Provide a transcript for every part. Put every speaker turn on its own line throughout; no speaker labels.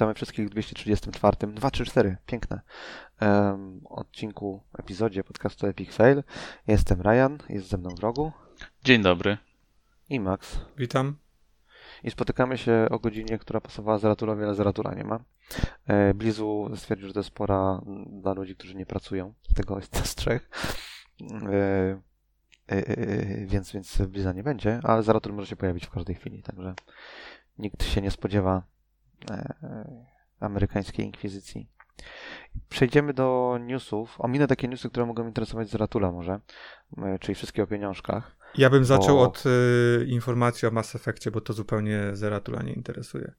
witamy wszystkich w 234, 234, piękne, um, odcinku, epizodzie podcastu Epic Fail. Jestem Ryan, jest ze mną w rogu.
Dzień dobry.
I Max.
Witam.
I spotykamy się o godzinie, która pasowała Zaraturowi, ale Zaratura nie ma. E, Blizu stwierdził, że to jest pora dla ludzi, którzy nie pracują. Tego jest z trzech. E, e, e, więc, więc Bliza nie będzie, ale Zaratur może się pojawić w każdej chwili, także nikt się nie spodziewa amerykańskiej inkwizycji. Przejdziemy do newsów. Ominę takie newsy, które mogą interesować Zaratula może, e, czyli wszystkie o pieniążkach.
Ja bym zaczął bo... od y, informacji o Mass Effectie, bo to zupełnie Zeratula nie interesuje.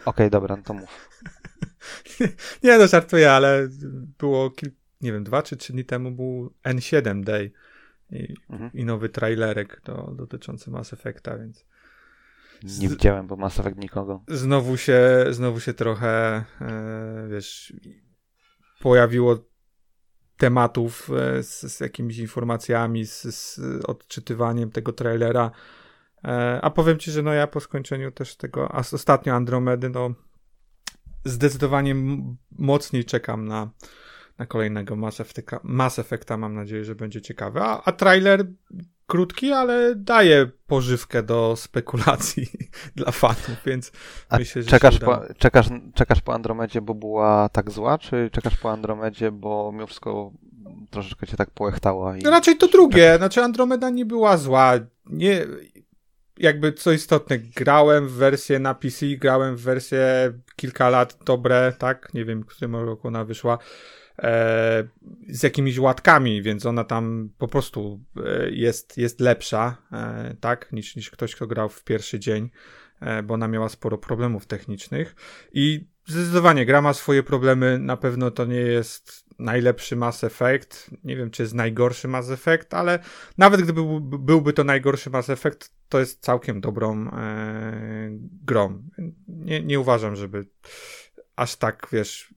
Okej, okay, dobra, no to mów.
nie, nie, no żartuję, ale było, kil... nie wiem, dwa czy trzy dni temu był N7 Day i, mhm. i nowy trailerek do, dotyczący Mass Effecta, więc
nie widziałem, bo Mass Effect nikogo.
Znowu się, znowu się trochę, e, wiesz, pojawiło tematów e, z, z, jakimiś informacjami, z, z, odczytywaniem tego trailera. E, a powiem ci, że no ja po skończeniu też tego, a ostatnio Andromedy, no zdecydowanie mocniej czekam na, na kolejnego Mass Effecta, Mass Effecta. Mam nadzieję, że będzie ciekawy. A, a trailer krótki, ale daje pożywkę do spekulacji dla fanów, więc A myślę, że
czekasz po, czekasz, czekasz po Andromedzie, bo była tak zła, czy czekasz po Andromedzie, bo mimo wszystko troszeczkę cię tak połechtało? I...
No raczej to drugie, tak... znaczy Andromeda nie była zła, nie, jakby co istotne, grałem w wersję na PC, grałem w wersję kilka lat dobre, tak, nie wiem, w którym roku ona wyszła, z jakimiś łatkami, więc ona tam po prostu e, jest, jest lepsza, e, tak, niż, niż ktoś, kto grał w pierwszy dzień, bo ona miała sporo problemów technicznych i zdecydowanie gra ma swoje problemy, na pewno to nie jest najlepszy Mass Effect, nie wiem, czy jest najgorszy Mass Effect, ale nawet gdyby byłby to najgorszy Mass Effect, to jest całkiem dobrą e, grą. Nie, nie uważam, żeby aż tak, wiesz,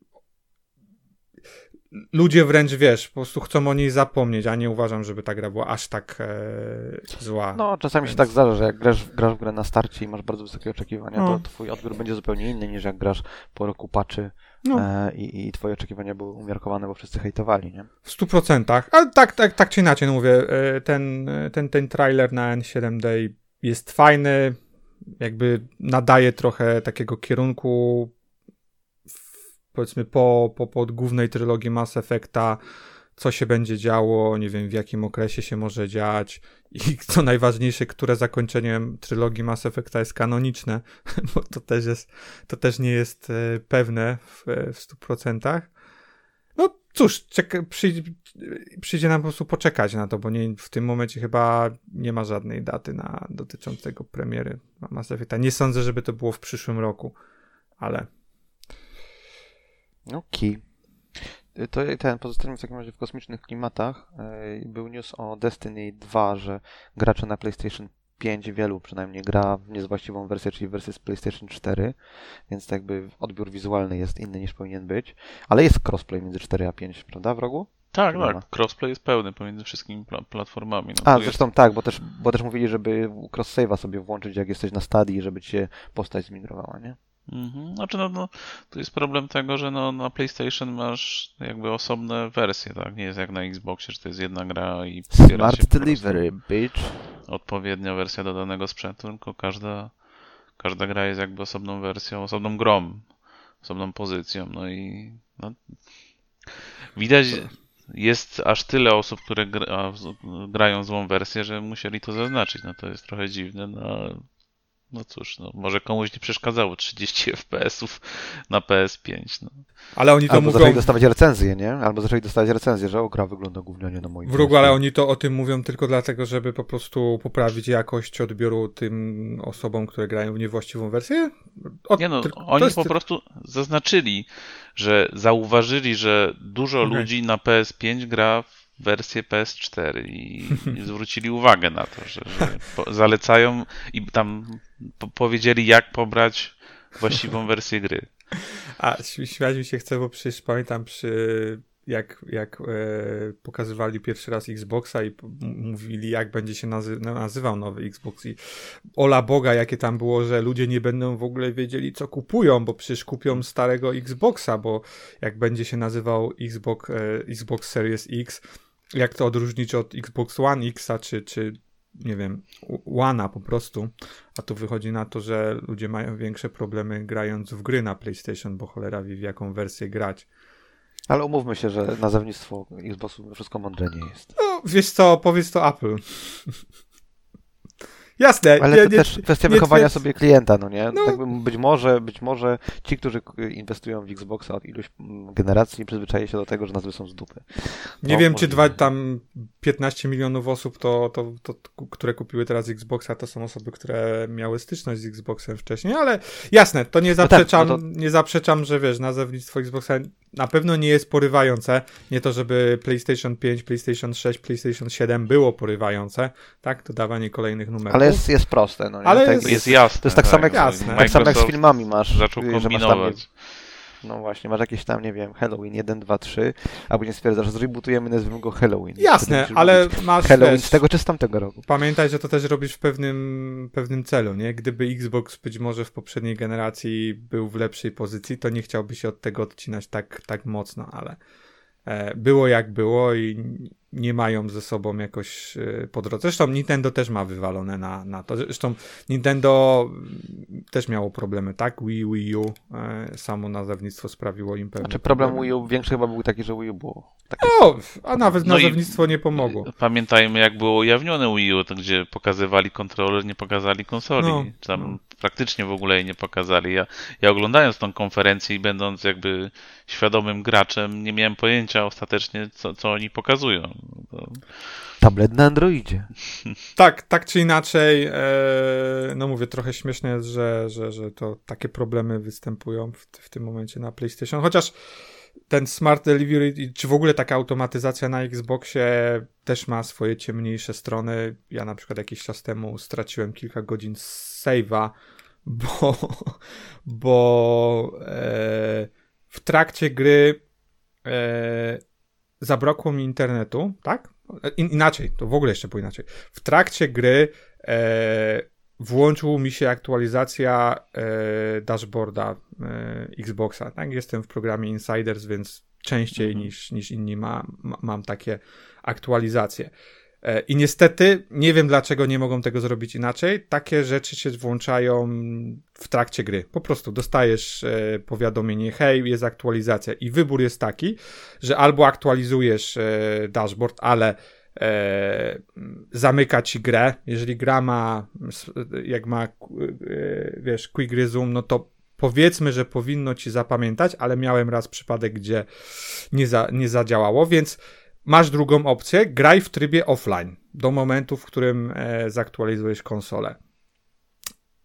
ludzie wręcz, wiesz, po prostu chcą o niej zapomnieć, a nie uważam, żeby ta gra była aż tak e, zła.
No, czasami więc... się tak zdarza, że jak grasz, grasz w grę na starcie i masz bardzo wysokie oczekiwania, no. to twój odbiór będzie zupełnie inny niż jak grasz po roku paczy no. e, i, i twoje oczekiwania były umiarkowane, bo wszyscy hejtowali, nie?
W stu procentach. Ale tak, tak, tak czy inaczej, no mówię, e, ten, ten, ten trailer na N7 Day jest fajny, jakby nadaje trochę takiego kierunku powiedzmy po, po, po głównej trylogii Mass Effecta, co się będzie działo, nie wiem w jakim okresie się może dziać i co najważniejsze, które zakończeniem trylogii Mass Effecta jest kanoniczne, bo to też jest, to też nie jest e, pewne w, w 100%. No cóż, czeka, przyjdzie, przyjdzie nam po prostu poczekać na to, bo nie, w tym momencie chyba nie ma żadnej daty na dotyczącego premiery Mass Effecta. Nie sądzę, żeby to było w przyszłym roku, ale
Okej. Okay. To ten, pozostaniemy w takim razie w kosmicznych klimatach. E, był news o Destiny 2, że gracze na PlayStation 5, wielu przynajmniej, gra w niezwłaściwą wersję, czyli wersję z PlayStation 4, więc tak jakby odbiór wizualny jest inny niż powinien być. Ale jest crossplay między 4 a 5, prawda, w rogu?
Tak, tak. Crossplay jest pełny pomiędzy wszystkimi pla platformami.
No, a, zresztą jest... tak, bo też, bo też mówili, żeby cross-save'a sobie włączyć, jak jesteś na stadii, żeby cię postać zmigrowała, nie?
Mhm. Znaczy, no, no, tu jest problem tego, że no, na PlayStation masz jakby osobne wersje, tak? Nie jest jak na Xboxie, że to jest jedna gra i
Smart delivery, bitch.
Odpowiednia wersja do danego sprzętu, tylko każda, każda gra jest jakby osobną wersją, osobną grą, osobną pozycją, no i no, widać, jest aż tyle osób, które gra, grają złą wersję, że musieli to zaznaczyć. No to jest trochę dziwne, no no cóż, no, może komuś nie przeszkadzało 30 FPS-ów na PS5. No.
Ale oni to
Albo
mówią...
zaczęli dostawać recenzje, nie? Albo zaczęli dostawać recenzje, że o, gra wygląda gównianie na moim
Wróg, ale oni to o tym mówią tylko dlatego, żeby po prostu poprawić jakość odbioru tym osobom, które grają w niewłaściwą wersję?
O, nie no, tylko, oni jest... po prostu zaznaczyli, że zauważyli, że dużo okay. ludzi na PS5 gra w wersję PS4 i, zwrócili uwagę na to, że, że zalecają i tam po, powiedzieli, jak pobrać właściwą wersję gry.
A śmiać mi się chce, bo przecież pamiętam przy jak, jak e, pokazywali pierwszy raz Xboxa i mówili, jak będzie się nazy- nazywał nowy Xbox i ola Boga, jakie tam było, że ludzie nie będą w ogóle wiedzieli, co kupują, bo przecież kupią starego Xboxa, bo jak będzie się nazywał Xbox, e, Xbox Series X, jak to odróżnić od Xbox One Xa, czy, czy nie wiem, One'a po prostu, a tu wychodzi na to, że ludzie mają większe problemy grając w gry na PlayStation, bo cholera wie w jaką wersję grać.
Ale umówmy się, że nazewnictwo Xboxu wszystko mądre nie jest.
No, wiesz co, powiedz to Apple. Jasne.
Ale
nie,
to
nie,
też kwestia
nie
wychowania sobie klienta, no nie?
No.
Tak być może, być może ci, którzy inwestują w Xboxa od iluś generacji, przyzwyczaili się do tego, że nazwy są z dupy.
Nie
To
wiem, czy dwa, tam 15 milionów osób, to, to, to, które kupiły teraz Xboxa, to są osoby, które miały styczność z Xboxem wcześniej, ale jasne, to nie
tak,
zaprzeczam,
no to-
nie zaprzeczam, że wiesz, nazewnictwo Xboxa na pewno nie jest porywające. Nie to, żeby PlayStation 5, PlayStation 6, PlayStation 7 było porywające, tak? Dodawanie kolejnych numerów.
Ale jest, jest proste, no nie?
Ale
tak,
jest-
Jest jasne.
To jest tak samo jak,
Jasne.
tak samo jak z filmami masz.
Zaczął
że masz tam,
kombinować.
No właśnie, masz jakieś tam, nie wiem, Halloween 1, 2, 3, a później stwierdzasz, że zrebootujemy, nazwijmy go Halloween.
Jasne, ale masz
Halloween
wiesz,
z tego czy z tamtego roku.
Pamiętaj, że to też robisz w pewnym, pewnym celu, nie? Gdyby Xbox być może w poprzedniej generacji był w lepszej pozycji, to nie chciałby się od tego odcinać tak, tak mocno, ale e, było jak było i nie mają ze sobą jakoś e, po drodze. Zresztą Nintendo też ma wywalone na, na to. Zresztą Nintendo mm, też miało problemy, tak? Wii, Wii U, e, samo nazewnictwo sprawiło im pewne
Znaczy problem
problemy.
Wii U większy chyba był taki, że Wii U było. Takie
O, a nawet
No i-
nazewnictwo nie pomogło.
Pamiętajmy, jak było ujawnione Wii U, to gdzie pokazywali kontroler, nie pokazali konsoli.
No,
Czy tam
no.
Praktycznie w ogóle jej nie pokazali. Ja, ja oglądając tą konferencję i będąc jakby świadomym graczem, nie miałem pojęcia ostatecznie, co, co oni pokazują. To,
tablet na Androidzie.
Tak, tak czy inaczej, e, no mówię, trochę śmieszne jest, że, że, że to takie problemy występują w, w tym momencie na PlayStation, chociaż ten Smart Delivery, czy w ogóle taka automatyzacja na Xboxie też ma swoje ciemniejsze strony. Ja na przykład jakiś czas temu straciłem kilka godzin save'a, bo, bo e, w trakcie gry e, zabrakło mi internetu, tak? In, inaczej, to w ogóle jeszcze było inaczej. W trakcie gry e, włączył mi się aktualizacja e, dashboarda e, Xboxa. Tak? Jestem w programie Insiders, więc częściej
Mhm.
niż, niż inni ma, ma, mam takie aktualizacje. E, I niestety nie wiem, dlaczego nie mogą tego zrobić inaczej. Takie rzeczy się włączają w trakcie gry. Po prostu dostajesz e, powiadomienie, hej, jest aktualizacja. I wybór jest taki, że albo aktualizujesz e, dashboard, ale e, zamyka ci grę. Jeżeli gra ma, jak ma, e, wiesz, quick resume, no to powiedzmy, że powinno ci zapamiętać, ale miałem raz przypadek, gdzie nie, za, nie zadziałało, więc masz drugą opcję, graj w trybie offline do momentu, w którym e, zaktualizujesz konsolę.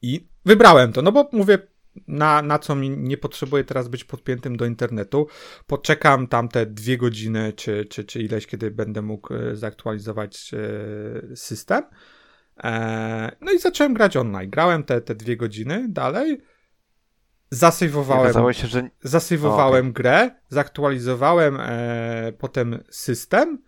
I wybrałem to, no bo mówię, na, na co mi nie potrzebuję teraz być podpiętym do internetu. Poczekam tam te dwie godziny, czy, czy, czy ileś, kiedy będę mógł e, zaktualizować e, system. E, no i zacząłem grać online. Grałem te, te dwie godziny dalej. Zasejwowałem
się, że
zasejwowałem grę, zaktualizowałem e, potem system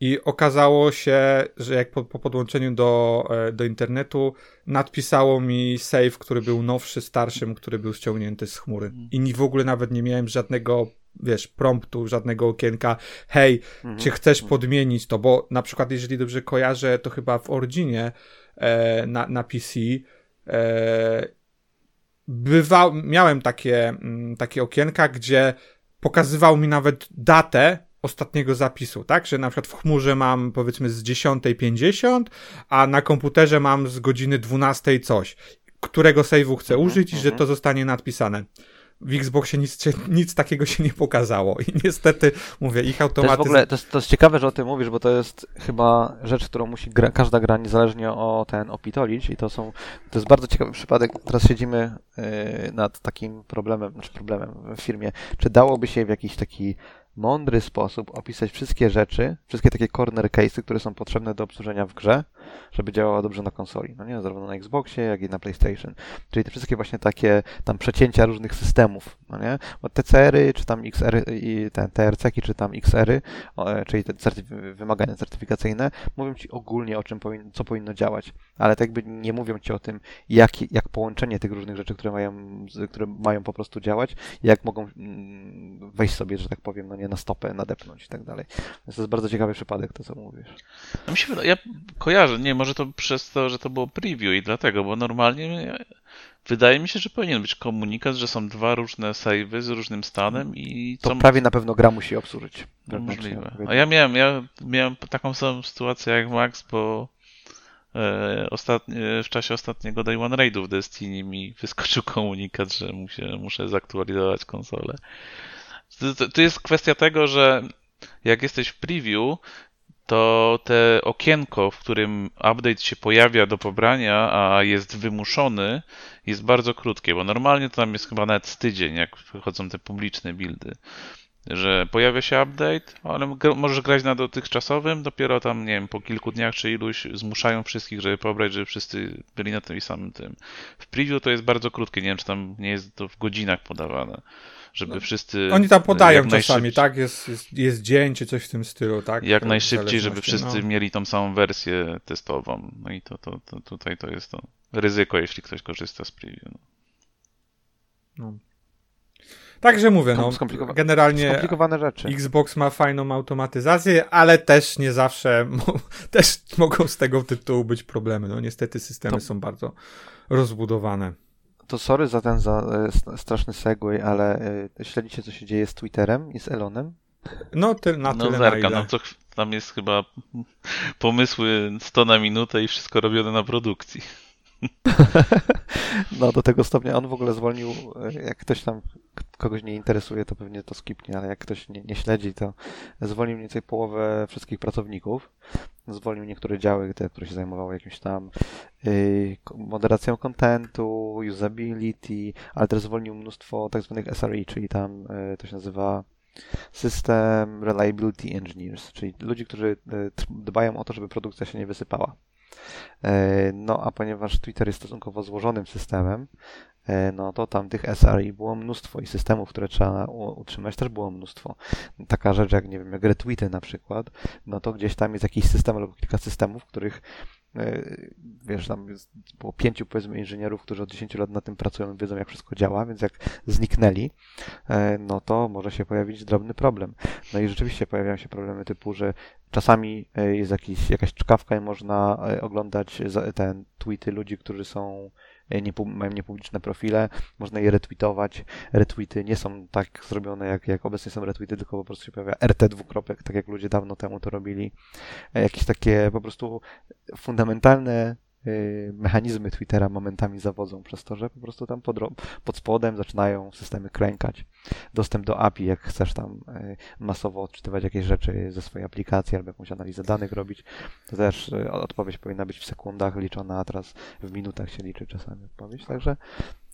i okazało się, że jak po, po podłączeniu do, e, do internetu nadpisało mi save, który był nowszy, starszym, który był ściągnięty z chmury. I ni- w ogóle nawet nie miałem żadnego, wiesz, promptu, żadnego okienka, hej,
Mhm.
czy chcesz podmienić to, bo na przykład jeżeli dobrze kojarzę, to chyba w Originie e, na, na PC e, bywa, miałem takie, mm, takie okienka, gdzie pokazywał mi nawet datę ostatniego zapisu, tak? Że na przykład w chmurze mam powiedzmy z 10.50, a na komputerze mam z godziny 12 coś, którego save'u chcę
Mhm,
użyć i że
mhm.
to zostanie nadpisane. W Xboxie nic, nic takiego się nie pokazało i niestety, mówię, ich
To jest ogóle, to jest, to jest ciekawe, że o tym mówisz, bo to jest chyba rzecz, którą musi gra, każda gra niezależnie o ten opitolić i to są, to jest bardzo ciekawy przypadek. Teraz siedzimy yy, nad takim problemem, znaczy problemem w firmie. Czy dałoby się w jakiś taki mądry sposób opisać wszystkie rzeczy, wszystkie takie corner case'y, które są potrzebne do obsłużenia w grze, żeby działała dobrze na konsoli, no nie, zarówno na Xboxie, jak i na PlayStation. Czyli te wszystkie właśnie takie tam przecięcia różnych systemów, no nie, bo TCR-y, czy tam XR, i te TRC-ki, czy tam XR-y, czyli te certyf- wymagania certyfikacyjne, mówią ci ogólnie o czym powin- co powinno działać, ale tak jakby nie mówią ci o tym, jak, jak połączenie tych różnych rzeczy, które mają, które mają po prostu działać, jak mogą mm, wejść sobie, że tak powiem, no nie na stopę, nadepnąć i tak dalej. Więc to jest bardzo ciekawy przypadek, to co mówisz.
No mi się wydaje, ja kojarzę, nie, może to przez to, że to było preview i dlatego, bo normalnie wydaje mi się, że powinien być komunikat, że są dwa różne savey z różnym stanem i
to prawie na pewno gra musi obsłużyć.
No, możliwe. A ja miałem, ja miałem taką samą sytuację jak Max, bo e, ostatni, w czasie ostatniego Day One Raidu w Destiny mi wyskoczył komunikat, że muszę, muszę zaktualizować konsolę. To, to, to jest kwestia tego, że jak jesteś w preview, to te okienko, w którym update się pojawia do pobrania, a jest wymuszony, jest bardzo krótkie, bo normalnie to tam jest chyba nawet tydzień, jak wychodzą te publiczne buildy, że pojawia się update, ale możesz grać na dotychczasowym, dopiero tam, nie wiem, po kilku dniach czy iluś zmuszają wszystkich, żeby pobrać, żeby wszyscy byli na tym samym tym. W preview to jest bardzo krótkie, nie wiem, czy tam nie jest to w godzinach podawane żeby no, wszyscy.
Oni tam podają czasami, tak? Jest, jest, jest dzień czy coś w tym stylu, tak?
Jak najszybciej, żeby wszyscy no. mieli tą samą wersję testową. No i to, to, to tutaj to jest to ryzyko, jeśli ktoś korzysta z preview. No. no.
Także mówię, no, generalnie
skomplikowane rzeczy.
Xbox ma fajną automatyzację, ale też nie zawsze też mogą z tego tytułu być problemy. No niestety systemy to... są bardzo rozbudowane
to sorry za ten za, e, straszny segway, ale e, śledzicie, co się dzieje z Twitterem i z Elonem?
No, ty, na
no,
tyle,
zerka,
na
no to tam jest chyba pomysły 100 na minutę i wszystko robione na produkcji.
No do tego stopnia on w ogóle zwolnił, e, jak ktoś tam kogoś nie interesuje, to pewnie to skipnie, ale jak ktoś nie, nie śledzi, to zwolnił mniej więcej połowę wszystkich pracowników. Zwolnił niektóre działy, te, które się zajmowały jakimś tam yy, moderacją kontentu, usability, ale też zwolnił mnóstwo tak zwanych SRE, czyli tam yy, to się nazywa System Reliability Engineers, czyli ludzi, którzy yy, dbają o to, żeby produkcja się nie wysypała. E, no a ponieważ Twitter jest stosunkowo złożonym systemem, no to tam tych SRI było mnóstwo i systemów, które trzeba utrzymać też było mnóstwo. Taka rzecz jak, nie wiem, jak retweety na przykład, no to gdzieś tam jest jakiś system albo kilka systemów, których E, wiesz, tam było pięciu, powiedzmy, inżynierów, którzy od 10 lat na tym pracują wiedzą, jak wszystko działa, więc jak zniknęli, e, no to może się pojawić drobny problem. No i rzeczywiście pojawiają się problemy typu, że czasami e, jest jakiś, jakaś czkawka i można oglądać ten tweety ludzi, którzy są nie, mają niepubliczne profile, można je retweetować. Retweety nie są tak zrobione, jak, jak obecnie są retweety, tylko po prostu się pojawia RT dwukropek, tak jak ludzie dawno temu to robili. Jakieś takie po prostu fundamentalne mechanizmy Twittera momentami zawodzą przez to, że po prostu tam pod, pod spodem zaczynają systemy klękać. Dostęp do API, jak chcesz tam y, masowo odczytywać jakieś rzeczy ze swojej aplikacji albo jakąś analizę danych robić, to też y, odpowiedź powinna być w sekundach liczona, a teraz w minutach się liczy czasami odpowiedź. Także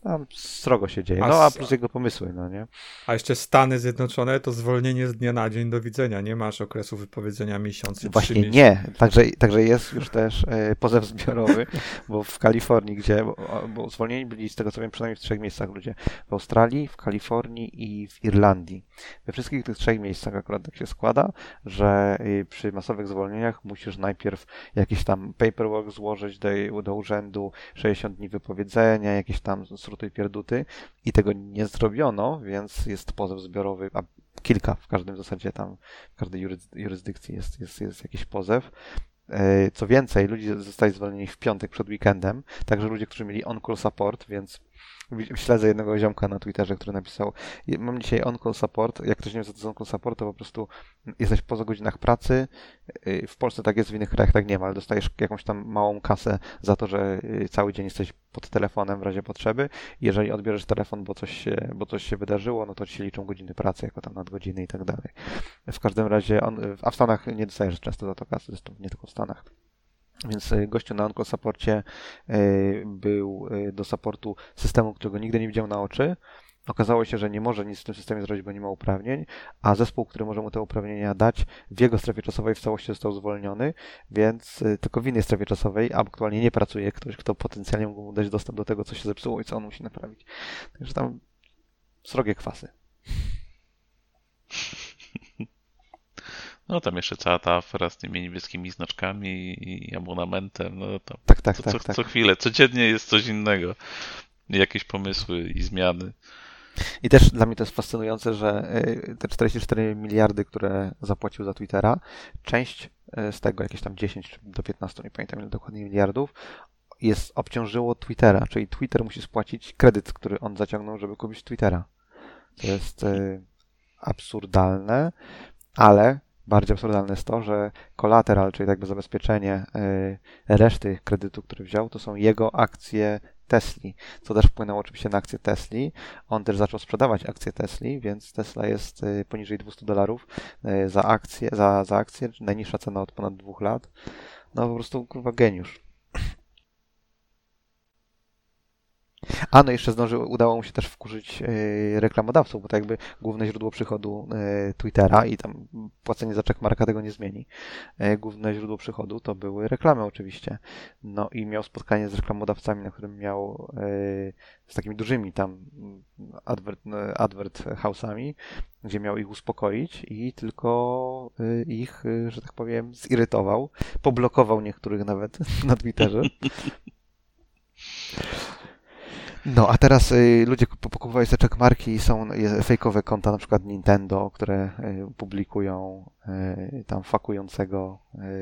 tam strogo się dzieje. No a plus jego pomysły, no nie?
A jeszcze Stany Zjednoczone to zwolnienie z dnia na dzień do widzenia. Nie masz okresu wypowiedzenia miesiąca.
Właśnie nie. Także, także jest już też e, pozew zbiorowy, bo w Kalifornii, gdzie, bo, bo zwolnieni byli z tego co wiem przynajmniej w trzech miejscach ludzie. W Australii, w Kalifornii i w Irlandii. We wszystkich tych trzech miejscach akurat tak się składa, że y, przy masowych zwolnieniach musisz najpierw jakiś tam paperwork złożyć do, do urzędu, 60 dni wypowiedzenia, jakieś tam skróty i pierduty i tego nie zrobiono, więc jest pozew zbiorowy, a kilka w każdym zasadzie tam, w każdej jurysdykcji jest, jest, jest jakiś pozew. E, co więcej, ludzie zostali zwolnieni w piątek przed weekendem, także ludzie, którzy mieli on-call support, więc Śledzę jednego ziomka na Twitterze, który napisał, mam dzisiaj on-call support, jak ktoś nie wie co to jest on-call support, to po prostu jesteś poza godzinach pracy, y, w Polsce tak jest, w innych krajach tak nie ma, ale dostajesz jakąś tam małą kasę za to, że y, cały dzień jesteś pod telefonem w razie potrzeby. Jeżeli odbierzesz telefon, bo coś się, bo coś się wydarzyło, no to ci się liczą godziny pracy, jako tam nadgodziny i tak dalej. W każdym razie, on, a w Stanach nie dostajesz często za to kasy, zresztą nie tylko w Stanach. Więc e, gościu na OncoSupporcie e, był e, do supportu systemu, którego nigdy nie widział na oczy. Okazało się, że nie może nic w tym systemie zrobić, bo nie ma uprawnień, a zespół, który może mu te uprawnienia dać, w jego strefie czasowej w całości został zwolniony, więc tylko w innej strefie czasowej aktualnie nie pracuje ktoś, kto potencjalnie mógł mu dać dostęp do tego, co się zepsuło i co on musi naprawić. Także tam srogie kwasy.
No tam jeszcze cała ta afera z tymi niebieskimi znaczkami i abonamentem, no to
Tak, tak,
co,
tak,
co,
tak.
co chwilę, codziennie jest coś innego. Jakieś pomysły i zmiany.
I też dla mnie to jest fascynujące, że y, te 44 miliardy, które zapłacił za Twittera, część y, z tego, jakieś tam 10 czy do 15, nie pamiętam ile dokładnie miliardów, jest obciążyło Twittera, czyli Twitter musi spłacić kredyt, który on zaciągnął, żeby kupić Twittera. To jest y, absurdalne, ale bardziej absurdalne jest to, że kolateral, czyli jakby zabezpieczenie y, reszty kredytu, który wziął, to są jego akcje Tesli, co też wpłynęło oczywiście na akcje Tesli. On też zaczął sprzedawać akcje Tesli, więc Tesla jest y, poniżej 200 dolarów y, za akcję, za, za akcję, najniższa cena od ponad dwóch lat. No po prostu kurwa geniusz. A no jeszcze zdążył, udało mu się też wkurzyć yy, reklamodawców, bo to jakby główne źródło przychodu yy, Twittera i tam płacenie za checkmarka tego nie zmieni. Yy, główne źródło przychodu to były reklamy oczywiście. No i miał spotkanie z reklamodawcami, na którym miał z takimi dużymi tam advert, advert house'ami, gdzie miał ich uspokoić i tylko ich, że tak powiem, zirytował. Poblokował niektórych nawet na Twitterze. No, a teraz y, ludzie kup- pokupowali sobie checkmarki i są y, fejkowe konta, na przykład Nintendo, które y, publikują y, tam fakującego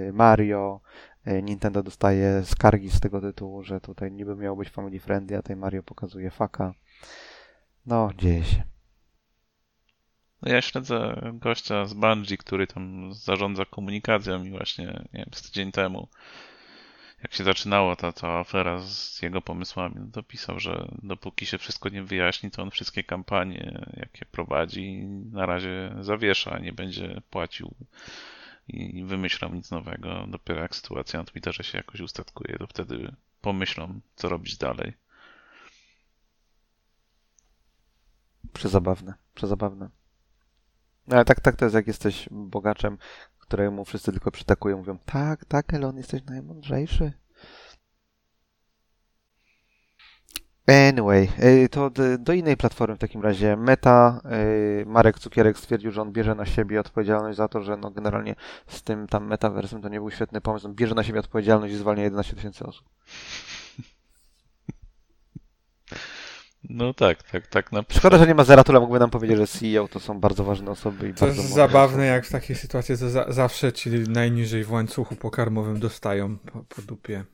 y, Mario. Y, Nintendo dostaje skargi z tego tytułu, że tutaj niby miało być family friendly, a tutaj Mario pokazuje faka. No, dzieje się.
No ja śledzę gościa z Bungie, który tam zarządza komunikacją i właśnie, nie wiem, z tydzień temu, jak się zaczynało ta cała afera z jego pomysłami, no to pisał, że dopóki się wszystko nie wyjaśni, to on wszystkie kampanie, jakie prowadzi, na razie zawiesza, nie będzie płacił i wymyślał nic nowego. Dopiero jak sytuacja na Twitterze się jakoś ustatkuje, to wtedy pomyślą, co robić dalej.
Przezabawne, przezabawne. No, ale tak, tak to jest, jak jesteś bogaczem, któremu wszyscy tylko przytakują, mówią, tak, tak, Elon, jesteś najmądrzejszy. Anyway, y, to do innej platformy w takim razie. Meta, y, Marek Cukierek stwierdził, że on bierze na siebie odpowiedzialność za to, że no generalnie z tym tam metaversem to nie był świetny pomysł. On bierze na siebie odpowiedzialność i zwalnia 11 tysięcy osób.
No tak, tak, tak na
Szkoda, że nie ma Zeratula, mógłby nam powiedzieć, że CEO to są bardzo ważne osoby i
To jest
mądre
zabawne, jak w takiej sytuacji to za zawsze ci najniżej w łańcuchu pokarmowym dostają po, po dupie.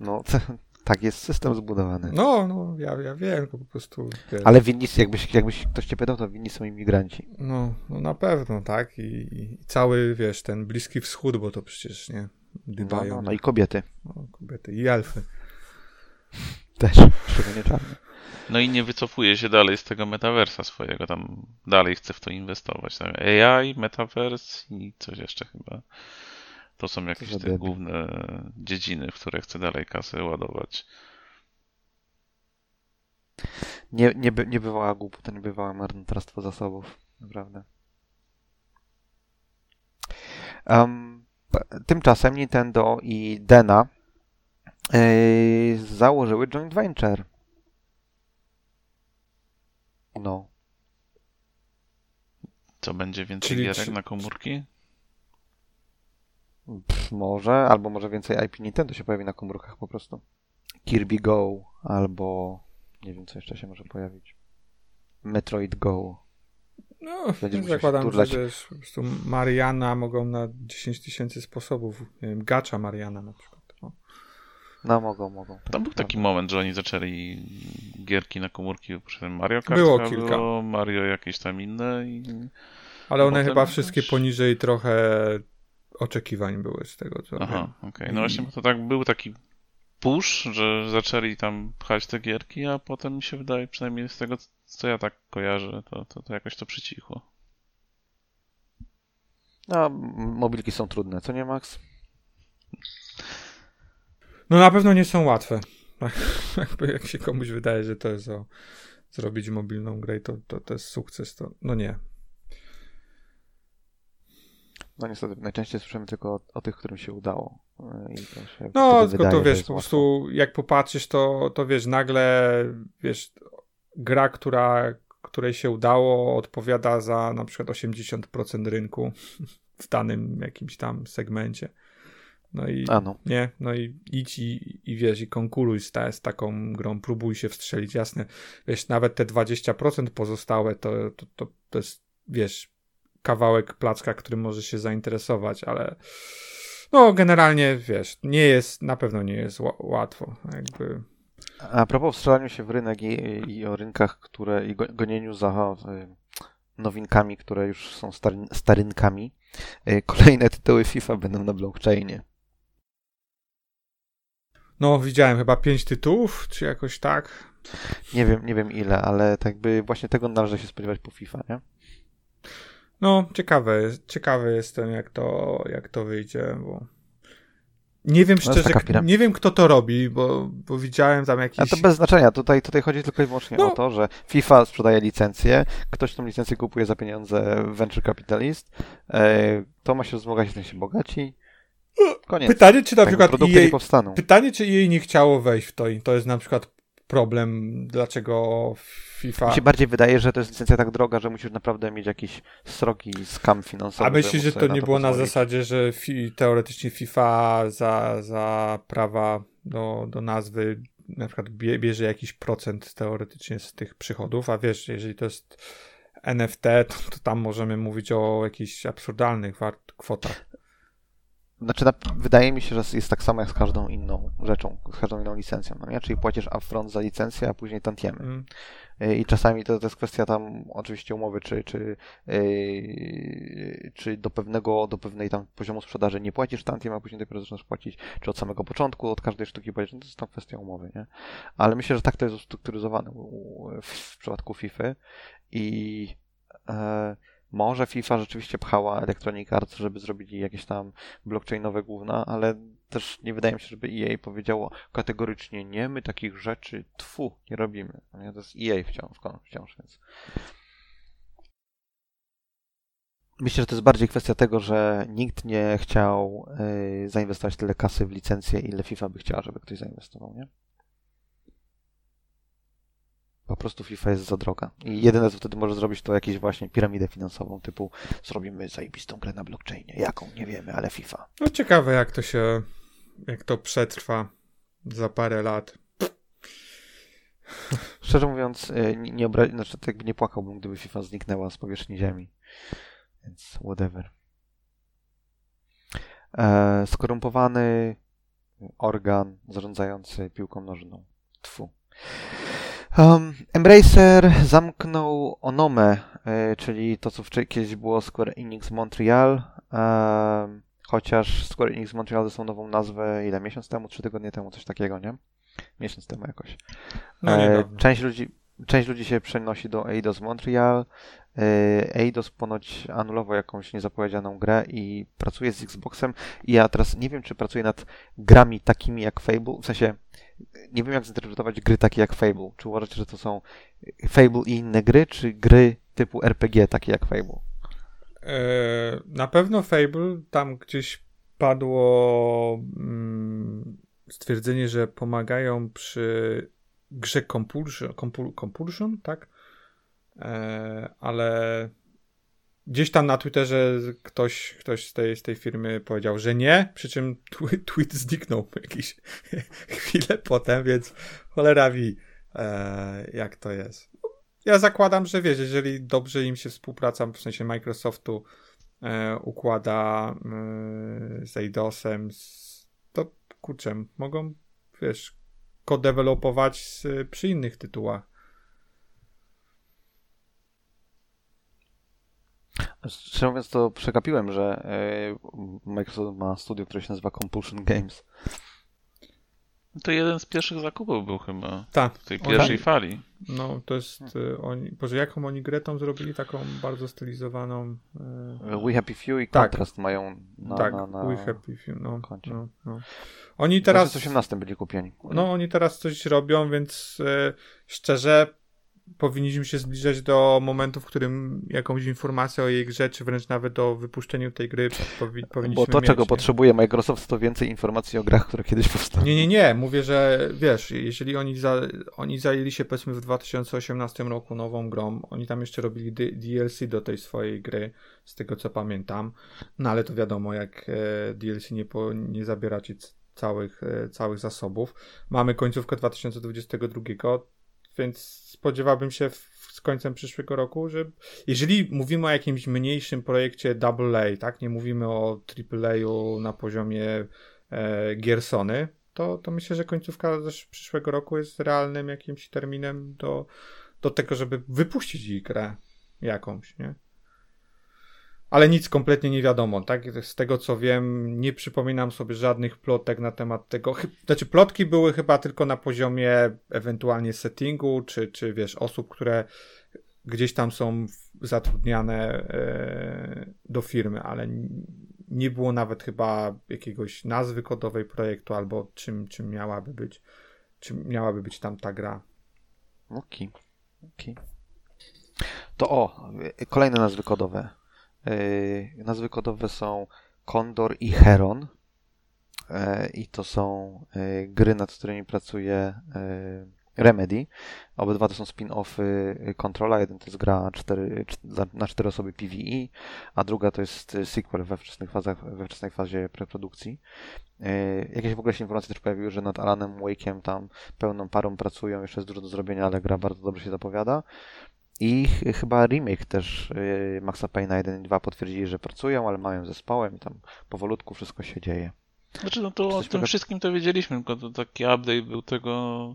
No, tak jest system zbudowany.
No, no, ja, ja wiem, po prostu. Wiesz,
Ale winni, jakbyś, jakbyś ktoś cię pytał, to winni są imigranci.
no, no na pewno, tak. I, I cały, wiesz, ten Bliski Wschód, bo to przecież nie.
No,
Dybają.
no, no i kobiety
no, kobiety i elfy.
Też, szczególnie czarne.
No i nie wycofuje się dalej z tego metaversa swojego, tam dalej chce w to inwestować. Tam AI, metavers i coś jeszcze chyba. To są jakieś
za
te główne dziedziny, w które chce dalej kasę ładować.
Nie, nie, by, nie bywała głupota, nie bywała marnotrawstwo zasobów. Naprawdę. Um, tymczasem Nintendo i Dena założyły joint venture. No.
Co będzie więcej
Czyli
gierek
czy-
na komórki?
Pff, może, albo może więcej IP Nintendo się pojawi na komórkach po prostu. Kirby Go, albo nie wiem, co jeszcze się może pojawić. Metroid Go.
No,
Będziesz
zakładam, że wiesz, po prostu Mariana mogą na 10 tysięcy sposobów. Nie wiem, gacza Mariana na przykład. O.
No, mogą, mogą. tak
Tam był taki moment, że oni zaczęli gierki na komórki Mario Kart.
Było
chyba
kilka.
Było Mario jakieś tam inne i
Ale one
Potem
chyba wszystkie
też-
poniżej trochę oczekiwań były z tego, co
Aha, okej.
I-
No właśnie, bo to tak był taki push, że zaczęli tam pchać te gierki, a potem mi się wydaje, przynajmniej z tego, co ja tak kojarzę, to, to, to jakoś to przycichło.
No, mobilki są trudne, co nie, Max?
No na pewno nie są łatwe. Jakby jak się komuś wydaje, że to jest o zrobić mobilną grę, to, to, to jest sukces, to no nie.
No niestety, najczęściej słyszymy tylko o, o tych, którym się udało. Się
No, tylko to wiesz, po prostu jak popatrzysz, to, to wiesz, nagle wiesz, gra, która, której się udało, odpowiada za na przykład 80% rynku w danym jakimś tam segmencie. No i
no.
nie, no i idź i, i wiesz, i konkuruj z, ta, z taką grą, próbuj się wstrzelić, jasne. Wiesz, nawet te 20% pozostałe to, to, to, to jest, wiesz, kawałek placka, którym może się zainteresować, ale no generalnie, wiesz, nie jest, na pewno nie jest ła- łatwo, jakby...
A propos wstrzelaniu się w rynek i, i o rynkach, które i go- gonieniu za y, nowinkami, które już są stary, starynkami, y, kolejne tytuły FIFA będą na blockchainie.
No, widziałem chyba pięć tytułów, czy jakoś tak.
Nie wiem, nie wiem ile, ale tak by właśnie tego należy się spodziewać po FIFA, nie?
No, ciekawe, ciekawy jestem, jak to, jak to wyjdzie, bo nie wiem
jest
szczerze,
piram-
nie wiem kto to robi, bo, bo widziałem tam jakieś...
A to bez znaczenia. Tutaj, tutaj chodzi tylko i wyłącznie
No.
o to, że FIFA sprzedaje licencję, ktoś tą licencję kupuje za pieniądze venture capitalist, e, to ma się wzbogać, ten się bogaci. Koniec.
Pytanie, czy na przykład
powstaną.
pytanie, czy jej nie chciało wejść w to i to jest na przykład problem, dlaczego FIFA...
Mi się bardziej wydaje, że to jest licencja tak droga, że musisz naprawdę mieć jakiś srogi skam finansowy.
A myślisz, że to nie
na
było na
pozwolić.
zasadzie, że fi, teoretycznie FIFA za, za prawa do, do nazwy na przykład bie, bierze jakiś procent teoretycznie z tych przychodów, a wiesz, jeżeli to jest NFT, to, to tam możemy mówić o jakichś absurdalnych kwotach.
Znaczy, na, wydaje mi się, że jest tak samo jak z każdą inną rzeczą, z każdą inną licencją, no nie? Czyli płacisz upfront za licencję, a później tantiemy.
Mm.
Y, I czasami to, to jest kwestia tam oczywiście umowy, czy, czy, yy, czy do pewnego, do pewnej tam poziomu sprzedaży nie płacisz tantiem, a później dopiero zaczynasz płacić, czy od samego początku, od każdej sztuki płacisz, no to jest tam kwestia umowy, nie? Ale myślę, że tak to jest ustrukturyzowane w, w przypadku FIFA i e, może FIFA rzeczywiście pchała Electronic Arts, żeby zrobić jakieś tam blockchainowe główna, ale też nie wydaje mi się, żeby EA powiedziało kategorycznie nie, my takich rzeczy tfu, nie robimy. To jest EA wciąż, wciąż więc. Myślę, że to jest bardziej kwestia tego, że nikt nie chciał y, zainwestować tyle kasy w licencję, ile FIFA by chciała, żeby ktoś zainwestował, nie? Po prostu FIFA jest za droga. I jedyne, co wtedy może zrobić, to jakieś właśnie piramidę finansową, typu zrobimy zajebistą grę na blockchainie. Jaką? Nie wiemy, ale FIFA.
No ciekawe, jak to się, jak to przetrwa za parę lat.
Szczerze mówiąc, y, nie, nie, obra- znaczy, tak jakby nie płakałbym, gdyby FIFA zniknęła z powierzchni Ziemi. Więc whatever. E, skorumpowany organ zarządzający piłką nożną. Tfu. Um, Embracer zamknął Onome, czyli to, co kiedyś było Square Enix Montreal. em, chociaż Square Enix Montreal dostał nową nazwę ile? Miesiąc temu, trzy tygodnie temu, coś takiego, nie? Miesiąc temu jakoś.
No
E,
niedawno.
część, ludzi, część ludzi się przenosi do Eidos Montreal. E, Eidos ponoć anulował jakąś niezapowiedzianą grę i pracuje z Xboxem. I ja teraz nie wiem, czy pracuje nad grami takimi jak Fable. W sensie, nie wiem, jak zinterpretować gry takie jak Fable. Czy uważacie, że to są Fable i inne gry, czy gry typu RPG takie jak Fable?
E, Na pewno Fable, tam gdzieś padło mm, stwierdzenie, że pomagają przy grze Compulsion, Compul- Compulsion tak? E, ale gdzieś tam na Twitterze ktoś, ktoś z, tej, z tej firmy powiedział, że nie, przy czym tw- tweet zniknął jakieś chwilę potem, więc cholera wie, e, jak to jest. Ja zakładam, że wiesz, jeżeli dobrze im się współpraca, w sensie Microsoftu e, układa e, z Eidosem, to kurczę, mogą, wiesz, kodevelopować przy innych tytułach.
Szczerze mówiąc, to przegapiłem, że e, Microsoft ma studio, które się nazywa Compulsion Games.
To jeden z pierwszych zakupów był chyba.
Tak.
W tej pierwszej
tak.
fali.
No, to jest. Y, oni, Boże, jaką oni grę tą zrobili? Taką bardzo stylizowaną. Y,
We Happy Few i
Tak.
Contrast mają na,
tak,
na, na
We Happy Few. No,
koncie.
no, no. Oni
Teraz... W 2018 byli kupieni.
No, oni teraz coś robią, więc szczerze powinniśmy się zbliżać do momentu, w którym jakąś informację o jej grze, czy wręcz nawet o wypuszczeniu tej gry powi powinniśmy
Bo to,
mieć,
czego
nie?
potrzebuje Microsoft, to więcej informacji o grach, które kiedyś powstały.
Nie, nie, nie. Mówię, że wiesz, jeżeli oni, za, oni zajęli się powiedzmy w 2018 roku nową grą, oni tam jeszcze robili D- DLC do tej swojej gry, z tego co pamiętam. No ale to wiadomo, jak e, DLC nie, po, nie zabiera ci c- całych, e, całych zasobów. Mamy końcówkę 2022, więc spodziewałbym się w, z końcem przyszłego roku, że jeżeli mówimy o jakimś mniejszym projekcie AA, tak, nie mówimy o AAA na poziomie e, Giersony, to, to myślę, że końcówka przyszłego roku jest realnym jakimś terminem do, do tego, żeby wypuścić ich grę jakąś, nie? Ale nic kompletnie nie wiadomo, tak? Z tego co wiem, nie przypominam sobie żadnych plotek na temat tego. Znaczy, plotki były chyba tylko na poziomie ewentualnie settingu, czy, czy wiesz, osób, które gdzieś tam są zatrudniane e, do firmy, ale nie było nawet chyba jakiegoś nazwy kodowej projektu albo czym, czym miałaby być, czym miałaby być tam ta gra.
Okej. Okej. To o, y, kolejne nazwy kodowe. Yy, nazwy kodowe są Condor i Heron. Yy, I to są yy, gry, nad którymi pracuje Remedy. Obydwa to są spin-offy Controla. Jeden to jest gra na cztery osoby PvE, a druga to jest sequel we wczesnych fazach, we wczesnej fazie preprodukcji. Jakieś w ogóle się informacje też pojawiły, że nad Alanem Wake'em tam pełną parą pracują, jeszcze jest dużo do zrobienia, ale gra bardzo dobrze się zapowiada. I ch- chyba remake też yy, Maxa Payne'a 1 i 2 potwierdzili, że pracują, ale małym zespołem i tam powolutku wszystko się dzieje.
Znaczy, no to o tym wszystkim to wiedzieliśmy, tylko to taki update był tego,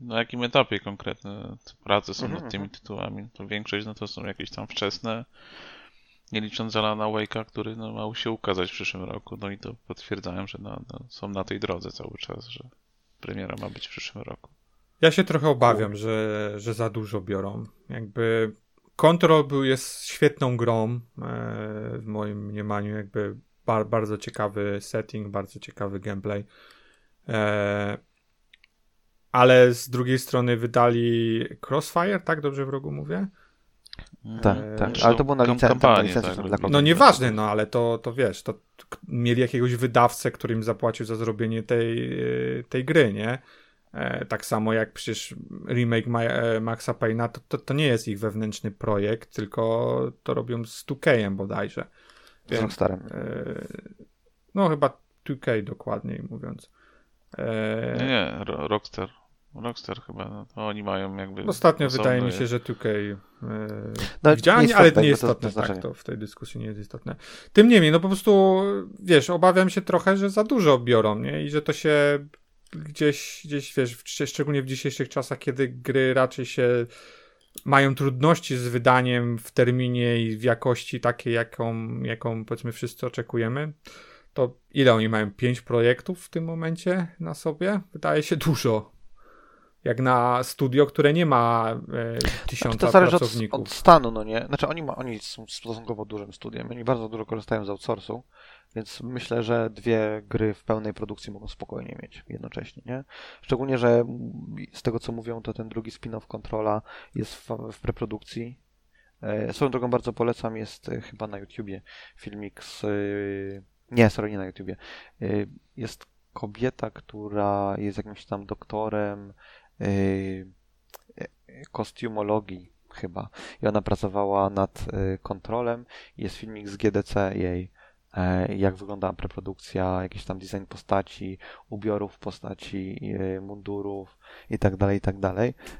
na jakim etapie konkretne prace są
Mhm,
nad tymi
mhm.
tytułami. To większość, no to są jakieś tam wczesne, nie licząc Alana Wake'a, który no, ma się ukazać w przyszłym roku. No i to potwierdzają, że no, no, są na tej drodze cały czas, że premiera ma być w przyszłym roku.
Ja się trochę obawiam, że, że za dużo biorą. Jakby Control był, jest świetną grą e, w moim mniemaniu, jakby bar, bardzo ciekawy setting, bardzo ciekawy gameplay. E, ale z drugiej strony wydali Crossfire, tak dobrze w rogu mówię?
Tak,
Eee,
tak.
Zresztą
Ale to było na licencji,
tak.
No nieważne, no ale to, to wiesz, to mieli jakiegoś wydawcę, który im zapłacił za zrobienie tej, e, tej gry, nie? E, tak samo jak przecież remake Ma e, Maxa Payne'a, to, to, to nie jest ich wewnętrzny projekt, tylko to robią z 2K bodajże.
Z Rockstarem.
E, no chyba 2K dokładniej mówiąc. E,
Nie, nie, Ro- Rockstar. Rockstar chyba, no, to oni mają jakby...
Ostatnio wydaje mi się, że 2K e,
No,
widziałem,
nieistotne,
ale to nie jest
to- to
istotne, tak, to w tej dyskusji nie jest istotne. Tym niemniej, no po prostu, wiesz, obawiam się trochę, że za dużo biorą, nie? I że to się gdzieś, gdzieś wiesz, w- szczególnie w dzisiejszych czasach, kiedy gry raczej się mają trudności z wydaniem w terminie i w jakości takiej, jaką, jaką powiedzmy wszyscy oczekujemy, to ile oni mają? Pięć projektów w tym momencie na sobie? Wydaje się dużo. Jak na studio, które nie ma e,
Znaczy,
tysiąca
to zależy od,
pracowników.
od stanu, no nie? Znaczy oni, ma, oni są stosunkowo dużym studiem, oni bardzo dużo korzystają z outsourcu, więc myślę, że dwie gry w pełnej produkcji mogą spokojnie mieć jednocześnie, nie? Szczególnie, że z tego co mówią, to ten drugi spin-off Controla jest w, w preprodukcji. E, Swoją drogą bardzo polecam, jest e, chyba na YouTubie filmik z... e, Nie, sorry, nie na YouTubie. Jest kobieta, która jest jakimś tam doktorem kostiumologii chyba. I ona pracowała nad kontrolem. Jest filmik z GDC jej, jak wygląda preprodukcja, jakiś tam design postaci, ubiorów postaci, y, mundurów i tak dalej, i tak.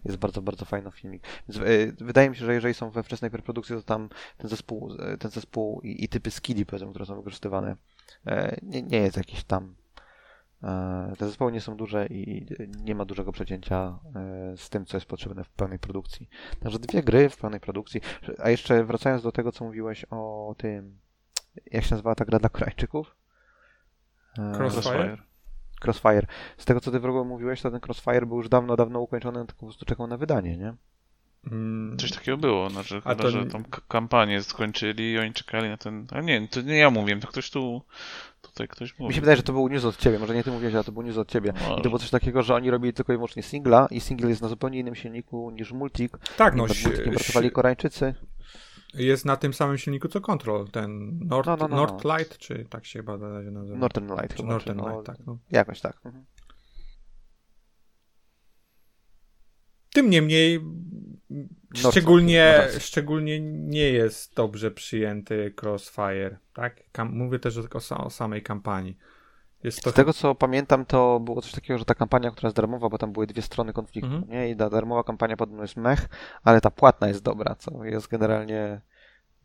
Jest bardzo, bardzo fajny filmik. Więc y, wydaje mi się, że jeżeli są we wczesnej preprodukcji, to tam ten zespół, ten zespół i, i typy skilli, powiedzmy, które są wykorzystywane, e, nie, nie jest jakiś tam E, Te zespoły nie są duże i nie ma dużego przecięcia e, z tym, co jest potrzebne w pełnej produkcji. Także dwie gry w pełnej produkcji. A jeszcze wracając do tego, co mówiłeś o tym, jak się nazywała ta gra dla Koreańczyków? E,
Crossfire?
Crossfire. Z tego, co ty w ogóle mówiłeś, to ten Crossfire był już dawno, dawno ukończony, tylko po prostu czekał na wydanie, nie?
Mm,
Coś takiego było, znaczy
A to
że tą kampanię skończyli i oni czekali na ten... A nie, to nie ja mówiłem, to ktoś tu... Tutaj ktoś
Mi
mówił.
się wydaje, że to był news od ciebie, może nie ty mówiłeś, ale to był news od ciebie. I to było coś takiego, że oni robili tylko i wyłącznie singla i single jest na zupełnie innym silniku niż multik.
tak, no,
nad multikiem pracowali Koreańczycy.
Jest na tym samym silniku co Control, ten Nord,
No, no, no, no.
Northlight, czy tak się chyba nazywa?
Northern Light
czy
chyba,
Northern
czy no,
Light, tak. No.
Jakoś tak. Mhm.
Tym niemniej szczególnie,
no
szczególnie nie jest dobrze przyjęty Crossfire, tak? Kam- mówię też o, o samej kampanii. Jest to
Z tego co pamiętam, to było coś takiego, że ta kampania, która jest darmowa, bo tam były dwie strony konfliktu,
Mhm.
nie? I ta darmowa kampania podobno jest mech, ale ta płatna jest dobra, co jest generalnie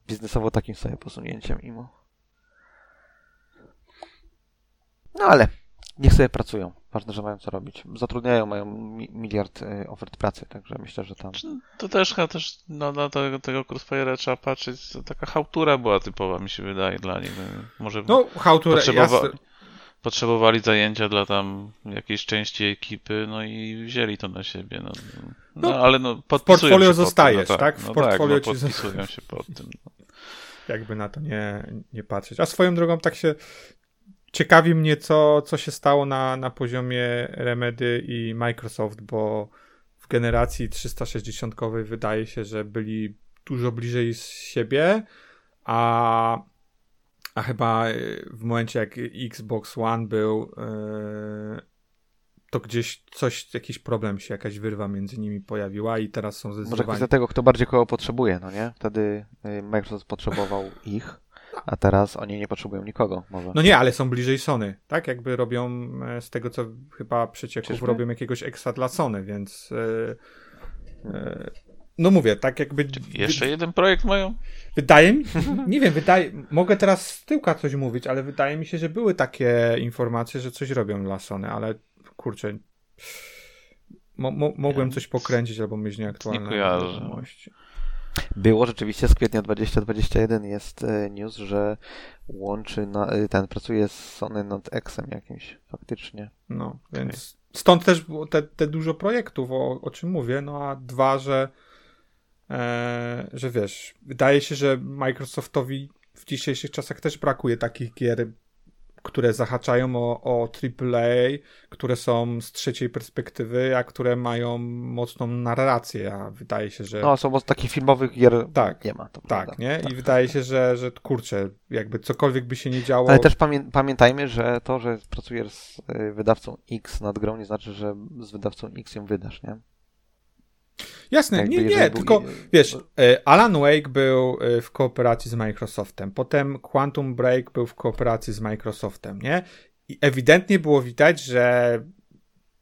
biznesowo takim sobie posunięciem imo. No ale niech sobie pracują. Ważne, że mają co robić. Zatrudniają, mają mi miliard y, ofert pracy, także myślę, że tam...
Czy To też chyba też no, na tego, tego Crossfire'a trzeba patrzeć, taka chałtura była typowa, mi się wydaje, dla nich. No, Może
No, to...
Potrzebowa-
jasne.
Potrzebowali zajęcia dla tam jakiejś części ekipy, no i wzięli to na siebie. No, no,
No,
ale no, podpisują
portfolio
się pod
zostajesz,
tym, no
tak? W
No
portfolio
tak, no,
ci-
podpisują się pod tym. No.
jakby na to nie, nie patrzeć. A swoją drogą tak się ciekawi mnie, co, co się stało na, na poziomie Remedy i Microsoft, bo w generacji 360 wydaje się, że byli dużo bliżej z siebie, a, a chyba y, w momencie jak Xbox One był, y, to gdzieś coś, jakiś problem się, jakaś wyrwa między nimi pojawiła i teraz są
Może
zdecydowanie...
kwestia tego, kto bardziej kogo potrzebuje, no nie? Wtedy y, Microsoft potrzebował ich, a teraz oni nie potrzebują nikogo, może.
No nie, ale są bliżej Sony, tak? Jakby robią e, z tego, co chyba przecieków
Czyżby?
robią jakiegoś ekstra dla Sony, więc e, e, no mówię, tak jakby
Jeszcze jeden projekt mają?
wydaje mi nie wiem, wydaje, mogę teraz z tyłka coś mówić, ale wydaje mi się, że były takie informacje, że coś robią dla Sony, ale kurczę mo, mo, mogłem coś pokręcić albo mieć nieaktualne wiadomości.
Było rzeczywiście z kwietnia 2021 jest e, news, że łączy na, e, ten pracuje z Sony nad Xem jakimś faktycznie.
No, więc stąd też było te, te dużo projektów, o, o czym mówię. No a dwa, że, że wiesz, wydaje się, że Microsoftowi w dzisiejszych czasach też brakuje takich gier, które zahaczają o, o AAA, które są z trzeciej perspektywy, a które mają mocną narrację, a wydaje się, że
No, są bo takich filmowych gier
Tak.
nie ma. To
tak,
prawda.
nie? I wydaje się, że, że kurczę, jakby cokolwiek by się nie działo...
Ale też pamię pamiętajmy, że to, że pracujesz z e, wydawcą X nad grą, nie znaczy, że z wydawcą X ją wydasz, nie?
Jasne, nie, nie,
był-
tylko wiesz, e, Alan Wake był e, w kooperacji z Microsoftem, potem Quantum Break był w kooperacji z Microsoftem, nie? I ewidentnie było widać, że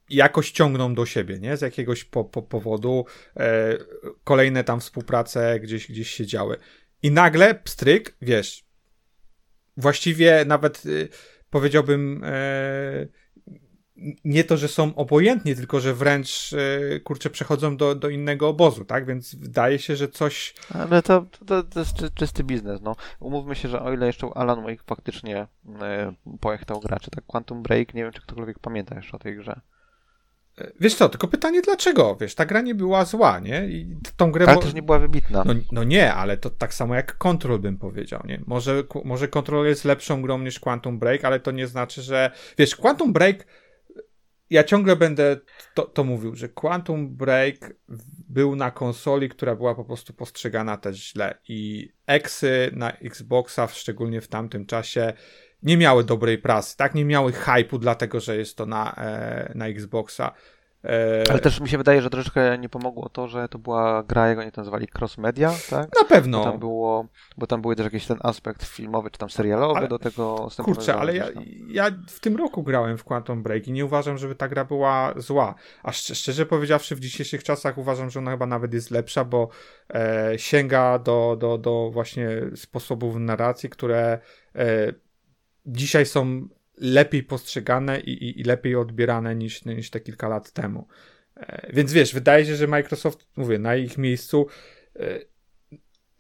jakoś ciągną do siebie, nie? Z jakiegoś po, po powodu e, kolejne tam współprace gdzieś, gdzieś się działy. I nagle pstryk, wiesz, właściwie nawet y, powiedziałbym e, nie to, że są obojętni, tylko że wręcz e, kurczę przechodzą do, do innego obozu, tak? Więc wydaje się, że coś
Ale to, to, to jest czy, czysty biznes, no. Umówmy się, że o ile jeszcze Alan Wake faktycznie e, pojechał graczy, tak Quantum Break, nie wiem, czy ktokolwiek pamięta jeszcze o tej grze.
Wiesz co, tylko pytanie dlaczego? Wiesz, ta gra nie była zła, nie? I tą grę...
Ale
mo-
też nie była wybitna.
No, no nie, ale to tak samo jak Control bym powiedział, nie? Może, może Control jest lepszą grą niż Quantum Break, ale to nie znaczy, że... Wiesz, Quantum Break... Ja ciągle będę to, to mówił, że Quantum Break był na konsoli, która była po prostu postrzegana też źle i eksy na Xboxa, szczególnie w tamtym czasie, nie miały dobrej prasy, tak? Nie miały hypu, dlatego że jest to na, e, na Xboxa. E,
Ale też mi się wydaje, że troszeczkę nie pomogło to, że to była gra, jak oni to nazywali, cross media, tak?
na pewno.
Bo tam było, bo tam był też jakiś ten aspekt filmowy, czy tam serialowy
Ale-
do tego
Kurczę, ale ja, ja w tym roku grałem w Quantum Break i nie uważam, żeby ta gra była zła. A szcz- szczerze powiedziawszy, w dzisiejszych czasach uważam, że ona chyba nawet jest lepsza, bo e, sięga do, do, do właśnie sposobów narracji, które e, dzisiaj są lepiej postrzegane i, i, i lepiej odbierane niż, niż te kilka lat temu. E, więc wiesz, wydaje się, że Microsoft, mówię, na ich miejscu e,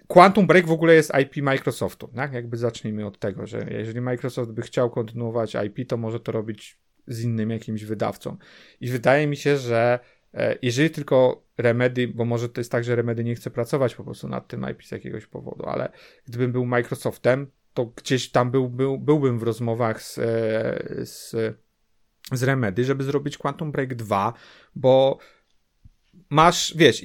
Quantum Break w ogóle jest IP Microsoftu, tak? Jakby zacznijmy od tego, że jeżeli Microsoft by chciał kontynuować IP, to może to robić z innym jakimś wydawcą. I wydaje mi się, że e, jeżeli tylko Remedy, bo może to jest tak, że Remedy nie chce pracować po prostu nad tym IP z jakiegoś powodu, ale gdybym był Microsoftem, to gdzieś tam był, był, byłbym w rozmowach z, e, z, z Remedy, żeby zrobić Quantum Break 2, bo masz, wiesz,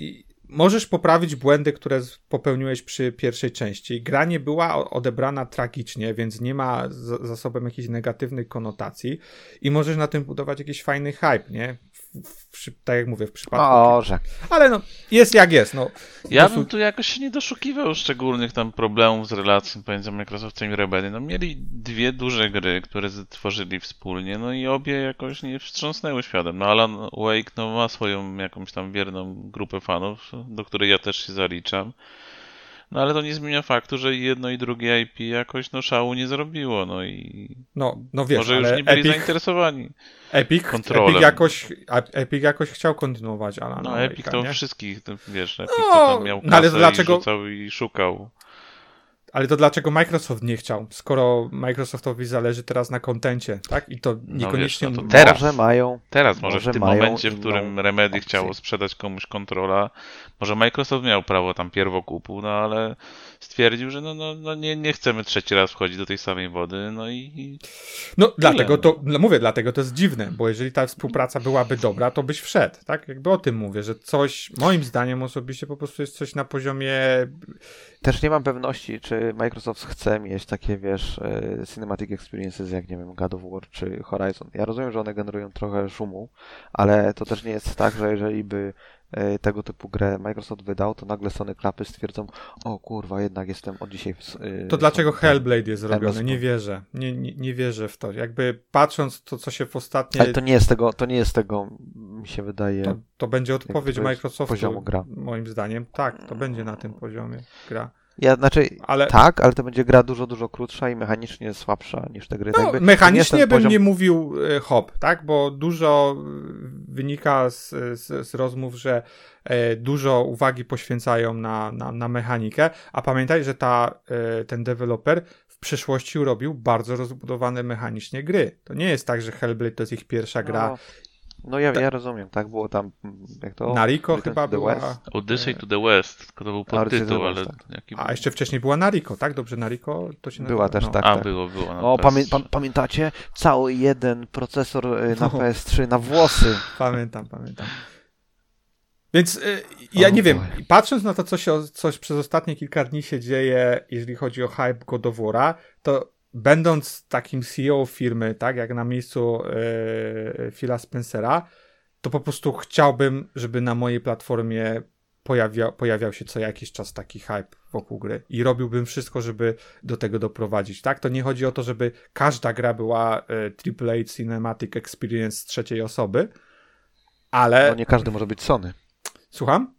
możesz poprawić błędy, które popełniłeś przy pierwszej części. Gra nie była odebrana tragicznie, więc nie ma za sobą jakichś negatywnych konotacji i możesz na tym budować jakiś fajny hype, nie? W, tak jak mówię, w przypadku.
Może.
Ale no, jest jak jest. No.
Ja bym tu jakoś się nie doszukiwał szczególnych tam problemów z relacją pomiędzy Microsoftem i Rebellion. No, mieli dwie duże gry, które tworzyli wspólnie, no i obie jakoś nie wstrząsnęły światem. No Alan Wake no, ma swoją jakąś tam wierną grupę fanów, do której ja też się zaliczam. No ale to nie zmienia faktu, że jedno i drugie IP jakoś no szału nie zrobiło, no i
no, no wiesz,
może już nie byli Epic, zainteresowani
Epic, kontrolem. Epic jakoś, Epic jakoś chciał kontynuować Alana
No Epic to nie? wszystkich, wiesz, Epic no, to tam miał kasę no, ale dlaczego... i i szukał.
Ale to dlaczego Microsoft nie chciał, skoro Microsoftowi zależy teraz na kontencie, tak? I to no niekoniecznie...
No wiesz, no to teraz może mają.
Teraz może, może w tym momencie, w którym Remedy opcję. chciało sprzedać komuś kontrola, może Microsoft miał prawo tam pierwokupu, no ale stwierdził, że no, no, no nie, nie chcemy trzeci raz wchodzić do tej samej wody, no i...
No tyle. dlatego to, no mówię, dlatego to jest dziwne, bo jeżeli ta współpraca byłaby dobra, to byś wszedł, tak? Jakby o tym mówię, że coś, moim zdaniem osobiście po prostu jest coś na poziomie...
Też nie mam pewności, czy Microsoft chce mieć takie, wiesz, e, cinematic experiences jak, nie wiem, God of War czy Horizon. Ja rozumiem, że one generują trochę szumu, ale to też nie jest tak, że jeżeli by tego typu grę Microsoft wydał, to nagle Sony Klapy stwierdzą, o kurwa, jednak jestem od dzisiaj... W,
e, to dlaczego Hellblade jest zrobiony? Nie wierzę. Nie, nie, nie wierzę w to. Jakby patrząc to, co się w ostatniej...
Ale to nie jest tego, to nie jest tego, mi się wydaje...
To, to będzie odpowiedź Microsoftu, poziomu gra. moim zdaniem. Tak, to będzie na tym poziomie gra.
Ja, znaczy, ale... tak, ale to będzie gra dużo, dużo krótsza i mechanicznie słabsza niż te gry.
No, mechanicznie nie bym poziom... nie mówił e, hop, tak, bo dużo wynika z, z, z rozmów, że e, dużo uwagi poświęcają na, na, na mechanikę, a pamiętaj, że ta, e, ten deweloper w przeszłości robił bardzo rozbudowane mechanicznie gry. To nie jest tak, że Hellblade to jest ich pierwsza gra no.
No ja, ja rozumiem, tak było tam, jak to...
Nariko chyba była... West?
Odyssey to the West, tylko to był podtytuł, ale...
Tak. Jaki A jeszcze wcześniej była Nariko, tak? Dobrze, Nariko to się
Była
nazywa?
też,
no.
tak,
A,
tak.
było, było.
O, pamię pa pamiętacie? Cały jeden procesor y, na no. PS3 na włosy.
Pamiętam, pamiętam. Więc y, ja nie wiem, patrząc na to, co się coś przez ostatnie kilka dni się dzieje, jeżeli chodzi o hype God of War'a, to będąc takim CEO firmy, tak, jak na miejscu yy, Phila Spencera, to po prostu chciałbym, żeby na mojej platformie pojawia, pojawiał się co jakiś czas taki hype wokół gry i robiłbym wszystko, żeby do tego doprowadzić, tak? To nie chodzi o to, żeby każda gra była e, AAA Cinematic Experience z trzeciej osoby, ale...
No nie każdy może być Sony.
Słucham?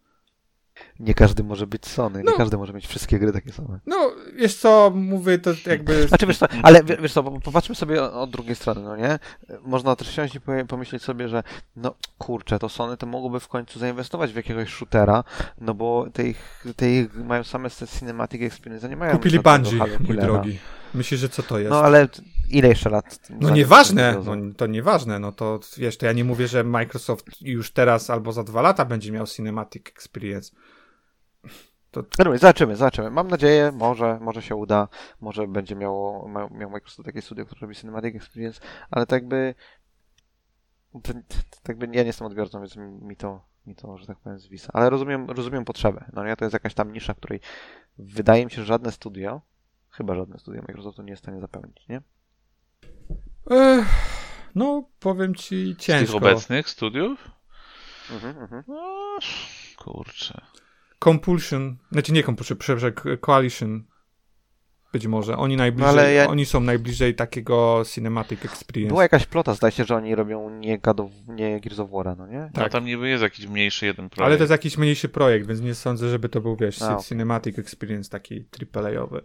Nie każdy może być Sony, no, nie każdy może mieć wszystkie gry takie same.
No, wiesz co, mówię to jakby...
Znaczy, wiesz co, ale wiesz co, popatrzmy sobie od drugiej strony, no nie? Można też wsiąść i pomyśleć sobie, że no kurczę, to Sony to mogłoby w końcu zainwestować w jakiegoś shootera, no bo te ich, te ich mają same cinematic experience, nie mają...
Kupili Bungie, mój drogi. Myślisz, że co to jest?
No ale ile jeszcze lat?
No nieważne, no, to nieważne, no to wiesz, to ja nie mówię, że Microsoft już teraz albo za dwa lata będzie miał cinematic experience.
To... No, zobaczymy, zobaczymy. Mam nadzieję, może, może się uda, może będzie miało, miał Microsoft takie studio, które robi Cinematic Experience, ale tak by, tak by ja nie jestem odbiorcą, więc mi to, mi to, że tak powiem, zwisa. Ale rozumiem, rozumiem potrzebę. No nie, to jest jakaś tam nisza, której wydaje mi się, że żadne studio, chyba żadne studio Microsoftu nie jest w stanie zapełnić, nie?
Ech, no, powiem ci ciężko.
Z tych obecnych studiów? Mhm, mhm. No, kurczę.
Compulsion, znaczy nie Compulsion, przepraszam, Coalition. Być może. Oni najbliżej, no ja... oni są najbliżej takiego cinematic experience.
Była jakaś plota, zdaje się, że oni robią nie, God of, nie Gears of War, no nie?
Tak. No tam niby jest jakiś mniejszy jeden projekt.
Ale to jest jakiś mniejszy projekt, więc nie sądzę, żeby to był, wiesz, A, cinematic experience taki AAA-owy.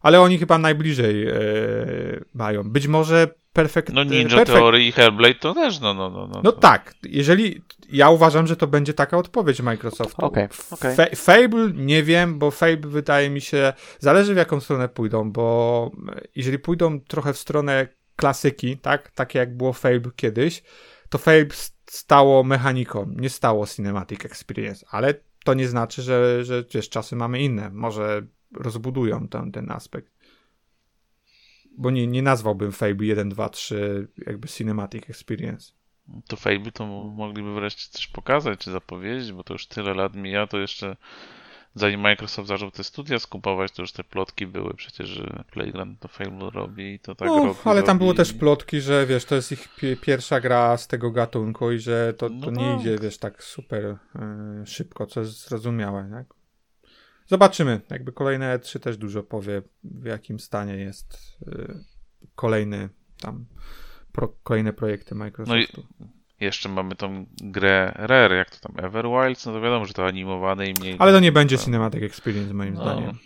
Ale oni chyba najbliżej e, mają. Być może Perfect...
No Ninja perfect... Theory i Hellblade to też, no, no, no.
No, no tak, jeżeli... Ja uważam, że to będzie taka odpowiedź Microsoftu.
Okay, okay.
Fa Fable nie wiem, bo Fable wydaje mi się... Zależy w jaką stronę pójdą, bo jeżeli pójdą trochę w stronę klasyki, tak? Takie jak było Fable kiedyś, to Fable stało mechaniką, nie stało Cinematic Experience, ale to nie znaczy, że, że wiesz, czasy mamy inne. Może rozbudują ten, ten aspekt. Bo nie, nie nazwałbym Fable 1, 2, 3 jakby Cinematic Experience.
To Fable to mogliby wreszcie coś pokazać, czy zapowiedzieć, bo to już tyle lat mija, to jeszcze zanim Microsoft zaczął te studia skupować, to już te plotki były przecież, że Playground to Fable robi i to tak
no,
robi.
ale tam
robi.
było też plotki, że wiesz, to jest ich pierwsza gra z tego gatunku i że to, to
No
nie
tak.
idzie, wiesz, tak super y, szybko, co jest zrozumiałe, tak? Zobaczymy. Jakby kolejne E3 też dużo powie, w jakim stanie jest y, kolejny tam pro, kolejne projekty Microsoftu.
Jeszcze mamy tą grę Rare, jak to tam, Everwilds, no to wiadomo, że to animowane i mniej...
Ale to nie będzie Cinematic Experience moim
No.
zdaniem.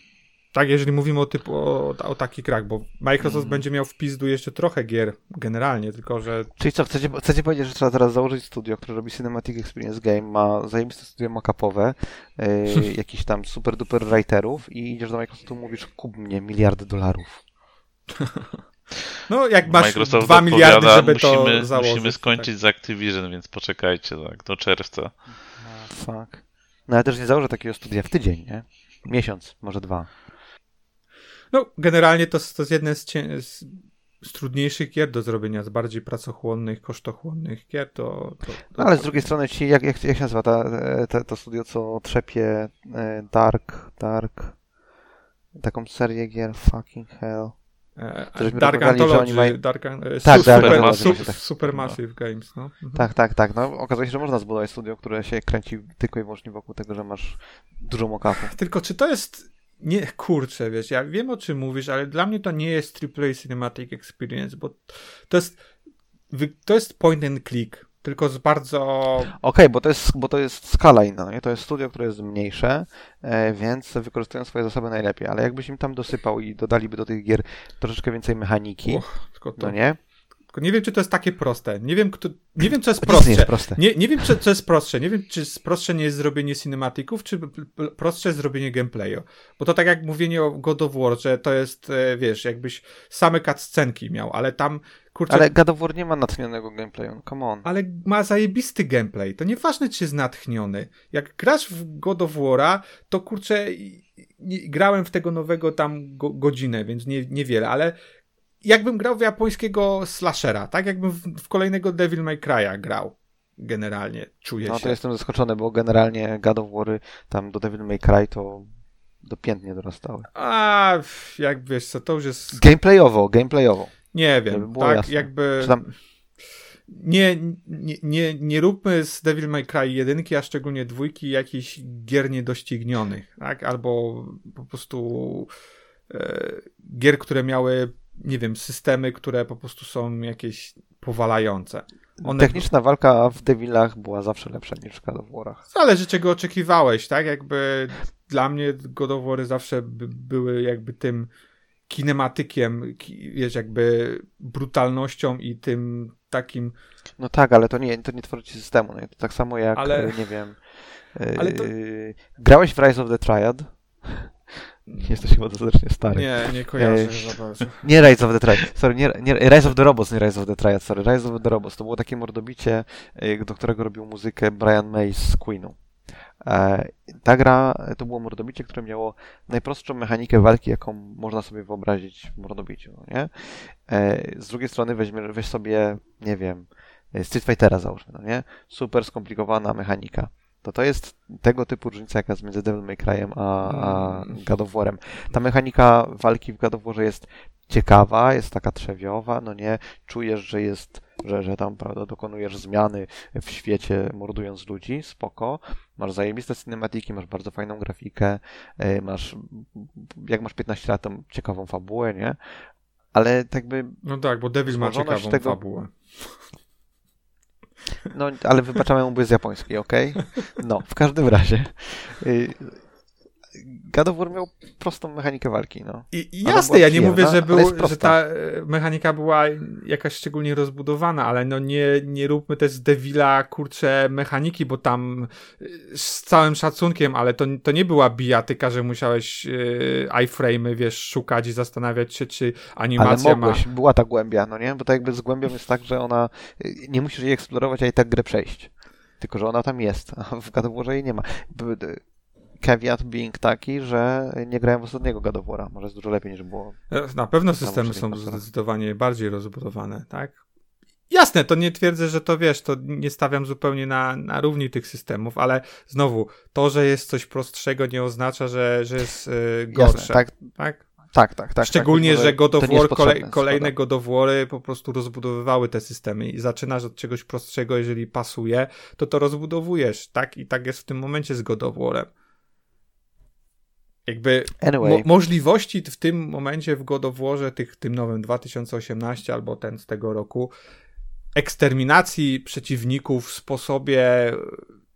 Tak, jeżeli mówimy o typu, o, o takich grach, bo Microsoft
Mm.
będzie miał w pizdu jeszcze trochę gier generalnie, tylko że
Czyli co, chcecie, chcecie powiedzieć, że trzeba teraz założyć studio, które robi Cinematic Experience Game, ma zajebiste studio mockupowe, yy, jakiś tam super duper writerów i idziesz do Microsoftu i mówisz, kup mnie miliardy dolarów.
no jak masz
Microsoft
2 miliardy, żeby
musimy,
to założyć.
Musimy skończyć z Activision, więc poczekajcie tak, do czerwca.
Fuck. No ale też nie założę takiego studia w tydzień, nie? Miesiąc, może dwa.
No, generalnie to, to jest jeden z, cie, z, z trudniejszych gier do zrobienia, z bardziej pracochłonnych, kosztochłonnych gier, to... to, to
No ale z drugiej strony ci, jak, jak, jak się nazywa ta, ta, to studio, co trzepie e, Dark, Dark, taką serię gier, fucking hell.
E, Dark Anthology,
mają-
Dark, An- e,
Tak,
su-
Dark
super,
Anthology,
tak.
Supermassive Games, no. Mhm.
Tak, tak, tak. No, okazuje się, że można zbudować studio, które się kręci tylko i wyłącznie wokół tego, że masz dużo mockupów.
Tylko czy to jest... Nie, kurczę, wiesz, ja wiem o czym mówisz, ale dla mnie to nie jest AAA Cinematic Experience, bo to jest to jest point and click, tylko z bardzo...
Okej, bo, to jest, bo to jest skala inna, nie? To jest studio, które jest mniejsze, e, więc wykorzystują swoje zasoby najlepiej, ale jakbyś im tam dosypał i dodaliby do tych gier troszeczkę więcej mechaniki,
Och, to,
no nie?
Tylko nie wiem, czy to jest takie proste. Nie wiem, kto, nie wiem co jest
nic nie jest
prostsze.
proste.
Nie, nie wiem, czy, co jest prostsze. Nie wiem, czy prostsze nie jest zrobienie cinematików, czy prostsze jest zrobienie gameplayu. Bo to tak jak mówienie o God of War, że to jest, e, wiesz, jakbyś same cutscenki miał, ale tam, kurczę,
Ale
ale...
God of War nie ma natchnionego gameplayu, come on.
ma zajebisty gameplay. To nieważne, czy jest natchniony. Jak grasz w God of War'a, to kurczę, grałem w tego nowego tam go, godzinę, więc nie, niewiele, ale jakbym grał w japońskiego slashera, tak jakbym w, w kolejnego Devil May Cry'a grał. Generalnie czuję
No
się.
to jestem zaskoczony, bo generalnie God of War tam do Devil May Cry to dopiętnie dorastały.
A, jak wiesz co, to już jest...
Gameplayowo, gameplayowo.
Nie wiem, tak
jasne.
jakby...
Tam-
Nie, nie, nie, nie róbmy z Devil May Cry jedynki, a szczególnie dwójki jakichś gier niedoścignionych, tak? Albo po prostu e, gier, które miały, nie wiem, systemy, które po prostu są jakieś powalające. One-
Techniczna walka w Devilach była zawsze lepsza niż w God of Warach.
Zależy, czego oczekiwałeś, tak? Jakby dla mnie God of War zawsze by, były jakby tym kinematykiem, ki, wiesz, jakby brutalnością i tym takim
No tak, ale to nie, to nie tworzy ci systemu. Nie? To tak samo jak,
Ale-
nie wiem...
Ale to-
Grałeś w Rise of the Triad? Jesteś chyba dostatecznie stary.
Nie, nie kojarzę
Ej.
za bardzo.
Nie Rise of the Triad, sorry, nie, nie Rise of the Robots, nie Rise of the Triad, sorry, Rise of the Robots. To było takie mordobicie, e, do którego robił muzykę Brian May z Queenu. E, Ta gra e, to było mordobicie, które miało najprostszą mechanikę walki, jaką można sobie wyobrazić w mordobiciu, no nie? E, Z drugiej strony weźmie, weź sobie, nie wiem, e, Street Fightera załóżmy, no nie? Super skomplikowana mechanika. To to jest tego typu różnica, jaka jest między Devil May Cry'em a, a
Mm.
God of War'em. Ta mechanika walki w God of Warze jest ciekawa, jest taka trzewiowa, no nie? Czujesz, że jest, że, że tam, prawda, dokonujesz zmiany w świecie, mordując ludzi, spoko. Masz zajebiste cinematiki, masz bardzo fajną grafikę, e, masz, jak masz 15 lat, to ciekawą fabułę, nie? Ale tak by,
No tak, bo Devil ma ciekawą
tego-
fabułę.
No, ale wybaczamy mu, bo jest japoński, okej? No, w każdym razie. God of War miał prostą mechanikę walki, no.
I, jasne, ja nie mówię, że,
ale
był, że ta e, mechanika była jakaś szczególnie rozbudowana, ale no nie, nie róbmy też z Devila, kurczę, mechaniki, bo tam e, z całym szacunkiem, ale to, to nie była bijatyka, że musiałeś e, iframe'y, wiesz, szukać i zastanawiać się, czy
Ale
animacja ma...
mogłeś, była ta głębia, no nie? Bo tak jakby z głębią jest tak, że ona, nie musisz jej eksplorować, a i tak grę przejść. Tylko, że ona tam jest, a w God jej nie ma. Caveat being taki, że nie grałem w ostatniego God of War'a. Może jest dużo lepiej niż było.
E, Na pewno systemy są zdecydowanie bardziej rozbudowane, tak? Jasne, to nie twierdzę, że to wiesz, to nie stawiam zupełnie na, na równi tych systemów, ale znowu, to, że jest coś prostszego nie oznacza, że, że jest y, gorsze.
Jasne, tak,
tak?
tak, tak, tak.
Szczególnie,
tak,
że God of War, kolej, kolejne. God of Wary po prostu rozbudowywały te systemy i zaczynasz od czegoś prostszego, jeżeli pasuje, to to rozbudowujesz, tak? I tak jest w tym momencie z God of Warem. Jakby
Anyway,
Mo- możliwości w tym momencie w God of Warze, tych, tym nowym 2018 albo ten z tego roku, eksterminacji przeciwników w sposobie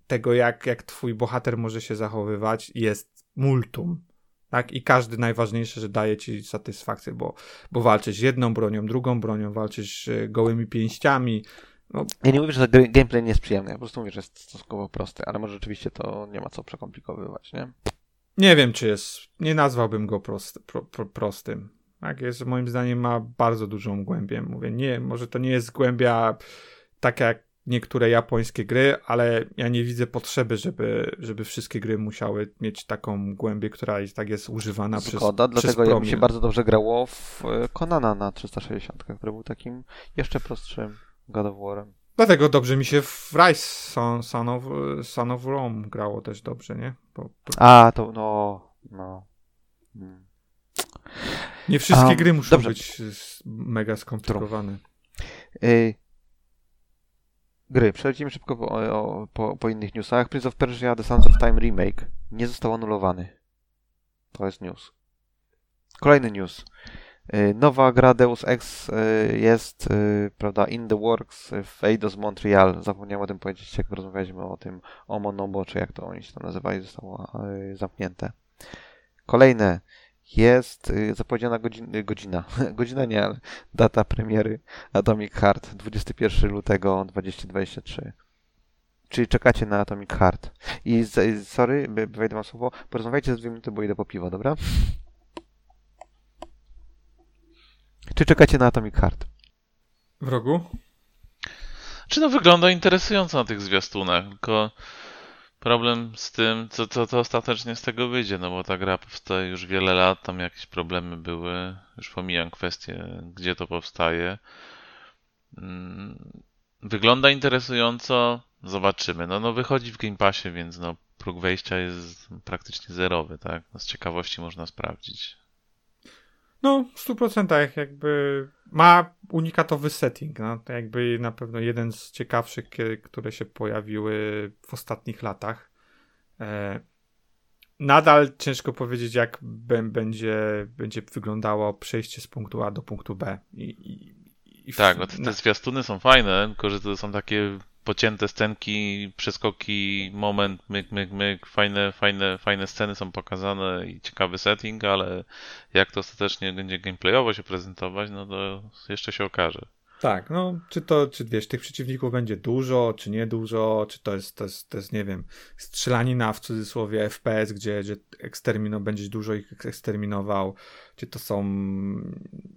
tego, jak, jak twój bohater może się zachowywać, jest multum. Tak? I każdy najważniejsze, że daje ci satysfakcję, bo, bo walczysz jedną bronią, drugą bronią, walczysz e, gołymi pięściami. No,
ja nie mówię, że gameplay nie jest przyjemny. Ja po prostu mówię, że jest stosunkowo prosty, ale może rzeczywiście to nie ma co przekomplikowywać, nie?
Nie wiem, czy jest. Nie nazwałbym go prost, pro, pro, prostym. Tak jest, moim zdaniem ma bardzo dużą głębię. Mówię, nie, może to nie jest głębia taka jak niektóre japońskie gry, ale ja nie widzę potrzeby, żeby, żeby wszystkie gry musiały mieć taką głębię, która jest, tak jest używana
Zgoda,
przez,
dlatego
przez
ja mi się bardzo dobrze grało w e, Conana na 360, który był takim jeszcze prostszym God of War'em.
Dlatego dobrze mi się w Rise Son, Son, of, Son of Rome grało też dobrze, nie? Bo, bo
A, to no, no. Mm.
nie wszystkie
Um,
gry muszą
dobrze.
być mega skomplikowane.
Y, gry. Przechodzimy szybko po, o, po, po innych newsach. Prince of Persia The Sands of Time Remake nie został anulowany. To jest news. Kolejny news. Y, Nowa gra Deus Ex y, jest, y, prawda, in the works w Eidos Montreal. Zapomniałem o tym powiedzieć, jak rozmawialiśmy o tym Omonobo, czy jak to oni się tam nazywali, zostało zamknięte. Kolejne. Jest zapowiedziana godzin, y, godzina, godzina nie, ale data premiery Atomic Heart 21 lutego 2023. Czyli czekacie na Atomic Heart. I sorry, wejdę wam słowo, porozmawiajcie z dwie minuty, bo idę po piwo, dobra? Czy czekacie na Atomic Heart?
W rogu?
Czy no wygląda interesująco na tych zwiastunach, tylko problem z tym, co, co to ostatecznie z tego wyjdzie, no bo ta gra powstaje już wiele lat, tam jakieś problemy były, już pomijam kwestię, gdzie to powstaje. Mm, Wygląda interesująco, zobaczymy. No, no wychodzi w Game Passie, więc no próg wejścia jest praktycznie zerowy, tak? No, z ciekawości można sprawdzić.
No, w 100% jakby ma unikatowy setting. No, to jakby na pewno jeden z ciekawszych, które się pojawiły w ostatnich latach. E, nadal ciężko powiedzieć, jak bę- będzie, będzie wyglądało przejście z punktu A do punktu B. I, i, i w-
Tak, no te, te zwiastuny są fajne, tylko że to są takie pocięte scenki, przeskoki, moment, myk, myk, myk, fajne, fajne, fajne sceny są pokazane i ciekawy setting, ale jak to ostatecznie będzie gameplayowo się prezentować, no to jeszcze się okaże.
Tak, no, czy to, czy wiesz, tych przeciwników będzie dużo, czy nie dużo, czy to jest, to jest, to jest nie wiem, strzelanina w cudzysłowie FPS, gdzie, gdzie ekstermino, będziesz dużo ich eksterminował, czy to są,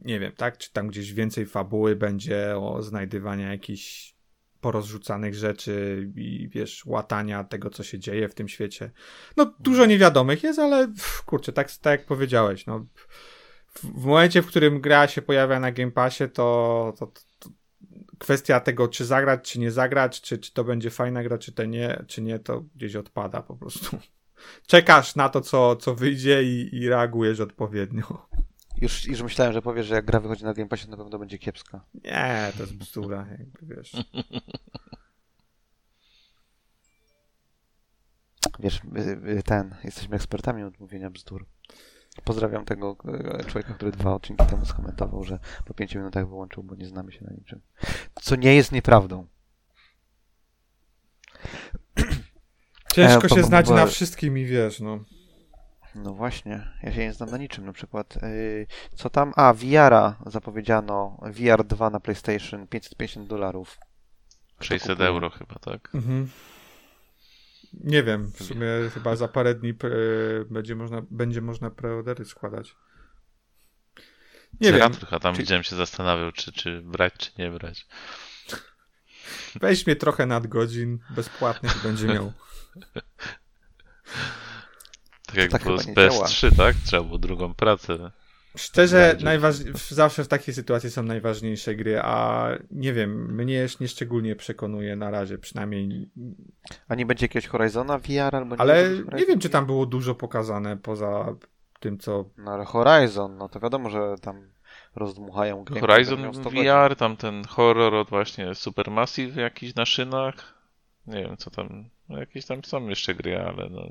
nie wiem, tak, czy tam gdzieś więcej fabuły będzie o znajdywania jakichś porozrzucanych rzeczy i wiesz, łatania tego, co się dzieje w tym świecie. No, dużo niewiadomych jest, ale kurczę, tak, tak jak powiedziałeś, no, w, w momencie, w którym gra się pojawia na Game Passie, to, to, to kwestia tego, czy zagrać, czy nie zagrać, czy, czy to będzie fajna gra, czy to nie, czy nie, to gdzieś odpada po prostu. Czekasz na to, co, co wyjdzie i, i reagujesz odpowiednio.
Już, już myślałem, że powiesz, że jak gra wychodzi na Game Passie, to na pewno będzie kiepska.
Nie, to jest bzdura, jakby wiesz.
Wiesz, y, y, ten, jesteśmy ekspertami od mówienia bzdur. Pozdrawiam tego y, człowieka, który dwa odcinki temu skomentował, że po pięciu minutach wyłączył, bo nie znamy się na niczym. Co nie jest nieprawdą.
Ciężko
E,
się
bo-
znać
bo-
na wszystkim i wiesz, no.
No właśnie, ja się nie znam na niczym. Na przykład, yy, co tam? A, VR-a zapowiedziano. VR 2 na PlayStation, 550 dolarów.
600
kupuję.
euro chyba, tak?
Mhm. Nie wiem, w sumie chyba za parę dni e, będzie można, będzie można preordery składać. Nie wiem,
Zeratul chyba tam
Czy-
widziałem się zastanawiał, czy, czy brać, czy nie brać.
weź mnie trochę nadgodzin bezpłatnych będzie miał.
Tak jak
tak
było z
nie działa.
PS3, tak? Trzeba było drugą pracę.
Szczerze, najważ... zawsze w takiej sytuacji są najważniejsze gry, a nie wiem, mnie nie szczególnie przekonuje na razie, przynajmniej.
A nie będzie jakiegoś Horizona VR albo nie
Ale nie wiem, czy tam było dużo pokazane poza tym, co.
No ale Horizon, no to wiadomo, że tam rozdmuchają gameplay,
Horizon
będą miał 100 godzin.
VR, tam ten horror od właśnie Supermassive jakiś na szynach. Nie wiem, co tam. No, jakieś tam są jeszcze gry, ale no.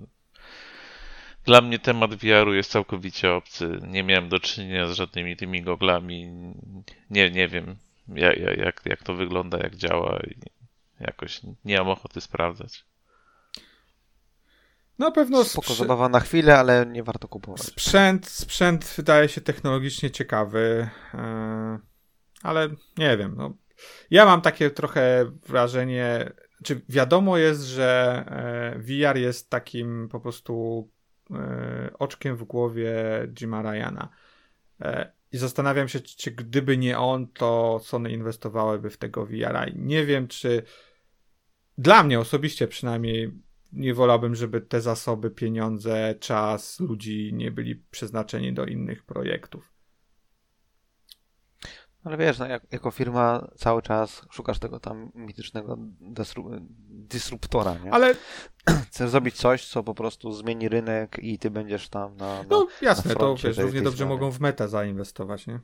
Dla mnie temat VR-u jest całkowicie obcy. Nie miałem do czynienia z żadnymi tymi goglami. Nie, nie wiem, jak, jak, jak to wygląda, jak działa. i Jakoś nie mam ochoty sprawdzać.
Na pewno
Spoko
sprze-
zabawa na chwilę, ale nie warto kupować.
sprzęt, sprzęt wydaje się technologicznie ciekawy, e, ale nie wiem. No. Ja mam takie trochę wrażenie, czy wiadomo jest, że e, VR jest takim po prostu oczkiem w głowie Jima Ryana. E, I zastanawiam się, czy, gdyby nie on, to Sony inwestowałyby w tego VR-a. I nie wiem, czy dla mnie osobiście przynajmniej nie wolałbym, żeby te zasoby, pieniądze, czas ludzi nie byli przeznaczeni do innych projektów.
Ale wiesz, no, jak, jako firma cały czas szukasz tego tam mitycznego dysru- dysruptora, nie?
Ale
Chcesz zrobić coś, co po prostu zmieni rynek i ty będziesz tam na... na...
no jasne,
na
to wiesz,
tej-
równie
tej
dobrze mogą w meta zainwestować, nie?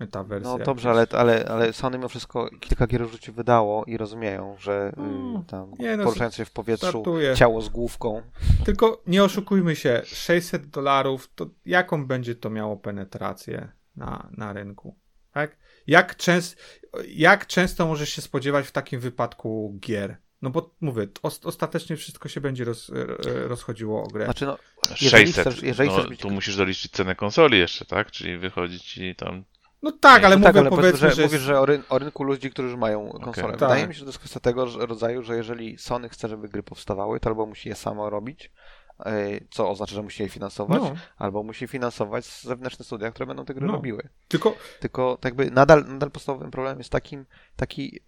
Metawersja.
No dobrze, ale, ale, ale Sony mimo wszystko kilka gier w życiu wydało i rozumieją, że y, tam
nie no,
poruszając się w powietrzu
Startuję.
ciało z główką.
Tylko nie oszukujmy się, 600 dolarów, to jaką będzie to miało penetrację na, na rynku? Tak? Jak, częst, jak często możesz się spodziewać w takim wypadku gier? No bo mówię, os- ostatecznie wszystko się będzie roz, e, rozchodziło o grę.
Znaczy no, Jeżeli
600.
chcesz- jeżeli
no,
chcesz być-
Tu musisz doliczyć cenę konsoli jeszcze, tak? Czyli wychodzi ci tam.
No tak, ale
no
mówię
tak, ale
powiedzmy,
że,
że...
mówisz, że o, ryn- o rynku ludzi, którzy już mają konsolę.
Tak.
Wydaje mi się, że to jest kwestia tego że- rodzaju, że jeżeli Sony chce, żeby gry powstawały, to albo musi je samo robić, co oznacza, że musi je finansować,
No,
albo musi finansować zewnętrzne studia, które będą te gry
No.
robiły.
tylko
Tylko tak jakby nadal, nadal podstawowym problemem jest takim, taki,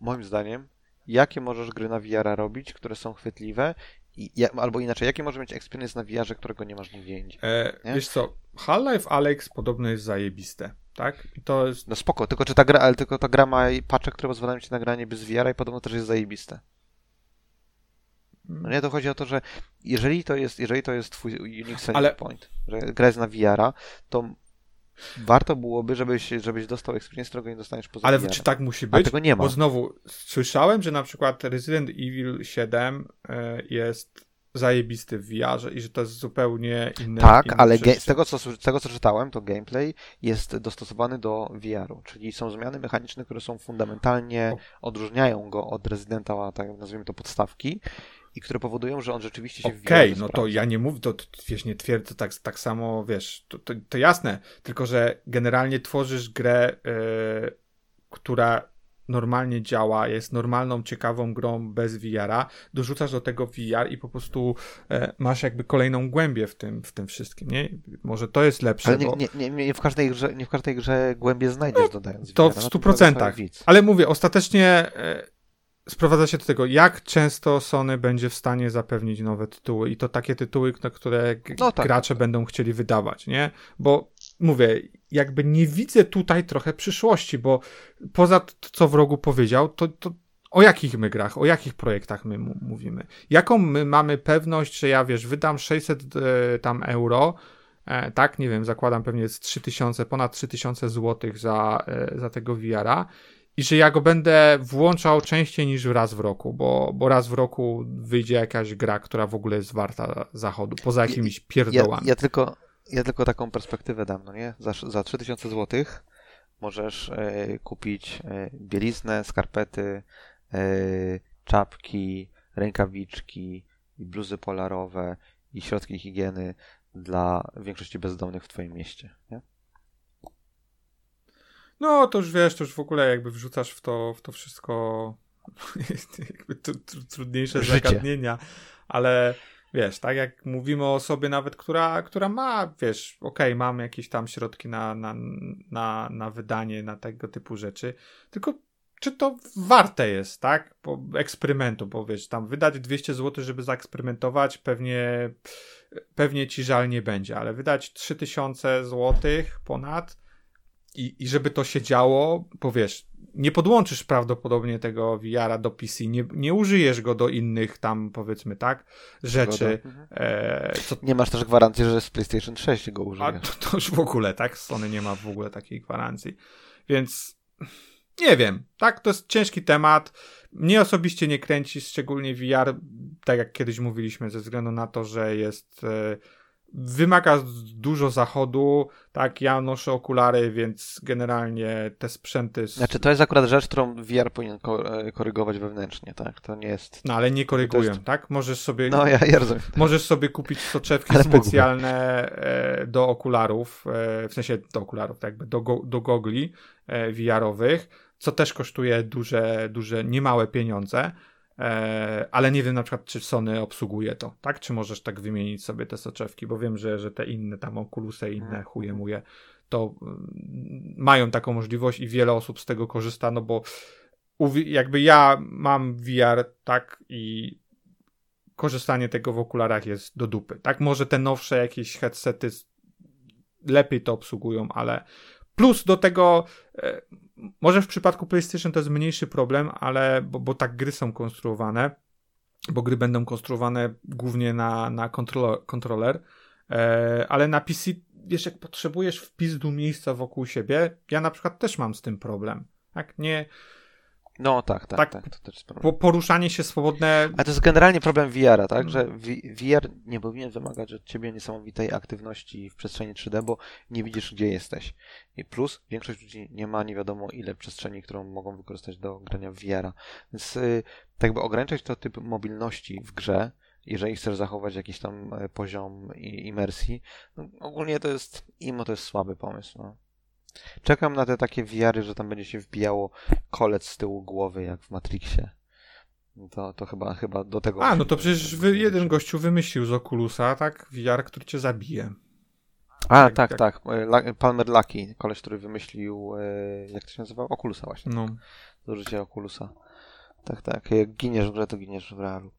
moim zdaniem, jakie możesz gry na VR robić, które są chwytliwe, i, albo inaczej, jakie możesz mieć experience na VR, którego nie masz nigdzie indziej.
e,
Nie?
wiesz co, Half-Life Alex podobno jest zajebiste, tak? I to jest...
No spoko, tylko czy ta gra, ale tylko ta gra ma i patche, które pozwalają ci na granie bez VR i podobno też jest zajebiste. No nie, to chodzi o to, że jeżeli to jest, jeżeli to jest twój unique selling
Ale-
point, że gra jest na VR-a, to warto byłoby, żebyś, żebyś dostał experience, którego nie dostaniesz poza
Ale
VR.
czy tak musi być?
tego nie ma.
Bo znowu, słyszałem, że na przykład Resident Evil 7 e, jest zajebisty w VR i że to jest zupełnie inne.
Tak,
inny
ale ge- z, tego, co, z tego co czytałem, to gameplay jest dostosowany do VR-u, czyli są zmiany mechaniczne, które są fundamentalnie, odróżniają go od Residenta, tak nazwijmy to podstawki, i które powodują, że on rzeczywiście się w
Okej,
VR
no to ja nie mówię, to, to wiesz, nie twierdzę tak, tak samo, wiesz, to, to, to jasne, tylko że generalnie tworzysz grę, e, która normalnie działa, jest normalną, ciekawą grą bez VR-a, dorzucasz do tego VR i po prostu e, masz jakby kolejną głębię w tym, w tym wszystkim, nie? Może to jest lepsze,
Ale nie,
bo...
nie, nie, nie, w każdej grze, nie w każdej grze głębie znajdziesz dodając
To
VR-a,
w
na
100%.
tym polega cały widz.
Ale mówię, ostatecznie e, sprowadza się do tego, jak często Sony będzie w stanie zapewnić nowe tytuły i to takie tytuły, na które
No tak,
gracze
tak, tak.
będą chcieli wydawać, nie? Bo mówię, jakby nie widzę tutaj trochę przyszłości, bo poza t- co w rogu powiedział, to, to o jakich my grach, o jakich projektach my mówimy? Jaką my mamy pewność, że ja wiesz, wydam 600 e, tam euro, e, tak, nie wiem, zakładam pewnie jest 3000, ponad 3000 złotych za, e, za tego VR-a i że ja go będę włączał częściej niż raz w roku, bo, bo raz w roku wyjdzie jakaś gra, która w ogóle jest warta zachodu, poza jakimiś
Ja,
pierdołami.
ja, tylko, ja tylko taką perspektywę dam, no nie? Za, za 3000 zł możesz e, kupić e, bieliznę, skarpety, e, czapki, rękawiczki, bluzy polarowe i środki higieny dla większości bezdomnych w twoim mieście. Nie?
No, to już wiesz, to już w ogóle jakby wrzucasz w to, w to wszystko jakby trudniejsze Życie. zagadnienia, ale wiesz, tak jak mówimy o osobie nawet, która, która ma, wiesz, okej, okay, mam jakieś tam środki na, na, na, na wydanie, na tego typu rzeczy, tylko czy to warte jest, tak? Po eksperymentu, bo wiesz, tam wydać 200 zł, żeby zaeksperymentować, pewnie, pewnie ci żal nie będzie, ale wydać 3000 zł ponad i, i żeby to się działo, bo wiesz, nie podłączysz prawdopodobnie tego VR-a do PC, nie, nie użyjesz go do innych tam, powiedzmy, tak, rzeczy. Mhm.
E, co... Nie masz też gwarancji, że z PlayStation 6 go użyjesz. A
to, to już w ogóle, tak? Sony nie ma w ogóle takiej gwarancji. Więc nie wiem, tak? To jest ciężki temat. Mnie osobiście nie kręci, szczególnie VR, tak jak kiedyś mówiliśmy, ze względu na to, że jest. E, wymaga dużo zachodu, tak, ja noszę okulary, więc generalnie te sprzęty...
Znaczy to jest akurat rzecz, którą VR powinien e, korygować wewnętrznie, tak, to nie jest...
No ale nie korygują, jest... tak, możesz sobie...
No ja, ja rozumiem.
Możesz sobie kupić soczewki specjalne e, do okularów, e, w sensie do okularów, tak, do, do gogli VR-owych, co też kosztuje duże, duże, niemałe pieniądze, ale nie wiem na przykład, czy Sony obsługuje to, tak? Czy możesz tak wymienić sobie te soczewki, bo wiem, że, że te inne tam Oculusy inne mhm. chuje muje, to mm, mają taką możliwość i wiele osób z tego korzysta, no bo jakby ja mam VR, tak, i korzystanie tego w okularach jest do dupy, tak? Może te nowsze jakieś headsety lepiej to obsługują, ale plus do tego e, może w przypadku PlayStation to jest mniejszy problem, ale bo, bo tak gry są konstruowane, bo gry będą konstruowane głównie na, na kontroler, e, ale na PC, wiesz, jak potrzebujesz wpis do miejsca wokół siebie, ja na przykład też mam z tym problem. Tak, nie,
no tak, tak, tak. tak to też jest
problem. poruszanie się swobodne.
A to jest generalnie problem VR-a, tak? Że VR nie powinien wymagać od ciebie niesamowitej aktywności w przestrzeni 3D, bo nie widzisz, gdzie jesteś. I plus większość ludzi nie ma nie wiadomo ile przestrzeni, którą mogą wykorzystać do grania w VR-a. Więc yy, tak jakby ograniczać to typ mobilności w grze, jeżeli chcesz zachować jakiś tam e, poziom imersji, no, ogólnie to jest, imo to jest słaby pomysł. No. Czekam na te takie wiary, że tam będzie się wbijało kolec z tyłu głowy, jak w Matrixie. To, to chyba, chyba do tego.
A, no to przecież wy, jeden gościu wymyślił z Oculusa, tak? VR, który cię zabije.
A, tak, tak. tak. tak. Palmer Lucky, koleś, który wymyślił, e, jak to się nazywa? Oculusa właśnie. No. Życia Oculusa. Tak, tak. Jak giniesz w grze, to giniesz w realu.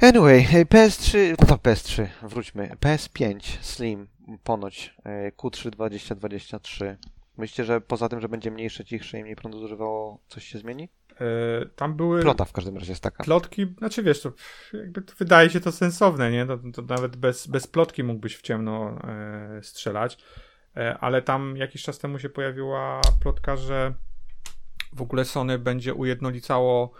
Anyway, PS3, no to PS3, wróćmy. PS5 Slim ponoć e, Q3 2023. Myślicie, że poza tym, że będzie mniejsze, cichsze i mniej prądu zużywało, coś się zmieni?
E, tam były.
Plota w każdym razie jest taka.
Plotki, znaczy wiesz, to jakby to wydaje się to sensowne, nie? To, to nawet bez, bez plotki mógłbyś w ciemno e, strzelać. Ale tam jakiś czas temu się pojawiła plotka, że w ogóle Sony będzie ujednolicało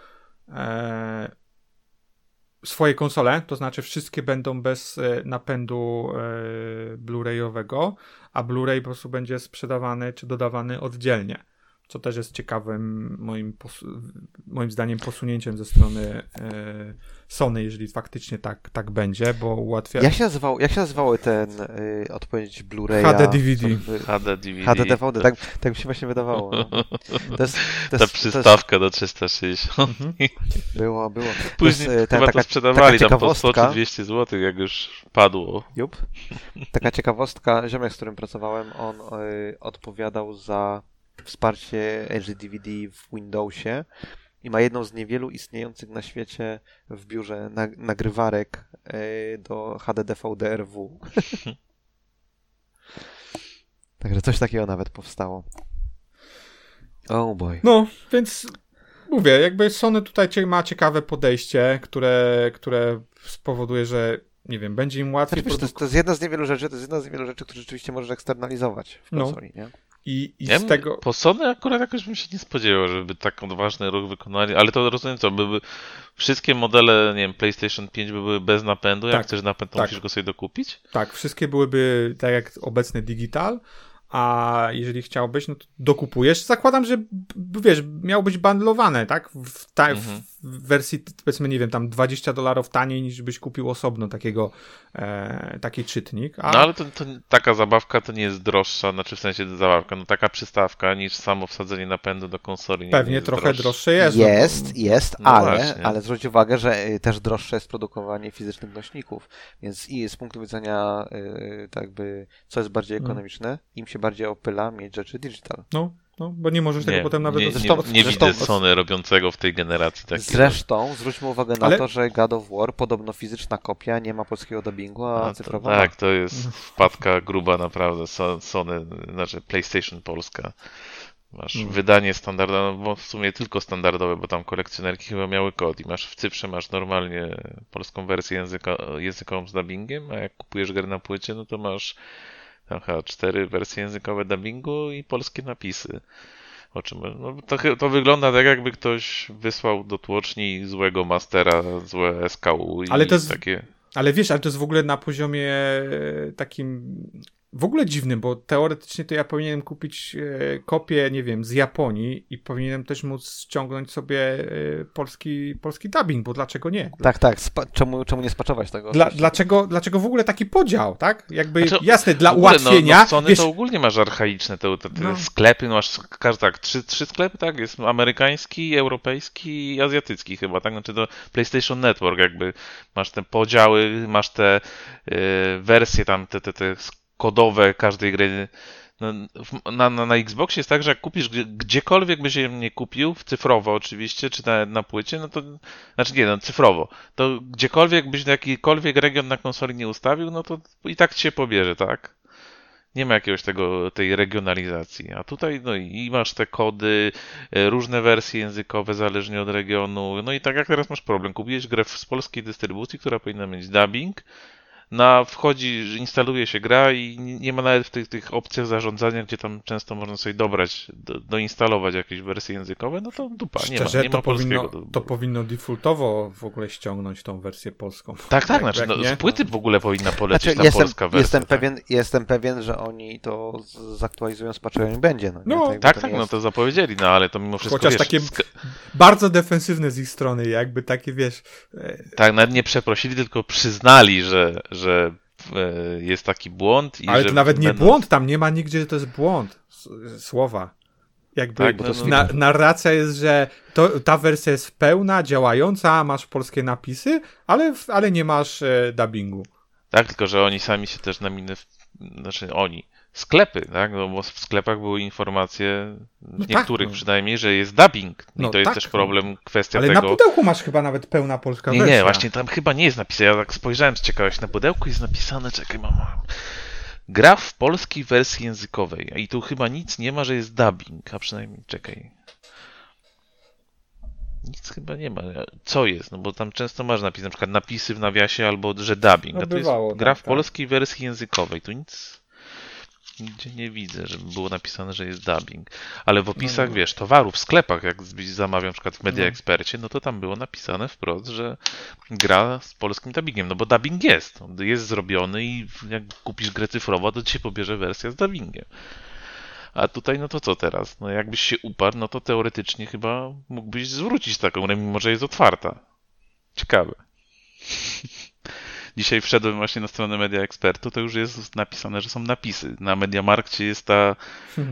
swoje konsole, to znaczy wszystkie będą bez e, napędu e, Blu-rayowego, a Blu-ray po prostu będzie sprzedawany czy dodawany oddzielnie co też jest ciekawym moim, moim zdaniem posunięciem ze strony e, Sony, jeżeli faktycznie tak, tak będzie, bo ułatwia...
Jak się nazywał, jak się nazywały ten y, odpowiedź Blu-raya?
HD DVD.
HD DVD.
HD DVD, tak, tak mi się właśnie wydawało. No.
To jest, to Ta jest, przystawka jest... do 360. Mhm.
Było, było.
Później to jest, chyba taka, to sprzedawali tam po 100 czy 200 zł, jak już padło.
Jup. Taka ciekawostka, ziomek, z którym pracowałem, on y, odpowiadał za wsparcie HD DVD w Windowsie i ma jedną z niewielu istniejących na świecie w biurze nagrywarek e, do HD DVD RW. Także coś takiego nawet powstało. Oh boy.
No, więc mówię, jakby Sony tutaj ma ciekawe podejście, które, które spowoduje, że nie wiem, będzie im łatwiej.
Znaczy, to, jest, to, jest, jedna z niewielu rzeczy, to jest jedna z niewielu rzeczy, które rzeczywiście możesz eksternalizować w no. konsoli, no. nie?
I, i ja z tego.
Po Sony akurat jakoś bym się nie spodziewał, żeby tak odważny ruch wykonali, ale to rozumiem co, były wszystkie modele, nie wiem, PlayStation 5 by były bez napędu, tak, jak chcesz napęd, to tak. musisz go sobie dokupić?
Tak, wszystkie byłyby tak jak obecny digital, a jeżeli chciałbyś, no to dokupujesz. Zakładam, że wiesz, miał być bundlowane, tak? W, ta, mhm. w w wersji, powiedzmy, nie wiem, tam 20 dolarów taniej niż byś kupił osobno takiego, e, taki czytnik. A...
No ale to, to, taka zabawka to nie jest droższa, znaczy w sensie zabawka, no taka przystawka niż samo wsadzenie napędu do konsoli. Nie,
Pewnie
nie jest
trochę
droższe.
droższe jest.
Jest,
no,
jest,
No
ale,
właśnie.
ale zwróć uwagę, że y, też droższe jest produkowanie fizycznych nośników, więc i z punktu widzenia y, tak jakby, co jest bardziej
Mm.
ekonomiczne, im się bardziej opyla mieć rzeczy digital.
no, no, bo nie możesz tego
Nie,
potem nawet...
nie,
dos-
nie,
Zresztą-
nie
zresztą-
widzę Sony robiącego w tej generacji takiego.
Zresztą zwróćmy uwagę na
Ale-
to, że God of War, podobno fizyczna kopia, nie ma polskiego dubbingu, a,
A
cyfrowa
tak, to jest wpadka gruba naprawdę. So- Sony, znaczy PlayStation Polska. Masz
Mm.
wydanie standardowe, no bo w sumie tylko standardowe, bo tam kolekcjonerki chyba miały kod i masz w cyfrze masz normalnie polską wersję języka, językową z dubbingiem, a jak kupujesz grę na płycie, no to masz tam chyba cztery wersje językowe dubbingu i polskie napisy. O czym, no to, to wygląda tak, jakby ktoś wysłał do tłoczni złego mastera, złe SKU i
Ale to jest-
takie...
Ale wiesz, ale to jest w ogóle na poziomie e, takim w ogóle dziwnym, bo teoretycznie to ja powinienem kupić e, kopię, nie wiem, z Japonii i powinienem też móc ściągnąć sobie e, polski, polski dubbing, bo dlaczego nie?
Tak, tak, spa- czemu, czemu nie spaczować tego?
Dla, dlaczego, dlaczego w ogóle taki podział, tak? Jakby,
Znaczy,
jasne, dla
ogóle,
ułatwienia,
No, no Sony
wiesz,
to ogólnie masz archaiczne te, te, te
No.
sklepy, no masz każdy tak, trzy, trzy sklepy, tak? Jest amerykański, europejski i azjatycki chyba, tak? Znaczy to PlayStation Network jakby masz te podziały, masz te y, wersje tam, te, te, te kodowe każdej gry. No, na, na, na Xboxie jest tak, że jak kupisz gdzie- gdziekolwiek byś je nie kupił, cyfrowo oczywiście, czy na, na płycie, no to, znaczy nie, no cyfrowo, to gdziekolwiek byś na jakikolwiek region na konsoli nie ustawił, no to i tak ci się pobierze, tak? Nie ma jakiegoś tego, tej regionalizacji. A tutaj, no i masz te kody, e, różne wersje językowe zależnie od regionu. No i tak jak teraz masz problem. Kupiłeś grę z polskiej dystrybucji, która powinna mieć dubbing. Na wchodzi, instaluje się gra i nie ma nawet w tych, tych opcjach zarządzania, gdzie tam często można sobie dobrać, do, doinstalować jakieś wersje językowe, no to dupa, nie ma,
szczerze,
nie
to,
ma polskiego.
powinno, to powinno defaultowo w ogóle ściągnąć tą wersję polską.
Tak, tak,
Jak-
znaczy no, z płyty w ogóle powinna polecieć
Znaczy,
ta
jestem,
polska wersja.
jestem,
tak?
pewien, jestem pewien, że oni to z- zaktualizują, spaczują i będzie. No?
No,
Tak,
to
tak,
nie
no
jest-
to zapowiedzieli, no ale to mimo wszystko
Chociaż
wiesz,
takie-
sk-
Bardzo defensywne z ich strony, jakby takie, wiesz, e,
Tak, nawet nie przeprosili, tylko przyznali, że, że e, jest taki błąd. I
ale
że
to nawet nie
będą-
błąd, tam nie ma nigdzie, że to jest błąd słowa. Jakby
Tak, bo to jest
na, narracja jest, że to, ta wersja jest pełna, działająca, masz polskie napisy, ale, ale nie masz e, dubbingu.
Tak, tylko że oni sami się też na minę, w... znaczy oni, sklepy, tak, no bo w sklepach były informacje, w
tak,
niektórych
no.
przynajmniej, że jest dubbing. I
No
to jest
tak,
też
no.
problem, kwestia
Ale na
tego...
pudełku masz chyba nawet pełna polska
Nie,
wersja.
nie, właśnie tam chyba nie jest napisane. Ja tak spojrzałem z ciekawości na pudełku jest napisane, czekaj, mama. Gra w polskiej wersji językowej. I tu chyba nic nie ma, że jest dubbing, a przynajmniej czekaj. Nic chyba nie ma. Co jest? No bo tam często masz napis, na przykład napisy w nawiasie albo że dubbing.
No
a tu jest gra
tak,
w
tak.
polskiej wersji językowej. Tu nic nigdzie nie widzę, żeby było napisane, że jest dubbing. Ale w opisach,
no.
wiesz, towarów w sklepach, jak na przykład w Media
No.
Expercie, no to tam było napisane wprost, że gra z polskim dubbingiem, no bo dubbing jest, jest zrobiony i jak kupisz grę cyfrowo, to ci się pobierze wersja z dubbingiem. A tutaj, no to co teraz? No jakbyś się uparł, no to teoretycznie chyba mógłbyś zwrócić taką grę, mimo że jest otwarta. Ciekawe. Dzisiaj wszedłem właśnie na stronę Media Expertu, to już jest napisane, że są napisy. Na Mediamarkcie jest ta,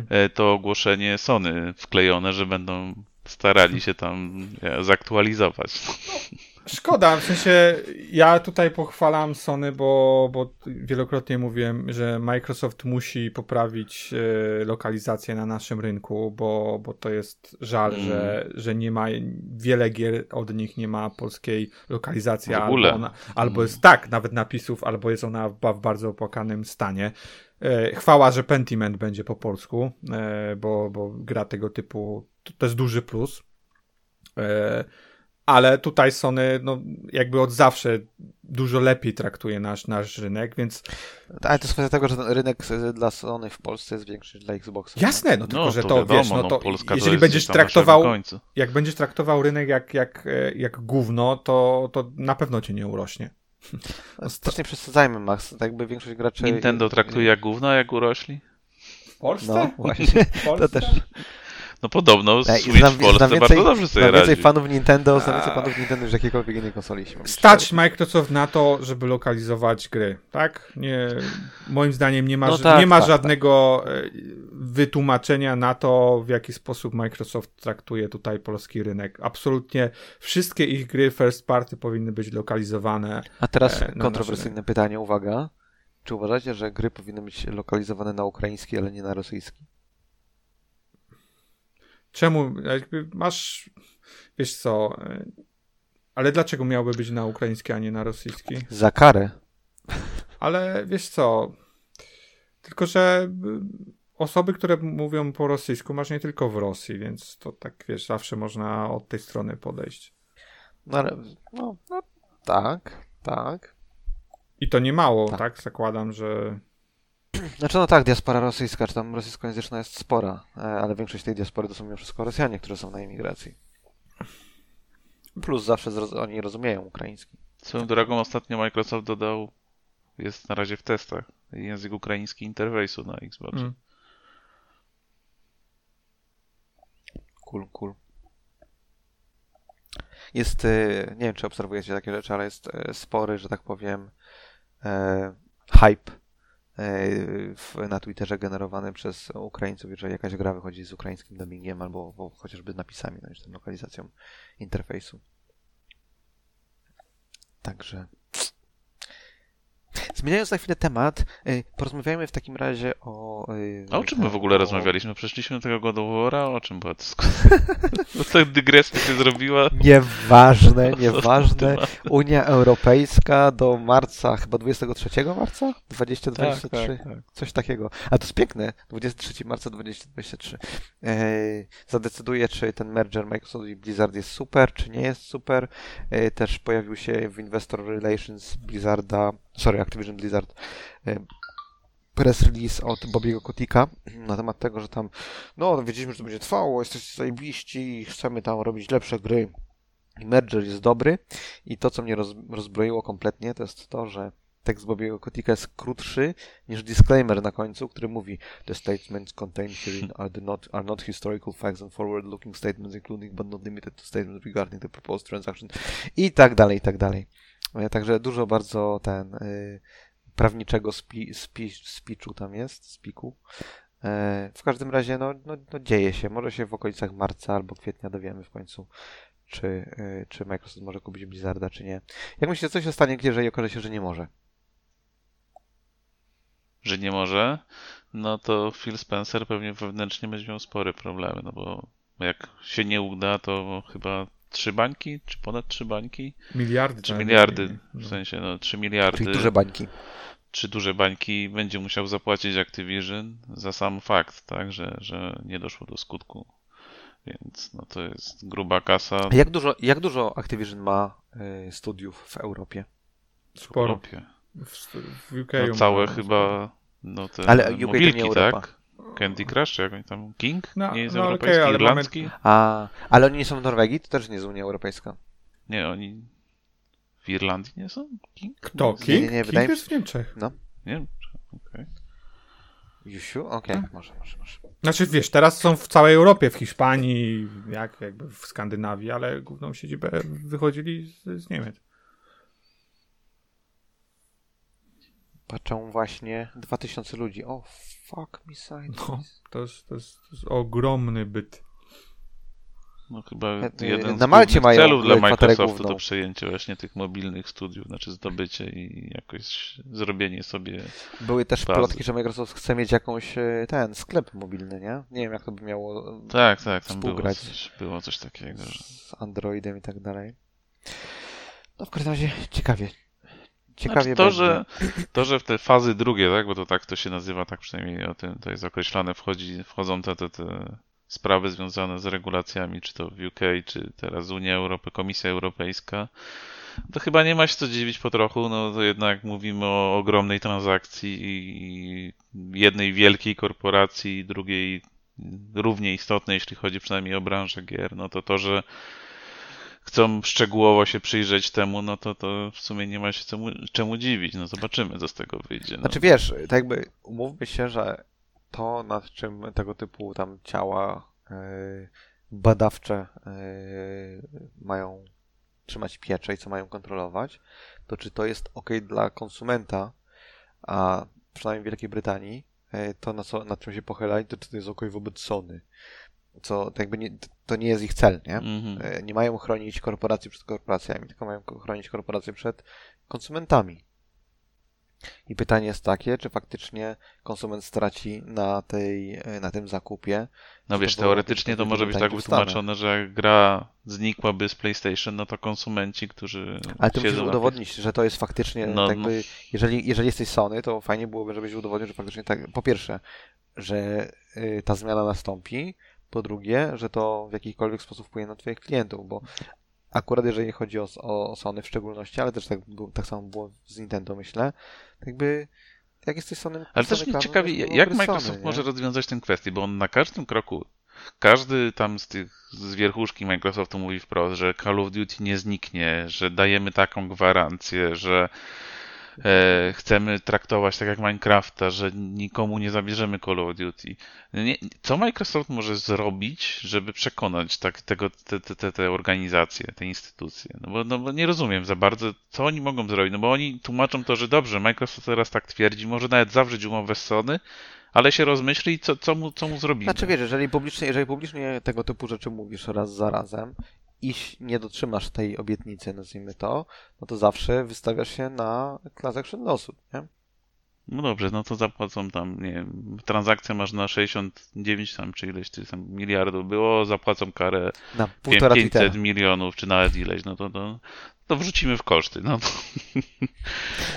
e, to ogłoszenie Sony wklejone, że będą starali się tam zaktualizować.
Szkoda, w sensie ja tutaj pochwalam Sony, bo, bo wielokrotnie mówiłem, że Microsoft musi poprawić e, lokalizację na naszym rynku, bo, bo to jest żal,
Mm.
że, że nie ma wiele gier od nich nie ma polskiej lokalizacji,
W ogóle.
albo, ona, albo jest tak, nawet napisów, albo jest ona w, w bardzo opłakanym stanie. E, Chwała, że Pentiment będzie po polsku, e, bo, bo gra tego typu to, to jest duży plus. E, ale tutaj Sony no, jakby od zawsze dużo lepiej traktuje nasz, nasz rynek, więc
Ale to jest kwestia tego, że ten rynek dla Sony w Polsce jest większy niż dla Xboxa.
jasne, no tylko,
No
że
to
to,
wiadomo,
wiesz, no
no,
to
Polska to
jeżeli
jest
będziesz traktował, jak będziesz traktował rynek jak, jak, jak gówno, to, to na pewno cię nie urośnie.
No, Też nie przesadzajmy, Max. Tak jakby większość graczy...
Nintendo traktuje jak gówno, a jak urośli?
W Polsce?
No, właśnie.
W Polsce?
To też.
No podobno
Ej,
Switch
znam-
w Polsce
znam
bardzo
więcej-
dobrze sobie
Znam więcej
radzi.
fanów Nintendo, znam więcej fanów Nintendo niż jakiejkolwiek innej konsoli.
Stać. Microsoft na to, żeby lokalizować gry, tak? Nie, moim zdaniem nie ma,
No tak,
nie ma
tak,
żadnego e, wytłumaczenia na to, w jaki sposób Microsoft traktuje tutaj polski rynek. Absolutnie wszystkie ich gry first party powinny być lokalizowane.
A teraz
E,
kontrowersyjne pytanie, uwaga. Czy uważacie, że gry powinny być lokalizowane na ukraiński, ale nie na rosyjski?
Czemu? Jakby masz, wiesz co, ale dlaczego miałby być na ukraiński, a nie na rosyjski?
Za karę.
Ale wiesz co, tylko że osoby, które mówią po rosyjsku masz nie tylko w Rosji, więc to tak, wiesz, zawsze można od tej strony podejść.
No ale, no, no tak, tak.
I to nie mało,
Tak.
tak? Zakładam, że
Znaczy no tak, diaspora rosyjska, czy tam rosyjskojęzyczna jest spora, e, ale większość tej diaspory to są mimo wszystko Rosjanie, którzy są na imigracji. Plus zawsze zroz- oni rozumieją ukraiński.
Swoją drogą ostatnio Microsoft dodał, jest na razie w testach, język ukraiński interfejsu na Xbox.
mm,
Cool, cool. Jest, e, nie wiem czy obserwujecie takie rzeczy, ale jest e, spory, że tak powiem, e, hype na Twitterze generowany przez Ukraińców, jeżeli jakaś gra wychodzi z ukraińskim dubbingiem albo, chociażby napisami, no, tam lokalizacją interfejsu. Także. Zmieniając na chwilę temat, e, porozmawiajmy w takim razie o. e,
A o czym my w ogóle
o-
rozmawialiśmy? Przeszliśmy do tego God of War'a? O czym była dyskusja? No ta dygresja się zrobiła.
Nieważne, nieważne. Unia Europejska do marca, chyba 23 marca? 2023?
Tak, tak, tak.
Coś takiego. A to jest piękne. 23 marca 2023. Eee, zadecyduje, czy ten merger Microsoft i Blizzard jest super, czy nie jest super. Eee, też pojawił się w Investor Relations Blizzarda, sorry, Activision Blizzard, e, press release od Bobiego Kotika na temat tego, że tam, no, wiedzieliśmy, że to będzie trwało, jesteście zajebiści, chcemy tam robić lepsze gry. I merger jest dobry i to, co mnie roz, rozbroiło kompletnie, to jest to, że tekst Bobiego Kotika jest krótszy niż disclaimer na końcu, który mówi The statements contained herein are, not, are not historical facts and forward-looking statements including but not limited to statements regarding the proposed transaction i tak dalej, i tak dalej. E, Także dużo bardzo ten y, prawniczego spi, spi, speechu tam jest, spiku. E, w każdym razie, no, no, no dzieje się. Może się w okolicach marca albo kwietnia dowiemy w końcu, czy, y, czy Microsoft może kupić Blizzarda, czy nie. Jak myślicie, co się stanie, jeżeli okaże się, że nie może?
że nie może, no to Phil Spencer pewnie wewnętrznie będzie miał spore problemy, no bo jak się nie uda, to chyba trzy bańki, czy ponad trzy bańki?
miliardy.
Trzy
tak,
miliardy,
no.
w sensie no trzy miliardy,
Czyli duże bańki.
trzy duże bańki będzie musiał zapłacić Activision za sam fakt, tak, że, że nie doszło do skutku. Więc no to jest gruba kasa
A jak dużo, jak dużo Activision ma y, studiów w Europie?
w
Sporo.
Europie.
W, w UK.
No całe chyba, no te
Ale UK to nie
mobilki,
Europa.
tak? Candy Crush, czy jak oni tam, King?
No,
nie jest
no,
europejski,
ale mamy-
irlandzki?
A, ale oni nie są w Norwegii? To też nie jest Unia Europejska.
Nie, oni w Irlandii nie są? King?
Kto?
Nie,
King?
nie, nie,
King
wydaje mi
jest w Niemczech.
Nie, okej.
Jusiu? Okej,
Tak.
może, może, może.
Znaczy, wiesz, teraz są w całej Europie, w Hiszpanii, jak jakby w Skandynawii, ale główną siedzibę wychodzili z, z Niemiec.
Patrzą właśnie 2000 ludzi. O, fuck me sideways.
No, to jest, to jest, to jest ogromny byt.
No chyba
E,
jeden
na
z
Malcie
głównych
mają
celów dla
kwaterę
Microsoftu to przejęcie właśnie tych mobilnych studiów, znaczy zdobycie i jakoś zrobienie sobie...
Były też
Bazy.
plotki, że Microsoft chce mieć jakąś e, ten sklep mobilny, nie? Nie wiem, jak to by miało e,
Tak, tak, tam było coś, było coś takiego, że...
z Androidem i tak dalej. No w każdym razie ciekawie. Ciekawie
Znaczy to,
będzie.
że, to, że w te fazy drugie, tak, bo to tak to się nazywa, tak przynajmniej o tym to jest określane, wchodzi, wchodzą te, te, te sprawy związane z regulacjami, czy to w UK, czy teraz Unia Europy, Komisja Europejska, to chyba nie ma się co dziwić po trochu, no to jednak mówimy o ogromnej transakcji i jednej wielkiej korporacji drugiej równie istotnej, jeśli chodzi przynajmniej o branżę gier, no to to, że chcą szczegółowo się przyjrzeć temu, no to, to w sumie nie ma się czemu, czemu dziwić. No zobaczymy, co z tego wyjdzie. No.
Znaczy wiesz, tak jakby umówmy się, że to nad czym tego typu tam ciała badawcze mają trzymać pieczę i co mają kontrolować, to czy to jest ok dla konsumenta, a przynajmniej w Wielkiej Brytanii, to na, co, na czym się pochylali, to czy to jest ok wobec Sony. Co to jakby nie, to nie jest ich cel, nie? Mm-hmm. Nie mają chronić korporacji przed korporacjami, tylko mają chronić korporacje przed konsumentami. I pytanie jest takie, czy faktycznie konsument straci na, tej, na tym zakupie.
No wiesz, teoretycznie to może być tak wytłumaczone, że jak gra znikłaby z PlayStation, no to konsumenci, którzy.
Ale ty musisz udowodnić, że to jest faktycznie. No, jakby, no. Jeżeli, jeżeli jesteś Sony, to fajnie byłoby, żebyś udowodnił, że faktycznie tak. Po pierwsze, że y, ta zmiana nastąpi. Po drugie, że to w jakikolwiek sposób wpłynie na Twoich klientów, bo akurat jeżeli chodzi o, o Sony w szczególności, ale też tak, tak samo było z Nintendo, myślę, jakby jak jesteś Sony...
Ale też mnie ciekawi, jak Microsoft Sony, może rozwiązać tę kwestię, bo on na każdym kroku, każdy tam z tych z wierchuszki Microsoftu mówi wprost, że Call of Duty nie zniknie, że dajemy taką gwarancję, że e, chcemy traktować tak jak Minecrafta, że nikomu nie zabierzemy Call of Duty. Nie, co Microsoft może zrobić, żeby przekonać tak, tego, te, te, te organizacje, te instytucje? No bo, no bo nie rozumiem za bardzo, co oni mogą zrobić. No bo oni tłumaczą to, że dobrze, Microsoft teraz tak twierdzi, może nawet zawrzeć umowę z Sony, ale się rozmyśli i co, co, mu, co mu zrobimy.
Znaczy wiesz, jeżeli publicznie, jeżeli publicznie tego typu rzeczy mówisz raz za razem i nie dotrzymasz tej obietnicy, nazwijmy to, no to zawsze wystawiasz się na klasach przednosów, nie?
No dobrze, no to zapłacą tam, nie wiem, transakcję masz na 69 tam, czy ileś tam miliardów było, zapłacą karę
na
500 milionów, czy nawet ileś, no to, to, to wrzucimy w koszty, no to...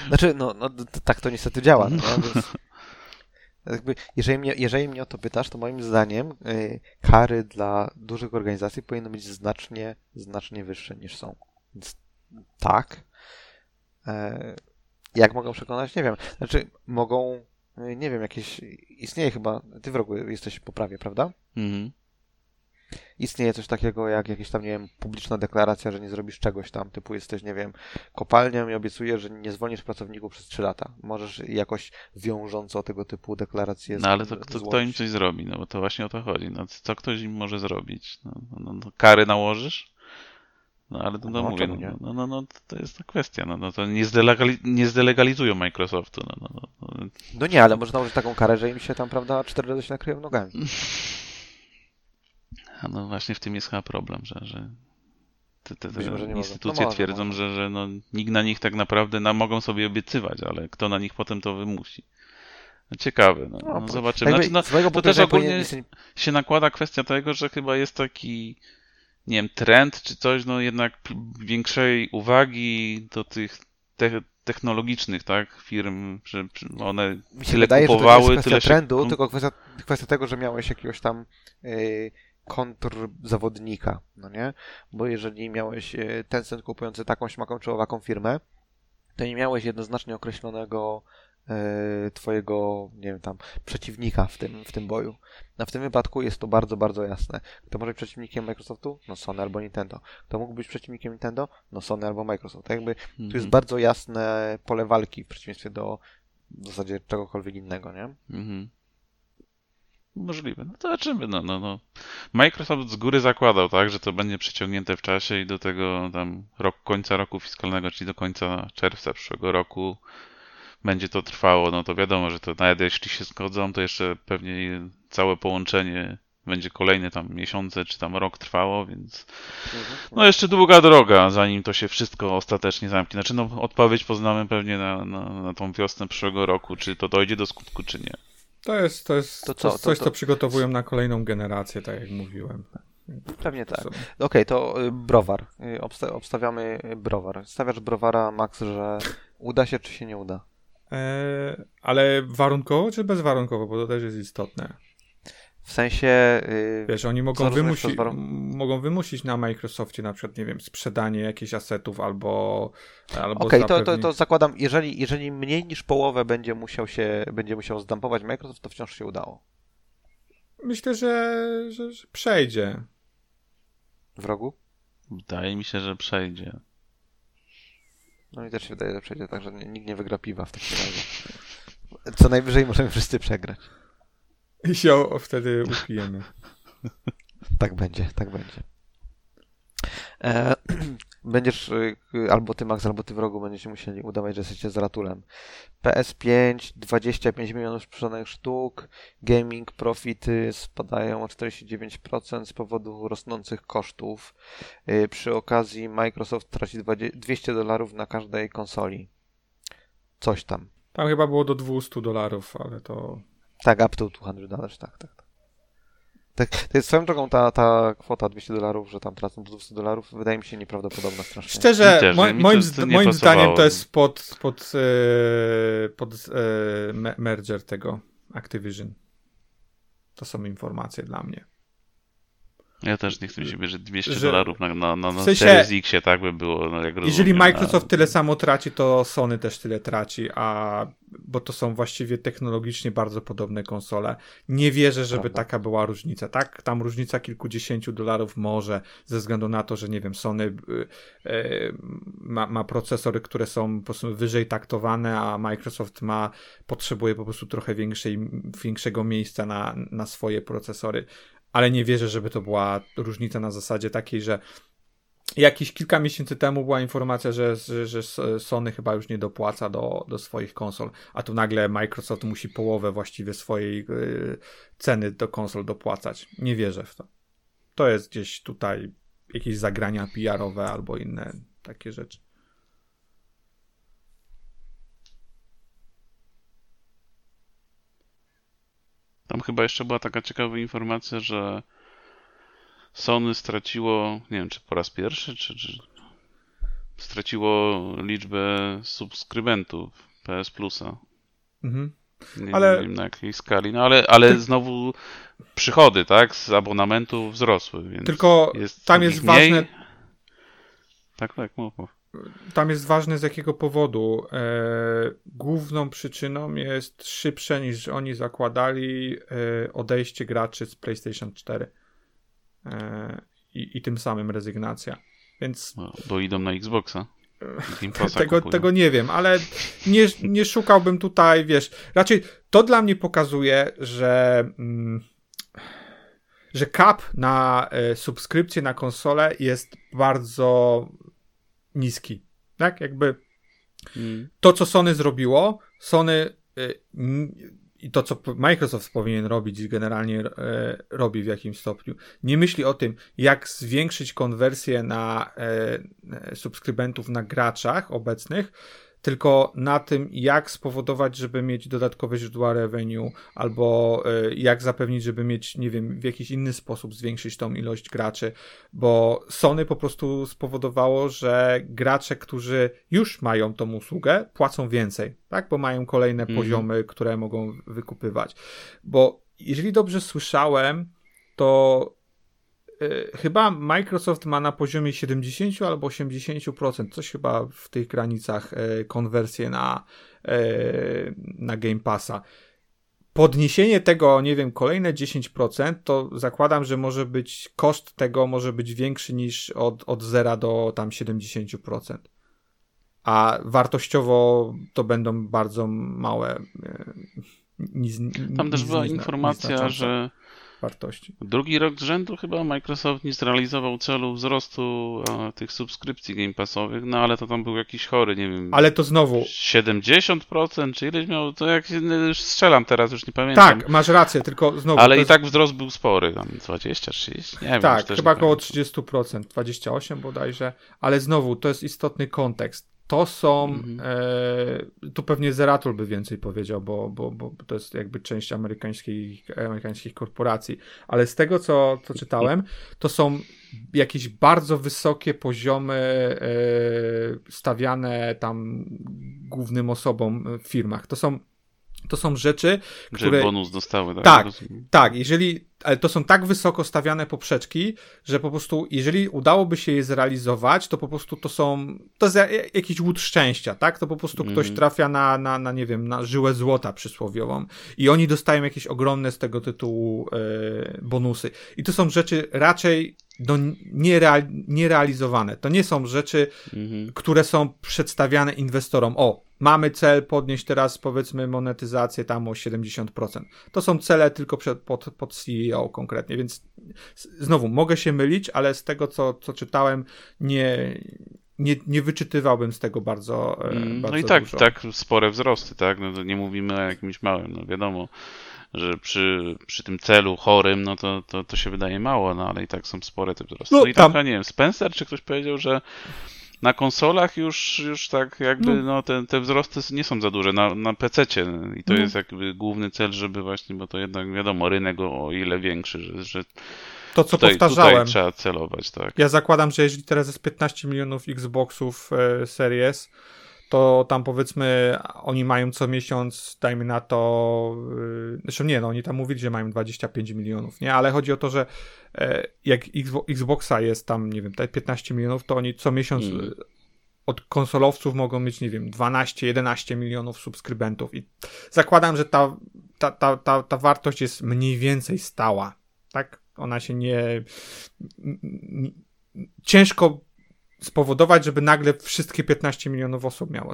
Znaczy, no, no tak to niestety działa, no, Więc jakby, jeżeli, mnie, jeżeli mnie o to pytasz, to moim zdaniem y, kary dla dużych organizacji powinny być znacznie, znacznie wyższe niż są. Więc tak. E, jak mogą przekonać? Nie wiem. Znaczy, mogą, y, nie wiem, jakieś. Istnieje chyba. Ty w rogu jesteś po prawie, prawda? Mhm istnieje coś takiego jak jakieś tam, nie wiem, publiczna deklaracja, że nie zrobisz czegoś tam, typu jesteś, nie wiem, kopalnią i obiecujesz, że nie zwolnisz pracowników przez 3 lata. Możesz jakoś wiążąco tego typu deklaracje
No ale to kto, kto im coś zrobi, no bo to właśnie o to chodzi. No, co ktoś im może zrobić? No, no, no kary nałożysz? No ale to no, no mówię, no, no, no, no, to jest ta kwestia, no, no to nie, nie zdelegalizują Microsoftu. No, no,
no, no. no nie, ale można nałożyć taką karę, że im się tam, prawda, cztery razy się nakryją nogami.
no właśnie w tym jest chyba problem, że, że te, te, te instytucje no twierdzą, że, że no, nikt na nich tak naprawdę na, mogą sobie obiecywać, ale kto na nich potem to wymusi. No, ciekawe, no, no, no zobaczymy. Znaczy, no, to też ogólnie się nakłada kwestia tego, że chyba jest taki nie wiem, trend czy coś, no jednak większej uwagi do tych te technologicznych, tak, firm, że one Mi się tyle wydaje, kupowały, że to nie jest
kwestia tyle trendu, się... tylko kwestia, kwestia tego, że miałeś jakiegoś tam yy, kontrzawodnika, no nie? Bo jeżeli miałeś e, Tencent kupujący taką śmaką czy owaką firmę, to nie miałeś jednoznacznie określonego e, twojego, nie wiem, tam, przeciwnika w tym, w tym boju. A w tym wypadku jest to bardzo, bardzo jasne. Kto może być przeciwnikiem Microsoftu? No Sony albo Nintendo. Kto mógł być przeciwnikiem Nintendo? No Sony albo Microsoft. Tak jakby tu jest mhm. bardzo jasne pole walki w przeciwieństwie do w zasadzie czegokolwiek innego, nie? Mhm.
Możliwe. No to zobaczymy. No, no, no. Microsoft z góry zakładał, tak, że to będzie przeciągnięte w czasie i do tego tam rok, końca roku fiskalnego, czyli do końca czerwca przyszłego roku będzie to trwało. No to wiadomo, że to nawet jeśli się zgodzą, to jeszcze pewnie całe połączenie będzie kolejne tam miesiące czy tam rok trwało, więc no jeszcze długa droga, zanim to się wszystko ostatecznie zamknie. Znaczy no odpowiedź poznamy pewnie na, na, na tą wiosnę przyszłego roku, czy to dojdzie do skutku, czy nie.
To jest, to jest to co, coś, to, co przygotowują na kolejną generację, tak jak mówiłem.
Pewnie tak. Okej, okay, to y, browar. Y, obsta obstawiamy browar. Stawiasz browara, Max, że uda się, czy się nie uda?
Eee, ale warunkowo, czy bezwarunkowo? Bo to też jest istotne.
W sensie. Yy,
Wiesz, oni mogą, wymusi, mogą wymusić na Microsoftie na przykład, nie wiem, sprzedanie jakichś asetów albo. albo
Okej, okay, to, to, to zakładam, jeżeli, jeżeli mniej niż połowę będzie musiał się będzie musiał zdampować Microsoft, to wciąż się udało.
Myślę, że, że, że przejdzie.
W rogu?
Wydaje mi się, że przejdzie.
No mi też się wydaje, że przejdzie, także nikt nie wygra piwa w takim razie. Co najwyżej możemy wszyscy przegrać.
I się wtedy upijemy.
Tak będzie, tak będzie. E, będziesz y, albo ty Max, albo ty wrogu będziecie musieli udawać, że jesteście z Ratulem. PS5 25 milionów sprzedanych sztuk, gaming profity spadają o 49% z powodu rosnących kosztów. Y, przy okazji Microsoft traci 200 dolarów na każdej konsoli. Coś tam.
Tam chyba było do 200 dolarów, ale to...
Tak, up to 200 dolarów, tak, tak. tak. Tak, to jest swoją drogą ta, ta kwota 200 dolarów, że tam tracą do 200 dolarów, wydaje mi się nieprawdopodobna strasznie.
Szczerze, też, mo moim, to, to moim zdaniem to jest pod, pod, e, pod e, merger tego Activision. To są informacje dla mnie.
Ja też nie chcę mi się wierzyć 200 że, dolarów na, na, na, na w sensie, Series X tak by było. No, jak
jeżeli Microsoft tyle samo traci, to Sony też tyle traci, a bo to są właściwie technologicznie bardzo podobne konsole. Nie wierzę, żeby Prawda. taka była różnica. Tak, tam różnica kilkudziesięciu dolarów może, ze względu na to, że nie wiem, Sony y, y, ma, ma procesory, które są po prostu wyżej taktowane, a Microsoft ma, potrzebuje po prostu trochę większej, większego miejsca na, na swoje procesory ale nie wierzę, żeby to była różnica na zasadzie takiej, że Jakieś kilka miesięcy temu była informacja, że, że, że, Sony chyba już nie dopłaca do, do swoich konsol, a tu nagle Microsoft musi połowę właściwie swojej yy, ceny do konsol dopłacać. Nie wierzę w to. To jest gdzieś tutaj jakieś zagrania PR-owe albo inne takie rzeczy.
Tam chyba jeszcze była taka ciekawa informacja, że Sony straciło, nie wiem czy po raz pierwszy, czy, czy straciło liczbę subskrybentów PS Plusa. Mhm. Nie, ale... nie wiem na jakiej skali, no ale, ale Ty... znowu przychody, tak, z abonamentu wzrosły, więc
Tylko jest tam jest mniej. ważne...
Tak, tak, mów, mów
tam jest ważne z jakiego powodu. E, główną przyczyną jest szybsze niż oni zakładali e, odejście graczy z PlayStation 4 e, i, i tym samym rezygnacja. Więc.
No, bo idą na Xboxa.
tego, tego nie wiem, ale nie, nie szukałbym tutaj, wiesz, raczej to dla mnie pokazuje, że mm, że cap na subskrypcję na konsolę jest bardzo niski. Tak? Jakby mm. to, co Sony zrobiło, Sony y, i to, co Microsoft powinien robić i generalnie y, robi w jakimś stopniu, nie myśli o tym, jak zwiększyć konwersję na y, subskrybentów na graczach obecnych, tylko na tym, jak spowodować, żeby mieć dodatkowe źródła revenue, albo e, jak zapewnić, żeby mieć, nie wiem, w jakiś inny sposób zwiększyć tą ilość graczy, bo Sony po prostu spowodowało, że gracze, którzy już mają tą usługę, płacą więcej, tak, bo mają kolejne mm. poziomy, które mogą wykupywać. Bo jeżeli dobrze słyszałem, to chyba Microsoft ma na poziomie 70 albo 80%, coś chyba w tych granicach e, konwersję na, e, na Game Passa. Podniesienie tego, nie wiem, kolejne 10%, to zakładam, że może być koszt tego może być większy niż od, od 0 do tam 70%. A wartościowo to będą bardzo małe. Nic,
Tam też była informacja, że
wartości.
Drugi rok z rzędu chyba Microsoft nie zrealizował celu wzrostu a, tych subskrypcji Game Passowych, no ale to tam był jakiś chory, nie wiem.
Ale to znowu.
70% czy ileś miał, to jak już strzelam teraz, już nie pamiętam.
Tak, masz rację, tylko znowu.
Ale i jest... tak wzrost był spory, tam 20, 30, nie wiem.
Tak, chyba około 30%, 28 bodajże, ale znowu to jest istotny kontekst to są, mhm. e, tu pewnie Zeratul by więcej powiedział, bo, bo, bo to jest jakby część amerykańskich, amerykańskich korporacji, ale z tego, co, co czytałem, to są jakieś bardzo wysokie poziomy e, stawiane tam głównym osobom w firmach. To są to są rzeczy, które...
Że bonus dostały, tak?
Tak, tak. Jeżeli, ale to są tak wysoko stawiane poprzeczki, że po prostu, jeżeli udałoby się je zrealizować, to po prostu to są, to jest jakiś łód szczęścia, tak? To po prostu mm. ktoś mhm. trafia na, na, na, nie wiem, na żyłę złota przysłowiową i oni dostają jakieś ogromne z tego tytułu e, bonusy. I to są rzeczy raczej no, niereal, nierealizowane. To nie są rzeczy, mm -hmm. które są przedstawiane inwestorom. O, mamy cel podnieść teraz powiedzmy monetyzację tam o 70%. To są cele tylko przed, pod, pod CEO konkretnie, więc znowu mogę się mylić, ale z tego co, co czytałem nie, nie, nie wyczytywałbym z tego bardzo, e, mm, bardzo
No i tak,
dużo.
tak spore wzrosty, tak? No to nie mówimy o jakimś małym, no wiadomo że przy, przy tym celu chorym, no to, to, to się wydaje mało, no ale i tak są spore te wzrosty. No, no i tam... trochę, nie wiem, Spencer czy ktoś powiedział, że na konsolach już, już tak jakby no. no te, te wzrosty nie są za duże, na, na PC-cie i to no. jest jakby główny cel, żeby właśnie, bo to jednak wiadomo, rynek o, o ile większy, że, że
to, co tutaj, powtarzałem. Tutaj
trzeba celować, tak.
Ja zakładam, że jeżeli teraz jest 15 milionów Xboxów e, Series, to tam powiedzmy oni mają co miesiąc, dajmy na to, yy, zresztą nie, no oni tam mówili, że mają 25 milionów, nie, ale chodzi o to, że e, jak Xboxa jest tam, nie wiem, 15 milionów, to oni co miesiąc mm. od konsolowców mogą mieć, nie wiem, 12-11 milionów subskrybentów i zakładam, że ta, ta, ta, ta, ta wartość jest mniej więcej stała, tak? Ona się nie... Ciężko spowodować, żeby nagle wszystkie 15 milionów osób miało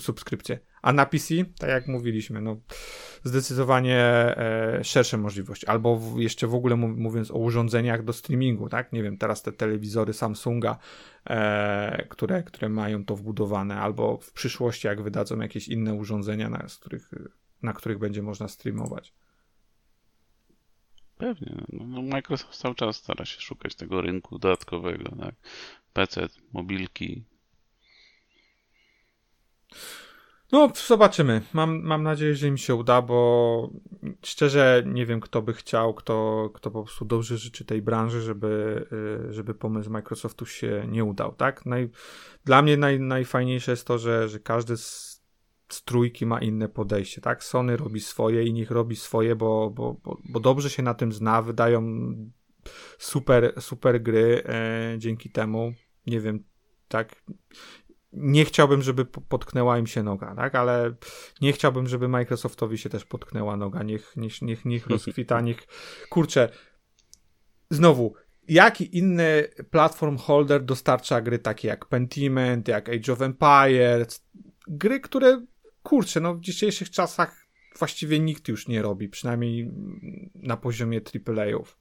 subskrypcję. A na PC, tak jak mówiliśmy, no zdecydowanie e, szersze możliwości. Albo w, jeszcze w ogóle mówiąc o urządzeniach do streamingu, tak? Nie wiem, teraz te telewizory Samsunga, e, które, które mają to wbudowane, albo w przyszłości, jak wydadzą jakieś inne urządzenia, na, których, na których będzie można streamować.
Pewnie. No, no, Microsoft cały czas stara się szukać tego rynku dodatkowego. Tak? PC, mobilki.
No, zobaczymy. Mam, mam nadzieję, że im się uda, bo szczerze nie wiem, kto by chciał, kto, kto po prostu dobrze życzy tej branży, żeby, y, żeby pomysł Microsoftu się nie udał, tak? Naj, dla mnie naj, najfajniejsze jest to, że, że każdy z z trójki ma inne podejście, tak? Sony robi swoje i niech robi swoje, bo, bo, bo, bo dobrze się na tym zna, wydają super, super gry e, dzięki temu. Nie wiem, tak. Nie chciałbym, żeby potknęła im się noga, tak? Ale nie chciałbym, żeby Microsoftowi się też potknęła noga. Niech, niech, niech, niech rozkwita, niech. Kurczę, znowu, jaki inny platform holder dostarcza gry takie jak Pentiment, jak Age of Empires, gry, które kurczę, no w dzisiejszych czasach właściwie nikt już nie robi, przynajmniej na poziomie AAA-ów.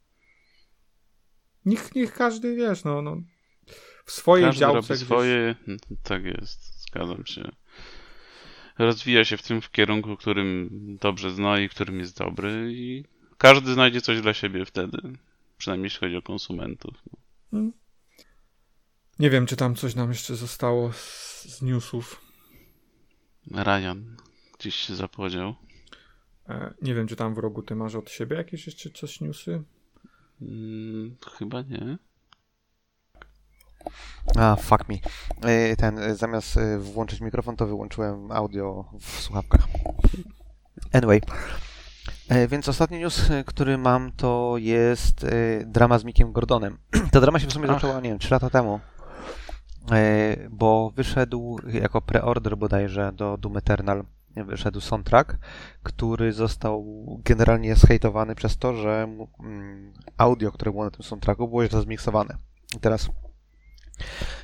Niech, niech każdy, wiesz, no, no w swojej każdy działce. Robi
gdzieś... swoje, tak jest, zgadzam się. Rozwija się w tym w kierunku, którym dobrze zna i którym jest dobry i każdy znajdzie coś dla siebie wtedy. Przynajmniej jeśli chodzi o konsumentów. Hmm.
Nie wiem, czy tam coś nam jeszcze zostało z, z newsów.
Ryan gdzieś się zapowiedział.
E, nie wiem, czy tam w rogu ty masz od siebie jakieś jeszcze coś newsy?
Hmm, chyba nie.
A, fuck me. E, ten, e, zamiast włączyć mikrofon, to wyłączyłem audio w słuchawkach. Anyway. Więc ostatni news, który mam, to jest drama z Mikiem Gordonem. Ta drama się w sumie Ach. zaczęła, nie wiem, 3 lata temu. E, bo wyszedł jako preorder bodajże do Doom Eternal wyszedł soundtrack, który został generalnie zhejtowany przez to, że audio, które było na tym soundtracku, było źle zmiksowane. I teraz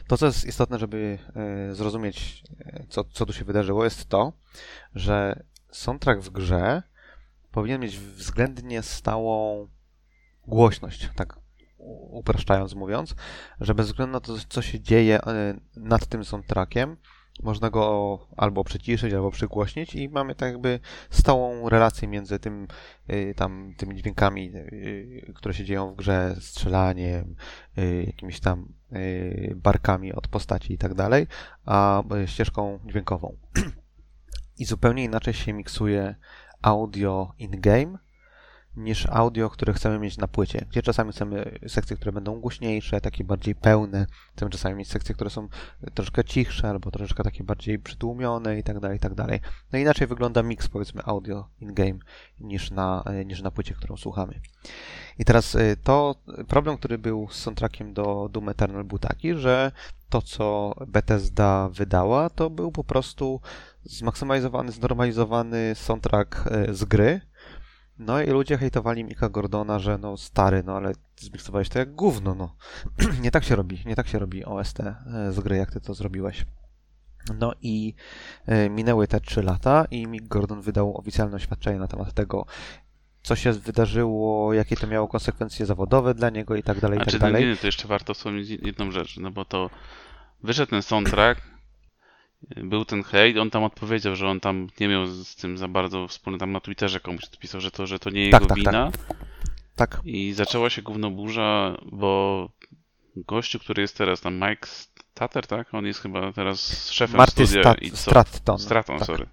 to, co jest istotne, żeby e, zrozumieć, e, co, co tu się wydarzyło, jest to, że soundtrack w grze powinien mieć względnie stałą głośność, tak upraszczając mówiąc, że bez względu na to, co się dzieje e, nad tym soundtrackiem, można go albo przyciszyć, albo przygłośnić i mamy tak jakby stałą relację między tym, e, tam, tymi dźwiękami, e, które się dzieją w grze, strzelaniem, jakimiś tam barkami od postaci i tak dalej, a ścieżką dźwiękową. I zupełnie inaczej się miksuje audio in-game niż audio, które chcemy mieć na płycie, gdzie czasami chcemy sekcje, które będą głośniejsze, takie bardziej pełne, chcemy czasami mieć sekcje, które są troszkę cichsze albo troszeczkę takie bardziej przytłumione i tak dalej, i tak dalej. No inaczej wygląda mix, powiedzmy, audio in-game niż na, niż na płycie, którą słuchamy. I teraz y, to problem, który był z soundtrackiem do Doom Eternal był taki, że to, co Bethesda wydała, to był po prostu zmaksymalizowany, znormalizowany soundtrack z gry, no i ludzie hejtowali Mika Gordona, że no stary, no ale zmiksowałeś to jak gówno, no. nie tak się robi, nie tak się robi OST e, z gry, jak ty to zrobiłeś. No i e, minęły te trzy lata i Mick Gordon wydał oficjalne oświadczenie na temat tego, co się wydarzyło, jakie to miało konsekwencje zawodowe dla niego i tak dalej, i tak dalej.
nie, to jeszcze warto wspomnieć jedną rzecz, no bo to wyszedł ten soundtrack, był ten hejt, on tam odpowiedział, że on tam nie miał z tym za bardzo wspólny, tam na Twitterze komuś odpisał, że to, że to nie
Tak,
jego
tak,
wina
Tak,
i zaczęła się gówno burza, bo gościu, który jest teraz tam, Mike Stater, tak? On jest chyba teraz szefem
Marty
studia
Stat,
i co?
Stratton.
Stratton,
tak.
sorry.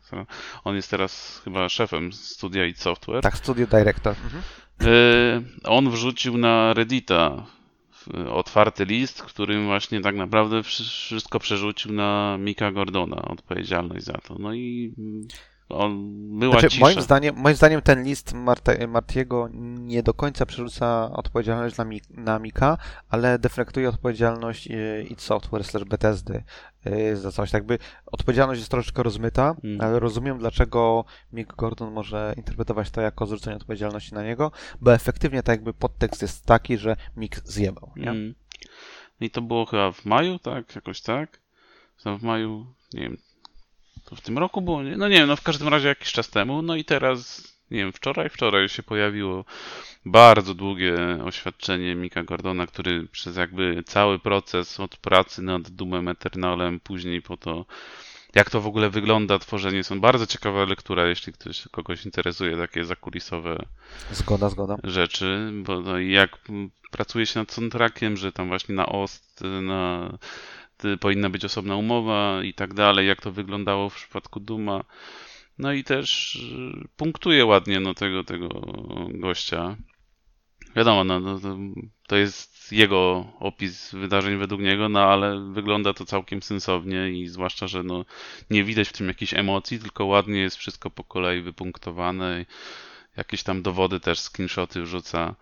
On jest teraz chyba szefem studia id Software.
Tak, studio director. Mhm.
Y, On wrzucił na Reddita otwarty list, którym właśnie tak naprawdę wszy- wszystko przerzucił na Mika Gordona, odpowiedzialność za to. No i on była
Znaczy,
cisza.
moim, zdaniem, moim zdaniem ten list Marte, Martiego nie do końca przerzuca odpowiedzialność na, Mi- na Mika, ale deflektuje odpowiedzialność y, id Software slash Bethesdy y, za coś. Tak by odpowiedzialność jest troszeczkę rozmyta,
Mm.
ale rozumiem, dlaczego Mick Gordon może interpretować to jako zrzucenie odpowiedzialności na niego, bo efektywnie tak jakby podtekst jest taki, że Mick zjebał. Nie?
Mm. I to było chyba w maju, tak? Jakoś tak? W maju, nie wiem, to w tym roku było, nie? No nie wiem, no w każdym razie jakiś czas temu. No i teraz, nie wiem, wczoraj, wczoraj się pojawiło bardzo długie oświadczenie Mika Gordona, który przez jakby cały proces od pracy nad Doomem Eternalem, później po to, jak to w ogóle wygląda tworzenie, są bardzo ciekawa lektura, jeśli ktoś kogoś interesuje, takie zakulisowe
Zgoda, zgoda.
rzeczy, bo no, jak pracuje się nad soundtrackiem, że tam właśnie na OST na, powinna być osobna umowa i tak dalej, jak to wyglądało w przypadku Duma. No i też y, punktuje ładnie no, tego, tego gościa. Wiadomo, no, no, to jest jego opis wydarzeń według niego, no ale wygląda to całkiem sensownie i zwłaszcza, że no, nie widać w tym jakichś emocji, tylko ładnie jest wszystko po kolei wypunktowane. Jakieś tam dowody też, screenshoty wrzuca.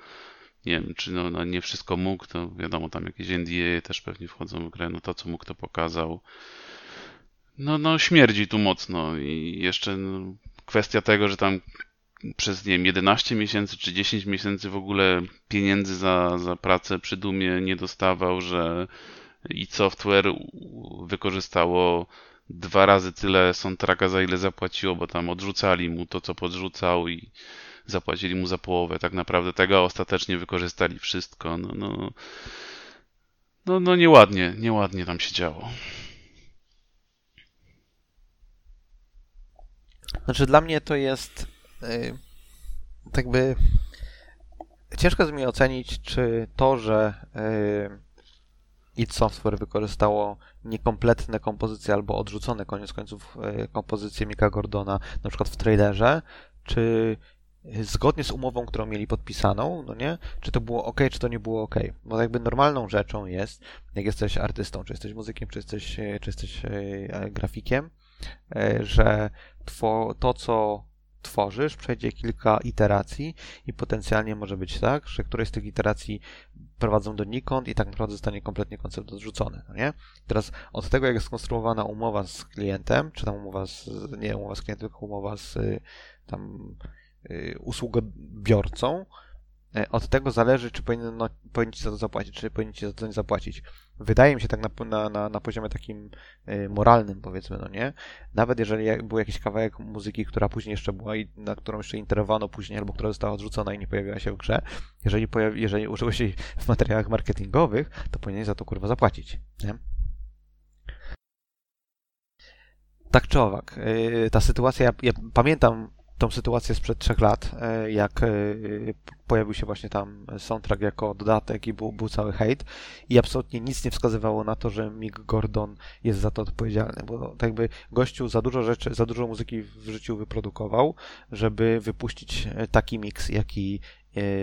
Nie wiem, czy no, no nie wszystko mógł, to wiadomo, tam jakieś NDA też pewnie wchodzą w grę, no to co mógł, to pokazał. No, no śmierdzi tu mocno i jeszcze no, kwestia tego, że tam przez, nie wiem, 11 miesięcy czy 10 miesięcy w ogóle pieniędzy za, za pracę przy Dumie nie dostawał, że i software wykorzystało dwa razy tyle soundtracka, za ile zapłaciło, bo tam odrzucali mu to, co podrzucał i zapłacili mu za połowę tak naprawdę tego, a ostatecznie wykorzystali wszystko. No, no, no, no nieładnie, nieładnie tam się działo.
Znaczy dla mnie to jest yy, tak by ciężko jest mi ocenić, czy to, że yy, id Software wykorzystało niekompletne kompozycje albo odrzucone koniec końców yy, kompozycje Mika Gordona, na przykład w trailerze, czy zgodnie z umową, którą mieli podpisaną, no nie, czy to było ok, czy to nie było ok. Bo jakby normalną rzeczą jest, jak jesteś artystą, czy jesteś muzykiem, czy jesteś, czy jesteś e, grafikiem, e, że two, to, co tworzysz, przejdzie kilka iteracji i potencjalnie może być tak, że któreś z tych iteracji prowadzą donikąd i tak naprawdę zostanie kompletnie koncept odrzucony, no nie? Teraz od tego, jak jest skonstruowana umowa z klientem, czy tam umowa z, nie umowa z klientem, tylko umowa z tam usługobiorcą, od tego zależy, czy powinien, no, powinien ci za to zapłacić, czy powinien ci za to nie zapłacić. Wydaje mi się tak na, na, na poziomie takim moralnym, powiedzmy, no nie? Nawet jeżeli był jakiś kawałek muzyki, która później jeszcze była i na którą jeszcze interowano później, albo która została odrzucona i nie pojawiła się w grze, jeżeli, jeżeli użyło się w materiałach marketingowych, to powinien za to kurwa zapłacić, nie? Tak czy owak, ta sytuacja, ja, ja pamiętam tą sytuację sprzed trzech lat, jak pojawił się właśnie tam soundtrack jako dodatek i był, był cały hejt i absolutnie nic nie wskazywało na to, że Mick Gordon jest za to odpowiedzialny, bo tak jakby gościu za dużo rzeczy, za dużo muzyki w życiu wyprodukował, żeby wypuścić taki miks, jaki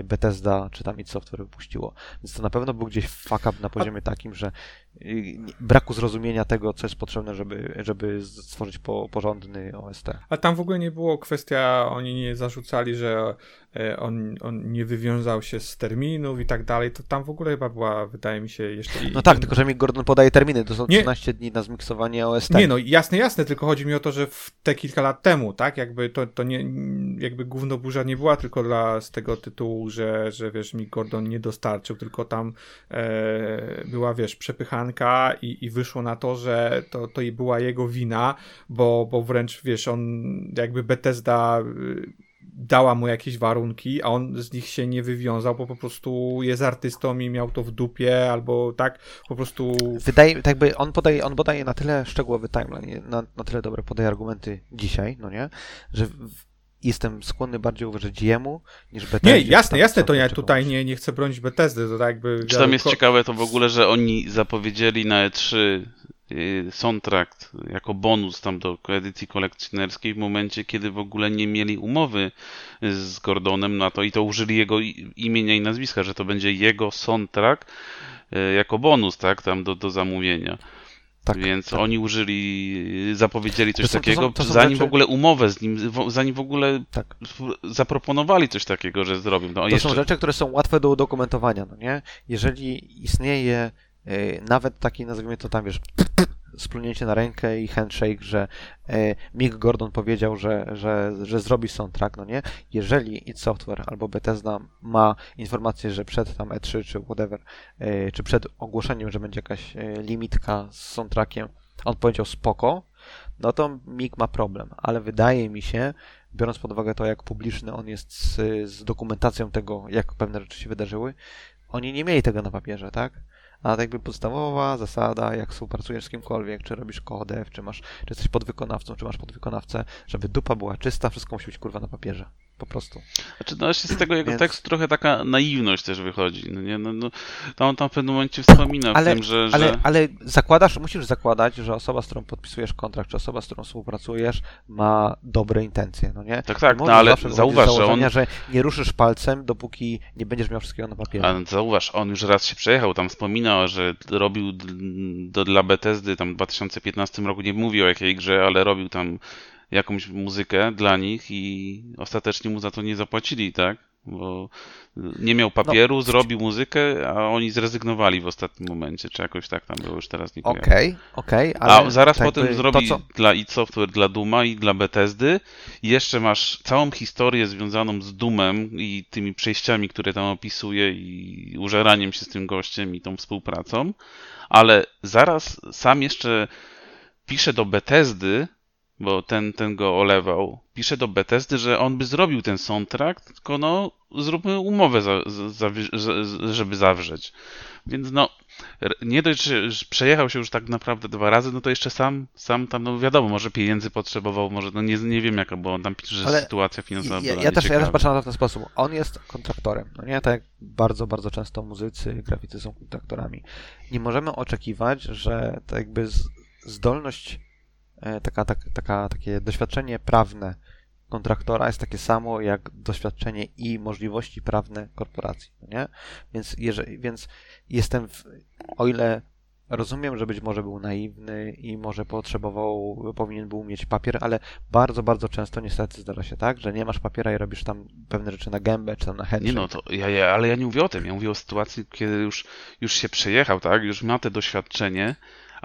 Bethesda czy tam id Software wypuściło. Więc to na pewno był gdzieś fuck up na poziomie takim, że braku zrozumienia tego, co jest potrzebne, żeby, żeby stworzyć po, porządny OST.
A tam w ogóle nie było kwestia, oni nie zarzucali, że on, on nie wywiązał się z terminów i tak dalej, to tam w ogóle chyba była, wydaje mi się, jeszcze...
No tak, tylko że mi Gordon podaje terminy, to są nie, 13 dni na zmiksowanie OST.
Nie, no jasne, jasne, tylko chodzi mi o to, że te kilka lat temu, tak, jakby to, to nie, jakby gówno burza nie była tylko dla, z tego tytułu, że, że wiesz, mi Gordon nie dostarczył, tylko tam e, była, wiesz, przepychana I, i wyszło na to, że to, to była jego wina, bo, bo wręcz wiesz, on jakby Bethesda y, dała mu jakieś warunki, a on z nich się nie wywiązał, bo po prostu jest artystą i miał to w dupie, albo tak, po prostu...
Wydaje, tak jakby on podaje, on podaje na tyle szczegółowy timeline, na, na tyle dobre podaje argumenty dzisiaj, no nie, że w, jestem skłonny bardziej uważać jemu niż Bethesdzie.
Nie, jasne, jasne, to ja tutaj nie, nie chcę bronić Bethesdy, to tak jakby...
Czy tam jest ciekawe to w ogóle, że oni zapowiedzieli na E3 y, soundtrack jako bonus tam do edycji kolekcjonerskiej w momencie, kiedy w ogóle nie mieli umowy z Gordonem na to i to użyli jego imienia i nazwiska, że to będzie jego soundtrack y, jako bonus, tak, tam do, do zamówienia. Tak, Więc tak. oni użyli, zapowiedzieli coś to są, takiego, to są, to są zanim rzeczy... w ogóle umowę z nim, zanim w ogóle tak. zaproponowali coś takiego, że zrobią. No,
to jeszcze... są rzeczy, które są łatwe do udokumentowania, no nie? Jeżeli istnieje yy, nawet taki, nazwijmy to tam, wiesz, splunięcie na rękę i handshake, że e, Mick Gordon powiedział, że, że, że zrobi soundtrack, no nie? Jeżeli id Software albo Bethesda ma informację, że przed tam E3 czy whatever, e, czy przed ogłoszeniem, że będzie jakaś e, limitka z soundtrackiem, on powiedział spoko, no to Mick ma problem, ale wydaje mi się, biorąc pod uwagę to, jak publiczny on jest z, z dokumentacją tego, jak pewne rzeczy się wydarzyły, oni nie mieli tego na papierze, tak? A tak jakby podstawowa zasada, jak współpracujesz z kimkolwiek, czy robisz kodew, czy masz, czy jesteś podwykonawcą, czy masz podwykonawcę, żeby dupa była czysta, wszystko musi być kurwa na papierze. Po prostu.
Znaczy, no z tego jego Więc... tekstu trochę taka naiwność też wychodzi. No nie, no, no, tam, tam w pewnym momencie wspomina ale, tym, że,
ale,
że...
Ale zakładasz, musisz zakładać, że osoba, z którą podpisujesz kontrakt, czy osoba, z którą współpracujesz, ma dobre intencje, no nie?
Tak, tak, no ale zauważ, że on...
że nie ruszysz palcem, dopóki nie będziesz miał wszystkiego na papierze.
Ale zauważ, on już raz się przejechał, tam wspominał, że robił do, dla Bethesdy tam w 2015 roku, nie mówił o jakiej grze, ale robił tam jakąś muzykę dla nich i ostatecznie mu za to nie zapłacili, tak? Bo nie miał papieru, no. zrobił muzykę, a oni zrezygnowali w ostatnim momencie, czy jakoś tak tam było, już teraz nie
Okej, okay, okej, okay,
A zaraz tak potem zrobi co... dla id Software, dla Duma i dla Bethesdy i jeszcze masz całą historię związaną z Dumem i tymi przejściami, które tam opisuje i użeraniem się z tym gościem i tą współpracą, ale zaraz sam jeszcze pisze do Bethesdy, bo ten, ten go olewał. Pisze do Bethesdy, że on by zrobił ten soundtrack, tylko no, zróbmy umowę, za, za, za, żeby zawrzeć. Więc no, nie dość, że przejechał się już tak naprawdę dwa razy, no to jeszcze sam, sam tam, no wiadomo, może pieniędzy potrzebował, może, no nie, nie wiem jaka, bo on tam pisze, że Ale sytuacja finansowa
ja, ja też, ja też patrzę na to w ten sposób. On jest kontraktorem, no nie? Tak jak bardzo, bardzo często muzycy, graficy są kontraktorami. Nie możemy oczekiwać, że tak jakby zdolność taka, tak, taka, takie doświadczenie prawne kontraktora jest takie samo jak doświadczenie i możliwości prawne korporacji, no nie? Więc, jeżeli, więc jestem, w, o ile rozumiem, że być może był naiwny i może potrzebował, powinien był mieć papier, ale bardzo, bardzo często niestety zdarza się tak, że nie masz papiera i robisz tam pewne rzeczy na gębę czy tam na chęć.
Nie no, to ja, ja, ale ja nie mówię o tym, ja mówię o sytuacji, kiedy już, już się przejechał, tak, już ma te doświadczenie,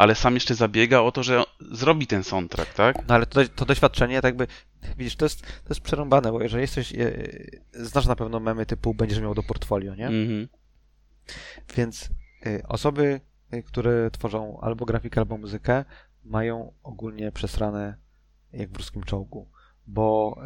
ale sam jeszcze zabiega o to, że zrobi ten soundtrack, tak?
No ale to, to doświadczenie, tak jakby, widzisz, to jest, to jest przerąbane, bo jeżeli jesteś, e, znasz na pewno memy typu będziesz miał do portfolio, nie? Mhm. Więc e, osoby, e, które tworzą albo grafikę, albo muzykę, mają ogólnie przesrane jak w ruskim czołgu, bo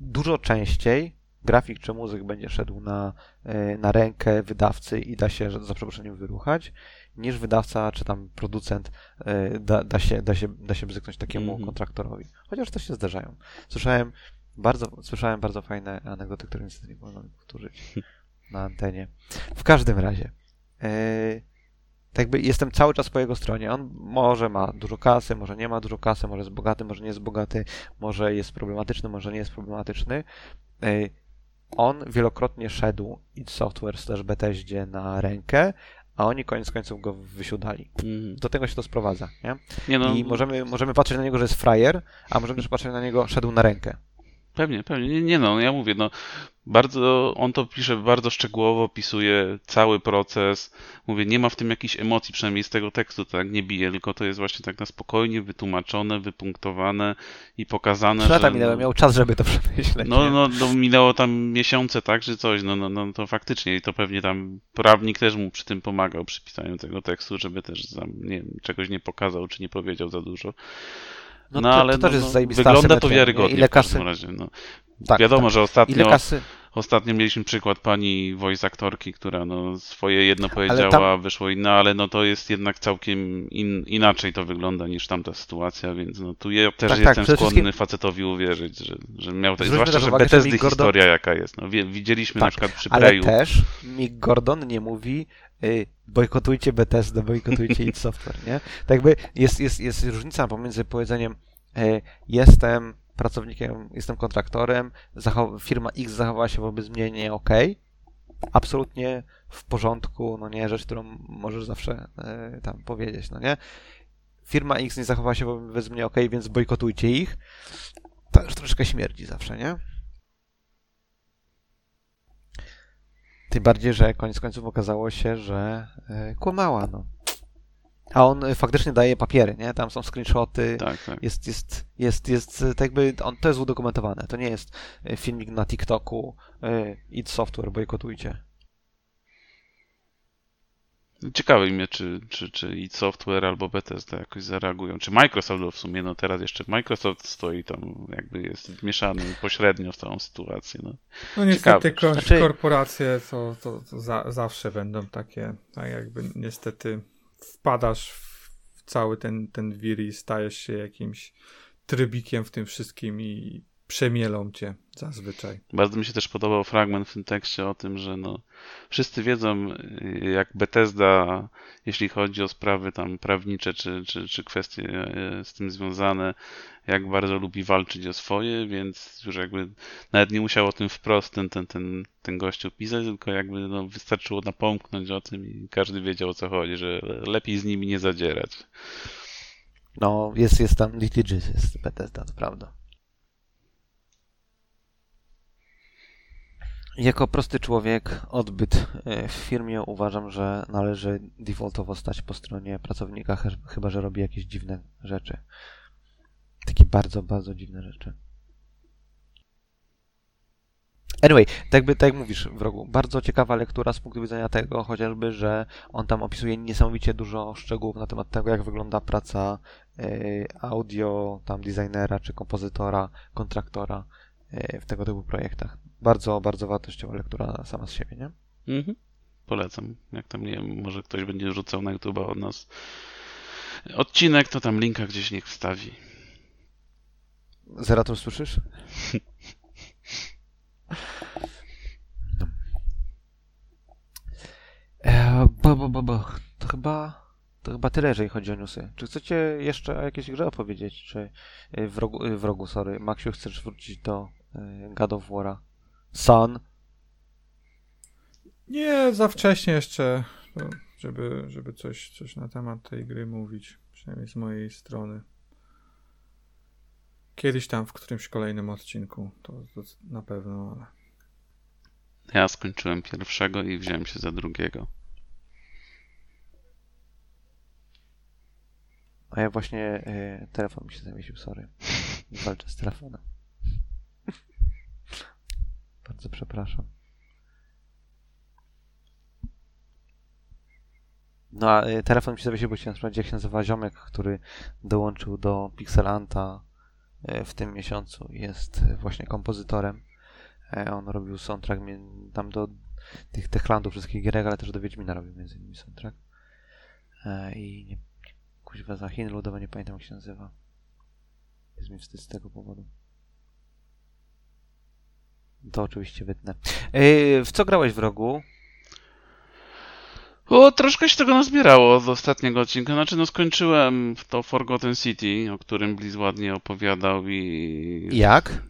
dużo częściej grafik czy muzyk będzie szedł na, e, na rękę wydawcy i da się, za przeproszeniem, wyruchać, niż wydawca czy tam producent e, da, da, się, da, się, da się bzyknąć takiemu mm -hmm. kontraktorowi. Chociaż to się zdarzają. Słyszałem bardzo, słyszałem bardzo fajne anegdoty, które niestety nie wolno powtórzyć na antenie. W każdym razie, yy, tak jakby jestem cały czas po jego stronie. On może ma dużo kasy, może nie ma dużo kasy, może jest bogaty, może nie jest bogaty, może jest problematyczny, może nie jest problematyczny. On wielokrotnie szedł id Software też Bethesdzie na rękę, a oni koniec końców go wysiudali. Mm. Do tego się to sprowadza, nie? nie no. I możemy, możemy patrzeć na niego, że jest frajer, a możemy też patrzeć na niego, szedł na rękę.
Pewnie, pewnie. Nie, nie no, ja mówię, no bardzo, on to pisze bardzo szczegółowo, opisuje cały proces. Mówię, nie ma w tym jakichś emocji, przynajmniej z tego tekstu, tak nie bije, tylko to jest właśnie tak na spokojnie wytłumaczone, wypunktowane i pokazane.
Trzy lata
że,
minęły, miał czas, żeby to przemyśleć.
No, no, no, minęło tam miesiące, tak, czy coś, no, no, no, to faktycznie i to pewnie tam prawnik też mu przy tym pomagał przy pisaniu tego tekstu, żeby też tam, nie wiem, czegoś nie pokazał, czy nie powiedział za dużo.
No,
No,
to,
ale
to też
no,
jest
no,
zajebista
wygląda to wiarygodnie
Ile
w każdym
kasy,
razie. No.
tak,
Wiadomo,
tak.
że ostatnio,
Ile kasy,
ostatnio mieliśmy przykład pani voice aktorki, która no, swoje jedno powiedziała,
tam-
wyszło inne, ale no to jest jednak całkiem in, inaczej to wygląda niż tamta sytuacja, więc no tu ja też
Tak, tak,
jestem skłonny
wszystkim-
facetowi uwierzyć, że, że miał to, zwłaszcza, że
uwagę,
Bethesdy
Gordon-
historia jaka jest. No, widzieliśmy na
Tak,
przykład przy
ale
Preju.
też Mick Gordon nie mówi bojkotujcie Bethesda, bojkotujcie id Software, nie? Tak jakby jest, jest, jest różnica pomiędzy powiedzeniem y, jestem pracownikiem, jestem kontraktorem, firma X zachowała się wobec mnie nie okej, absolutnie w porządku, no nie, rzecz, którą możesz zawsze y, tam powiedzieć, no nie? Firma X nie zachowała się wobec mnie okej, więc bojkotujcie ich. To już troszkę śmierdzi zawsze, nie? Tym bardziej, że koniec końców okazało się, że e, kłamała, no. A on e, faktycznie daje papiery, nie? Tam są screenshoty,
Tak, tak.
jest, jest, jest, jest, tak jakby, on, to jest udokumentowane. To nie jest filmik na TikToku, id Software, bojkotujcie.
Ciekawe mnie, czy, czy, czy id Software albo Bethesda jakoś zareagują. Czy Microsoft, w sumie no teraz jeszcze Microsoft stoi tam, jakby jest wmieszany pośrednio w całą sytuację. No.
No niestety
Ciekawe.
Znaczy-
korporacje to, to, to za, zawsze będą takie, tak jakby niestety wpadasz w, w cały ten, ten wir i stajesz się jakimś trybikiem w tym wszystkim i przemielą cię zazwyczaj.
Bardzo mi się też podobał fragment w tym tekście o tym, że no, wszyscy wiedzą, y, jak Bethesda, jeśli chodzi o sprawy tam prawnicze czy, czy, czy kwestie y, z tym związane, jak bardzo lubi walczyć o swoje, więc już jakby nawet nie musiał o tym wprost ten, ten, ten, ten gościu pisać, tylko jakby no, wystarczyło napomknąć o tym i każdy wiedział o co chodzi, że lepiej z nimi nie zadzierać.
No, jest, jest tam litigious, jest Bethesda, to prawda. Jako prosty człowiek, odbyt e, w firmie uważam, że należy defaultowo stać po stronie pracownika, ch- chyba że robi jakieś dziwne rzeczy. Takie bardzo, bardzo dziwne rzeczy. Anyway, tak, jakby, tak jak mówisz, wrogu, bardzo ciekawa lektura z punktu widzenia tego chociażby, że on tam opisuje niesamowicie dużo szczegółów na temat tego, jak wygląda praca y, audio, tam designera czy kompozytora, kontraktora y, w tego typu projektach. Bardzo, bardzo wartościowa lektura sama z siebie, nie?
Mhm. Polecam. Jak tam, nie wiem, może ktoś będzie rzucał na YouTube od nas odcinek, to tam linka gdzieś niech wstawi.
Zerator słyszysz? No. E, bo, bo, bo, bo. To chyba, to chyba tyle, jeżeli chodzi o newsy. Czy chcecie jeszcze o jakiejś grze opowiedzieć? Czy y, w rogu, y, w rogu sorry. Maksiu, chcesz wrócić do y, God of War'a? Son?
Nie, za wcześnie jeszcze, żeby, żeby coś, coś na temat tej gry mówić, przynajmniej z mojej strony. Kiedyś tam w którymś kolejnym odcinku, to, to na pewno, ale
Ja skończyłem pierwszego i wziąłem się za drugiego.
A ja właśnie y, telefon mi się zawiesił, sorry. Walczę z telefonem. Bardzo przepraszam. No a y, telefon mi się bo chciałem sprawdzić, jak się nazywa ziomek, który dołączył do Pixelanta y, w tym miesiącu. Jest y, właśnie kompozytorem. E, On robił soundtrack tam do tych Techlandów, wszystkich gierek, ale też do Wiedźmina robił między innymi soundtrack. E, I nie Kuźwa, za Chin ludowe, nie pamiętam jak się nazywa. Jest mi wstyd z tego powodu. To oczywiście wytnę. Yy, w co grałeś w rogu?
O, troszkę się tego nazbierało od ostatniego odcinka. Znaczy, no skończyłem to Forgotten City, o którym Blizz ładnie opowiadał i
Jak?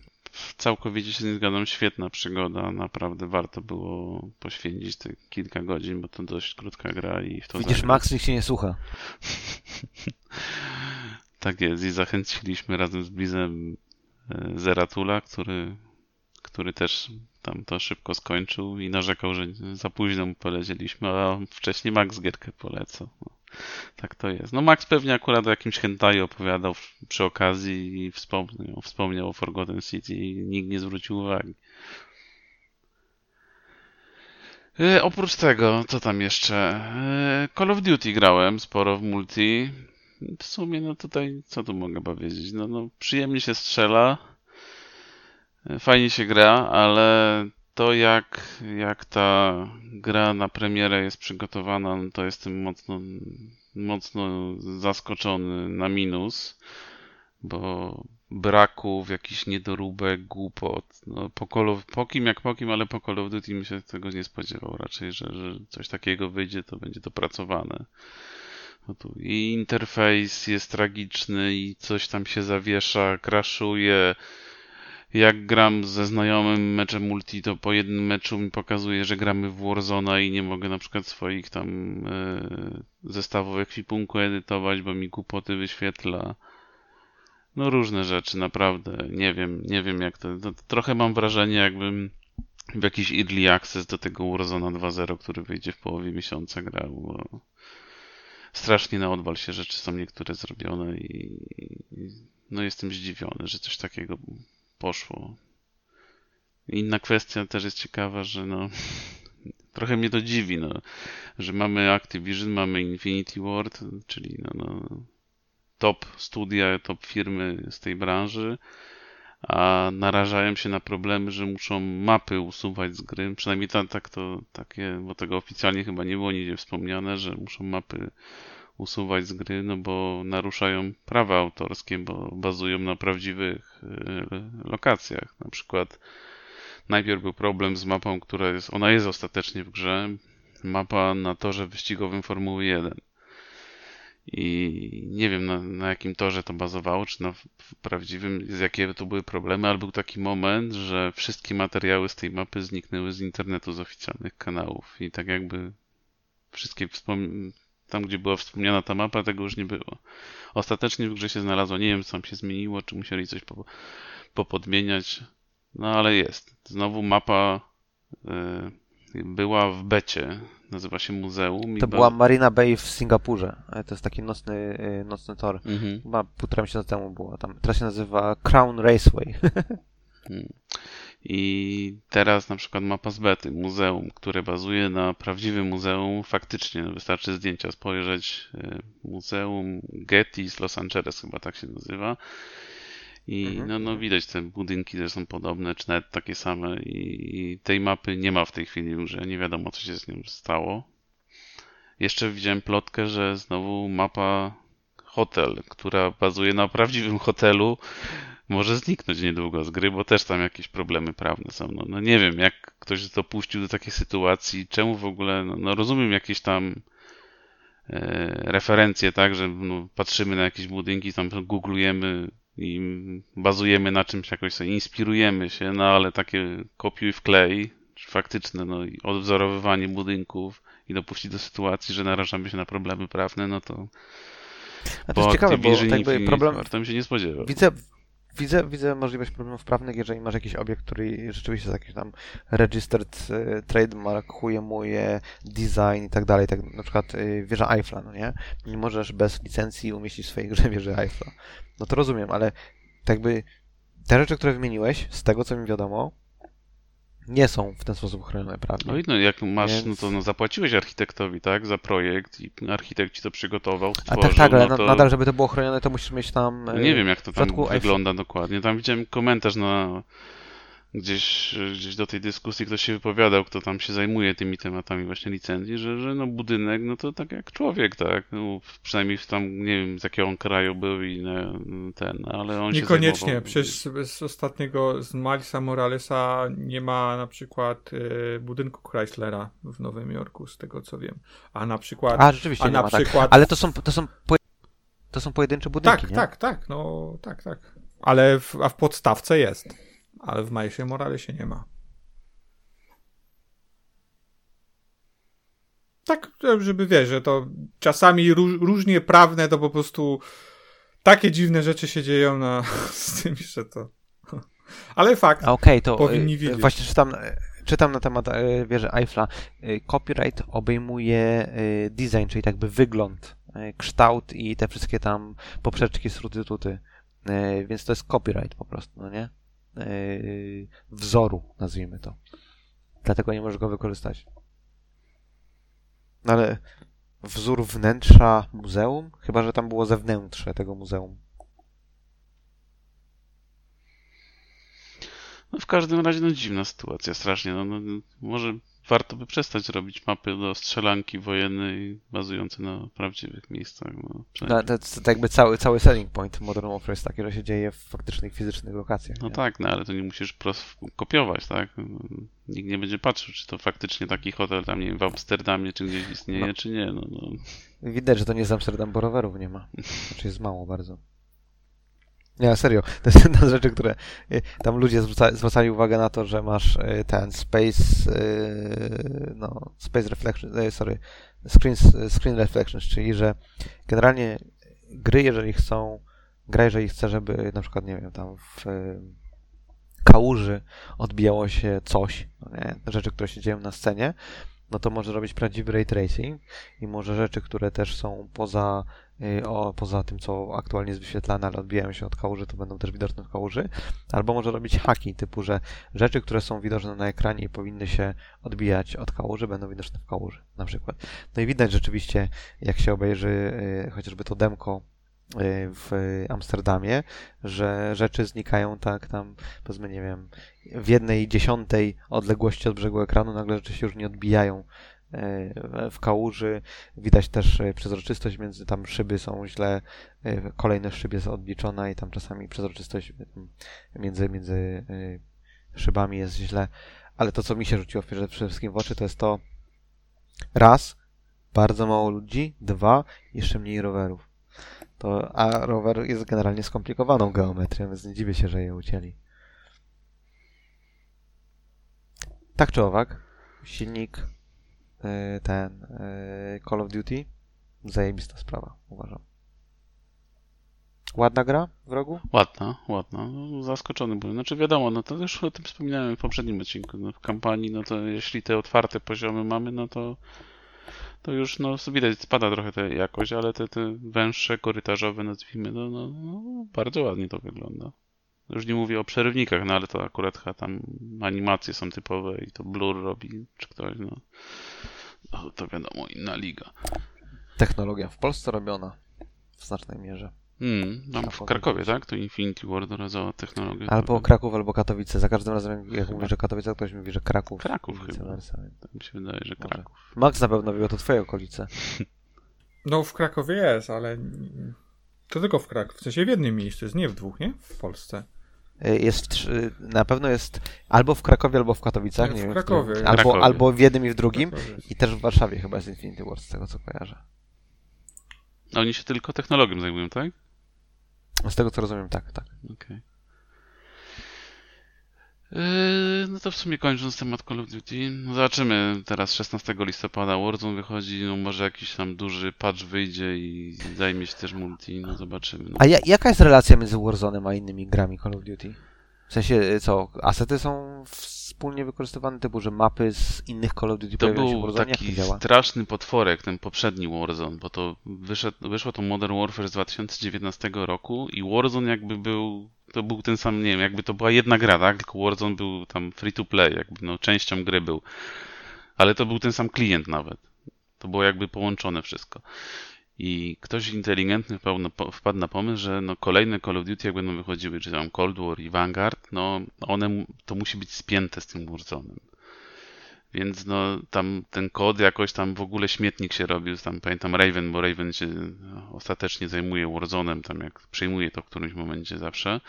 całkowicie się nie zgadzam. Świetna przygoda, naprawdę warto było poświęcić te kilka godzin, bo to dość krótka gra i w to
Widzisz,
zagra-
Max nikt się nie słucha.
Tak jest i zachęciliśmy razem z Blizem e, Zeratula, który, który też tam to szybko skończył i narzekał, że za późno mu polecieliśmy, a wcześniej Max gierkę polecał. No, tak to jest. No Max pewnie akurat o jakimś hentai opowiadał przy okazji i wspomniał, wspomniał o Forgotten City i nikt nie zwrócił uwagi. E, oprócz tego, co tam jeszcze? E, Call of Duty grałem sporo w multi. W sumie, no tutaj, co tu mogę powiedzieć? No, no przyjemnie się strzela, fajnie się gra, ale to jak, jak ta gra na premierę jest przygotowana, no to jestem mocno, mocno zaskoczony na minus, bo braków, jakichś niedoróbek, głupot. No, po, Call of, po kim jak po kim, ale po Call of Duty mi się tego nie spodziewał raczej, że, że coś takiego wyjdzie, to będzie dopracowane. No tu I interfejs jest tragiczny i coś tam się zawiesza, crashuje. Jak gram ze znajomym meczem multi, to po jednym meczu mi pokazuje, że gramy w Warzona i nie mogę na przykład swoich tam e, zestawów ekwipunku edytować, bo mi głupoty wyświetla. No różne rzeczy, naprawdę. Nie wiem, nie wiem jak to, to trochę mam wrażenie, jakbym w jakiś early access do tego Warzona 2.0, który wyjdzie w połowie miesiąca grał. Bo strasznie na odwal się rzeczy są niektóre zrobione i no jestem zdziwiony, że coś takiego poszło. Inna kwestia też jest ciekawa, że no trochę mnie to dziwi, no, że mamy Activision, mamy Infinity Ward, czyli no, no top studia, top firmy z tej branży, a narażają się na problemy, że muszą mapy usuwać z gry. Przynajmniej tak, tak to takie, bo tego oficjalnie chyba nie było nigdzie wspomniane, że muszą mapy usuwać z gry, no bo naruszają prawa autorskie, bo bazują na prawdziwych e, lokacjach. Na przykład najpierw był problem z mapą, która jest, ona jest ostatecznie w grze, mapa na torze wyścigowym Formuły 1 i nie wiem na, na jakim torze to bazowało, czy na prawdziwym, z jakie to były problemy, ale był taki moment, że wszystkie materiały z tej mapy zniknęły z internetu, z oficjalnych kanałów. I tak jakby wszystkie tam, gdzie była wspomniana ta mapa, tego już nie było. Ostatecznie w grze się znalazło, nie wiem co tam się zmieniło, czy musieli coś po, popodmieniać, no ale jest. Znowu mapa y, była w becie nazywa się muzeum.
To była Marina Bay w Singapurze. E, to jest taki nocny, e, nocny tor. Mhm. Chyba półtora miesiąca temu było tam. Teraz się nazywa Crown Raceway.
Hmm. I teraz na przykład mapa z bety, muzeum, które bazuje na prawdziwym muzeum. Faktycznie wystarczy zdjęcia spojrzeć. E, muzeum Getty z Los Angeles chyba tak się nazywa. I mhm. no, no widać te budynki też są podobne, czy nawet takie same i, i tej mapy nie ma w tej chwili już, nie wiadomo co się z nią stało. Jeszcze widziałem plotkę, że znowu mapa hotel, która bazuje na prawdziwym hotelu, może zniknąć niedługo z gry, bo też tam jakieś problemy prawne są. No, no nie wiem, jak ktoś dopuścił do takiej sytuacji, czemu w ogóle, no, no rozumiem jakieś tam e, referencje, tak, że no, patrzymy na jakieś budynki, tam googlujemy i bazujemy na czymś, jakoś sobie inspirujemy się, no ale takie kopiuj wklej, faktyczne no, odwzorowywanie budynków i dopuścić do sytuacji, że narażamy się na problemy prawne, no to
a to jest ciekawe, bo jakby problem...
Się nie spodziewał.
Widzę, widzę, widzę możliwość problemów prawnych, jeżeli masz jakiś obiekt, który rzeczywiście jest jakiś tam registered e, trademark, chujemuje, design i tak dalej, tak na przykład e, wieża Eiffla, no nie? Nie możesz bez licencji umieścić w swojej grze wieży Eiffla. No to rozumiem, ale tak by te rzeczy, które wymieniłeś, z tego co mi wiadomo, nie są w ten sposób chronione prawnie.
No i no, jak masz, Więc... no to no, zapłaciłeś architektowi, tak, za projekt i architekt ci to przygotował, stworzył,
A tak, tak, ale no to... nadal, żeby to było chronione, to musisz mieć tam...
No nie wiem, jak to tam wygląda dokładnie. Tam widziałem komentarz na gdzieś, gdzieś do tej dyskusji ktoś się wypowiadał, kto tam się zajmuje tymi tematami właśnie licencji, że, że no budynek, no to tak jak człowiek, tak, no, przynajmniej w tam, nie wiem z jakiego on kraju był i no, ten, ale on
Niekoniecznie,
się zajmował...
przecież z ostatniego, z Malisa Moralesa nie ma na przykład y, budynku Chryslera w Nowym Jorku, z tego co wiem, a na przykład...
A, rzeczywiście a na ma, tak. przykład... Tak. Ale to są, to są, to są pojedyncze budynki,
Tak,
nie?
tak, tak, no tak, tak. Ale w, a w podstawce jest ale w Milesie Moralesie nie ma. Tak, żeby wiesz, że to czasami różnie prawne to po prostu takie dziwne rzeczy się dzieją na, z tym, że to Ale fakt.
Okej, to
powinni
y,
wiedzieć.
właśnie czytam, y, czytam na temat y, wieży Eiffla. Copyright obejmuje design, czyli jakby wygląd, kształt i te wszystkie tam poprzeczki, sruty, tuty. Więc to jest copyright po prostu, no nie? Y, Wzoru, nazwijmy to. Dlatego nie możesz go wykorzystać. No ale wzór wnętrza muzeum? Chyba, że tam było zewnętrze tego muzeum.
No w każdym razie no dziwna sytuacja, strasznie. No, no, no, może warto by przestać robić mapy do strzelanki wojennej bazujące na prawdziwych miejscach. No,
No, to, to, to jakby cały, cały selling point Modern Warfare jest taki, że się dzieje w faktycznych, fizycznych lokacjach.
no
nie?
tak, no ale to nie musisz kopiować, tak? Nikt nie będzie patrzył, czy to faktycznie taki hotel tam, nie wiem, w Amsterdamie, czy gdzieś istnieje,
No.
czy nie. No, no.
Widać, że to nie z Amsterdam, bo rowerów nie ma. Znaczy jest mało bardzo. Nie, serio. To jest jedna z rzeczy, które y, tam ludzie zwraca, zwracali uwagę na to, że masz y, ten space, y, no, space reflection, sorry, screen, screen reflections, czyli że generalnie gry, jeżeli chcą, gra, jeżeli chce, żeby na przykład, nie wiem, tam w kałuży odbijało się coś, no nie? rzeczy, które się dzieją na scenie, no to może robić prawdziwy ray tracing i może rzeczy, które też są poza, y, o, poza tym, co aktualnie jest wyświetlane, ale odbijają się od kałuży, to będą też widoczne w kałuży. Albo może robić haki, typu, że rzeczy, które są widoczne na ekranie i powinny się odbijać od kałuży, będą widoczne w kałuży, na przykład. No i widać rzeczywiście, jak się obejrzy y, chociażby to demko w Amsterdamie, że rzeczy znikają tak tam, powiedzmy, nie wiem, w jednej dziesiątej odległości od brzegu ekranu nagle rzeczy się już nie odbijają e, w kałuży. Widać też e, przezroczystość między tam szyby są źle, kolejne szyb jest odliczona i tam czasami przezroczystość między, między szybami jest źle. Ale to, co mi się rzuciło przede wszystkim w oczy, to jest to raz, bardzo mało ludzi, dwa, jeszcze mniej rowerów. To, a rower jest generalnie skomplikowaną geometrią, więc nie dziwię się, że je ucięli. Tak czy owak, silnik y, ten y, Call of Duty zajebista sprawa, uważam. Ładna gra w rogu?
Ładna, ładna. No, zaskoczony byłem. Znaczy wiadomo, no to już o tym wspominałem w poprzednim odcinku. No, w kampanii, no to jeśli te otwarte poziomy mamy, no to to już no widać, spada trochę ta jakość, ale te, te węższe, korytarzowe nazwijmy, no, no, no bardzo ładnie to wygląda. Już nie mówię o przerywnikach, no ale to akurat tam animacje są typowe i to blur robi, czy ktoś, no. no to wiadomo, inna liga.
Technologia w Polsce robiona w znacznej mierze.
Hmm, tam w
Krakowie
tak? To Infinity Ward rodzała technologię.
Albo Kraków, albo Katowice. Za każdym razem, jak, mówię, że Katowice, to ktoś mówi, że Kraków.
Kraków chyba. Tak mi się wydaje, że
Może.
Kraków.
Max na pewno wie, to twoje okolice.
No w Krakowie jest, ale to tylko w Krakowie. W sensie w jednym miejscu jest, nie w dwóch, nie? W Polsce.
Y, Jest w trzy, na pewno jest albo w Krakowie, albo w Katowicach.
Nie,
Nie,
w
wiem,
Krakowie.
którym. Albo,
Krakowie.
albo w jednym i w drugim.
Krakowie.
I też w Warszawie chyba jest Infinity Wars, z tego co kojarzę.
A oni się tylko technologią zajmują, tak?
Z tego co rozumiem, tak, tak.
Okej. Yy, No to w sumie kończąc temat Call of Duty, no zobaczymy teraz 16 listopada Warzone wychodzi, no może jakiś tam duży patch wyjdzie i zajmie się też multi, no zobaczymy. No.
A ja, jaka jest relacja między Warzone'em a innymi grami Call of Duty? W sensie, y, co, asety są wspólnie wykorzystywane, typu, że mapy z innych Call of Duty
To był taki
to
straszny potworek, ten poprzedni Warzone, bo to wyszedł, wyszło to Modern Warfare z 2019 roku i Warzone jakby był, to był ten sam, nie wiem, jakby to była jedna gra, tak? Tylko Warzone był tam free to play, jakby no częścią gry był. Ale to był ten sam klient nawet. To było jakby połączone wszystko. I ktoś inteligentny wpadł na, wpadł na pomysł, że no kolejne Call of Duty jak będą wychodziły, czy tam Cold War i Vanguard, no one, to musi być spięte z tym Warzone'em. Więc no tam ten kod jakoś tam w ogóle śmietnik się robił, tam pamiętam Raven, bo Raven się ostatecznie zajmuje Warzone'em, tam jak przejmuje to w którymś momencie zawsze.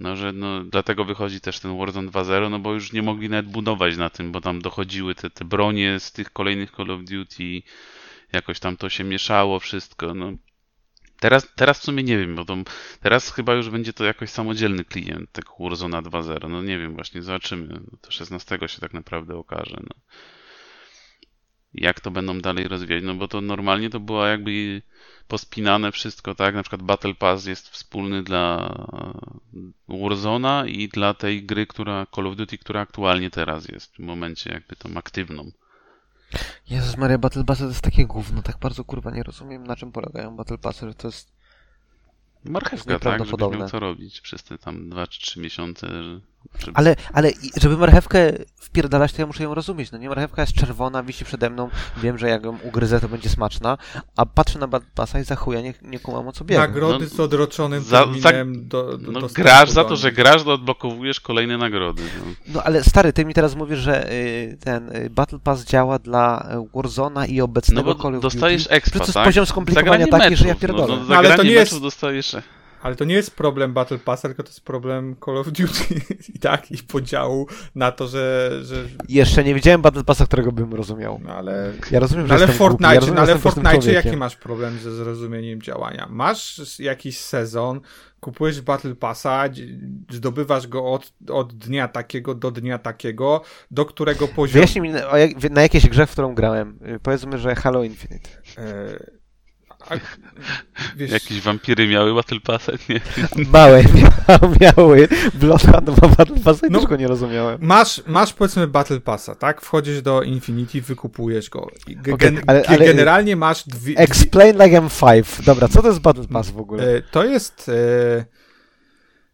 No, że no, dlatego wychodzi też ten Warzone 2.0, no bo już nie mogli nawet budować na tym, bo tam dochodziły te, te bronie z tych kolejnych Call of Duty, jakoś tam to się mieszało wszystko, no. Teraz, teraz w sumie nie wiem, bo to, teraz chyba już będzie to jakoś samodzielny klient tego Warzona 2.0, no nie wiem, właśnie zobaczymy, no, to 16 się tak naprawdę okaże, no. jak to będą dalej rozwijać, no bo to normalnie to było jakby pospinane wszystko, tak? Na przykład Battle Pass jest wspólny dla Warzona i dla tej gry, która Call of Duty, która aktualnie teraz jest, w momencie jakby tą aktywną.
Jezus Maria, Battle Passy to jest takie gówno, tak bardzo kurwa nie rozumiem na czym polegają Battle Passy, że to jest
Marchewka, tak? Żebyś miał co robić przez te tam 2 czy 3 miesiące.
Żeby... Ale, ale żeby marchewkę wpierdalać, to ja muszę ją rozumieć. No nie, marchewka jest czerwona, wisi przede mną, wiem, że jak ją ugryzę, to będzie smaczna, a patrzę na pasa i za chuja nie, nie kumam o co biega.
Nagrody no, z odroczonym za, za, do, do,
No do grasz za to, że grasz, to odblokowujesz kolejne nagrody. No.
no ale stary, ty mi teraz mówisz, że y, ten y, Battle Pass działa dla y, Warzona i obecnego
no bo
Call of
dostajesz
to jest
tak?
poziom skomplikowania taki, meczów. że ja pierdolę. No,
no, no ale to nie jest... dostajesz...
Ale to nie jest problem Battle Passa, tylko to jest problem Call of Duty i tak, i podziału na to, że, że...
Jeszcze nie widziałem Battle Passa, którego bym rozumiał.
No ale...
Ja rozumiem, że
ale
w Fortnite, ja
rozumiem, no ale w Fortnite jaki masz problem ze zrozumieniem działania? Masz jakiś sezon, kupujesz Battle Passa, zdobywasz go od, od dnia takiego do dnia takiego, do którego poziomu...
Wyjaśnij mi, jak, na jakiejś grze, w którą grałem. Powiedzmy, że Halo Infinite. E
a, wiesz... Jakieś wampiry miały Battle Passa? Nie.
Małe miały. Bloodhound ma Battle Passa i no, go nie rozumiałem.
Masz, masz powiedzmy Battle Passa, tak? Wchodzisz do Infinity, wykupujesz go. Gen ale, ale, generalnie masz dwie...
Explain like M5. Dobra, co to jest Battle Pass w ogóle?
E, to jest e,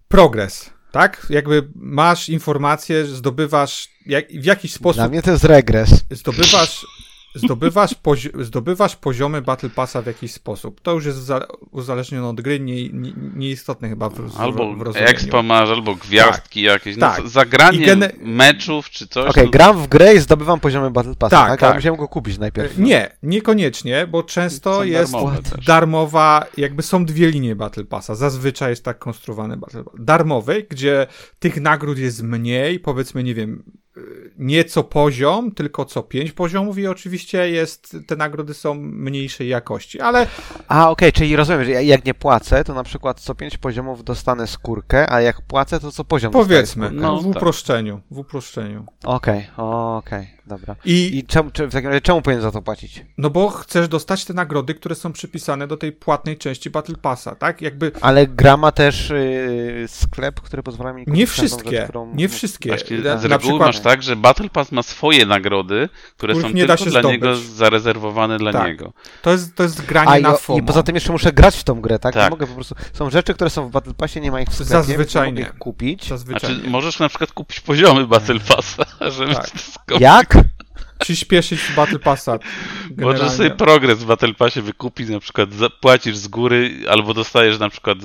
progres. Tak? Jakby masz informacje, zdobywasz jak, w jakiś sposób.
Dla mnie to jest regres.
Zdobywasz Zdobywasz, pozi- zdobywasz poziomy Battle Passa w jakiś sposób. To już jest uzależnione od gry, nie, nie, nieistotne chyba w,
albo
w
rozumieniu. expo masz, albo gwiazdki tak. jakieś. No, tak. Zagranie meczów czy coś.
Okej, okay, gram w grę i zdobywam poziomy Battle Passa, tak? tak? tak. Ale musiałem go kupić najpierw.
Nie, niekoniecznie, bo często są jest darmowa, jakby są dwie linie Battle Passa. Zazwyczaj jest tak konstruowany Battle Pass. Darmowy, gdzie tych nagród jest mniej, powiedzmy, nie wiem, nie co poziom, tylko co pięć poziomów i oczywiście jest, te nagrody są mniejszej jakości, ale...
A, okej, okay, czyli rozumiem, że jak nie płacę, to na przykład co pięć poziomów dostanę skórkę, a jak płacę, to co poziom
Powiedzmy, no, w tak. uproszczeniu, w uproszczeniu.
Okej, okay, okej, okay, dobra. I, I czemu, w takim razie czemu powinien za to płacić?
No bo chcesz dostać te nagrody, które są przypisane do tej płatnej części Battle Passa, tak? Jakby...
Ale gra ma też yy, sklep, który pozwala mi...
Nie wszystkie, rzecz, którą... nie wszystkie.
Właśnie, na, z reguły przykład... masz tak, że Battle Pass ma swoje nagrody, które są tylko dla zdobyć. niego zarezerwowane dla tak. niego.
To jest, to jest granie A, na FOMO.
I poza tym jeszcze muszę grać w tą grę, tak? tak. Nie mogę po prostu... Są rzeczy, które są w Battle Passie, nie ma ich w sklepie,
Zazwyczaj nie.
kupić.
Zazwyczaj
znaczy, możesz na przykład kupić poziomy Battle Passa, żeby tak.
Jak?
Przyspieszyć Battle Passa.
Generalnie. Możesz sobie progres w Battle Passie wykupić, na przykład płacisz z góry, albo dostajesz na przykład,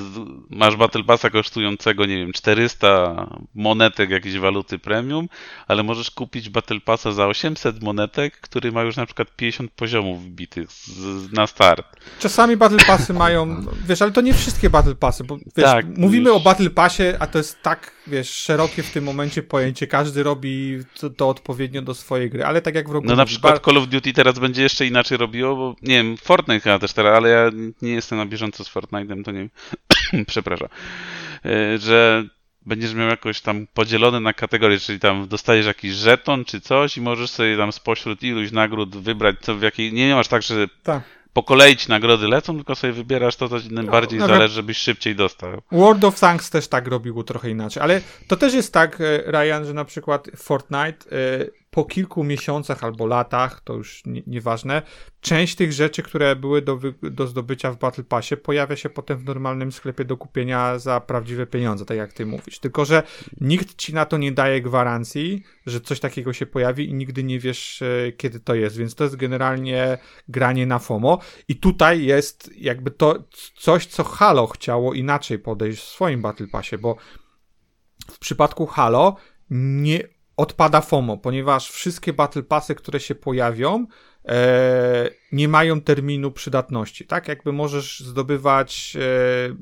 masz Battle Passa kosztującego, nie wiem, 400 monetek jakiejś waluty premium, ale możesz kupić Battle Passa za 800 monetek, który ma już na przykład 50 poziomów wbitych z, na start.
Czasami Battle Passy mają, wiesz, ale to nie wszystkie Battle Passy, bo wiesz, tak, mówimy już... o Battle Passie, a to jest tak, wiesz, szerokie w tym momencie pojęcie, każdy robi to, to odpowiednio do swojej gry, ale tak jak w
No na przykład Call of Duty teraz będzie jeszcze inaczej robiło, bo nie wiem, Fortnite chyba też teraz, ale ja nie jestem na bieżąco z Fortnite'em, to nie wiem, przepraszam, e, że będziesz miał jakoś tam podzielone na kategorie, czyli tam dostajesz jakiś żeton czy coś i możesz sobie tam spośród iluś nagród wybrać, co w jakiej, nie, nie masz tak, że tak. po kolei ci nagrody lecą, tylko sobie wybierasz to, co ci najbardziej no, zależy, żebyś szybciej dostał.
World of Tanks też tak robił trochę inaczej, ale to też jest tak, e, Ryan, że na przykład Fortnite e, po kilku miesiącach albo latach, to już nie, nieważne, część tych rzeczy, które były do, do zdobycia w Battle Passie, pojawia się potem w normalnym sklepie do kupienia za prawdziwe pieniądze, tak jak ty mówisz. Tylko, że nikt ci na to nie daje gwarancji, że coś takiego się pojawi i nigdy nie wiesz, e, kiedy to jest, więc to jest generalnie granie na FOMO. I tutaj jest jakby to coś, co Halo chciało inaczej podejść w swoim Battle Passie, bo w przypadku Halo nie odpada FOMO, ponieważ wszystkie Battle Passy, które się pojawią, e, nie mają terminu przydatności, tak? Jakby możesz zdobywać e,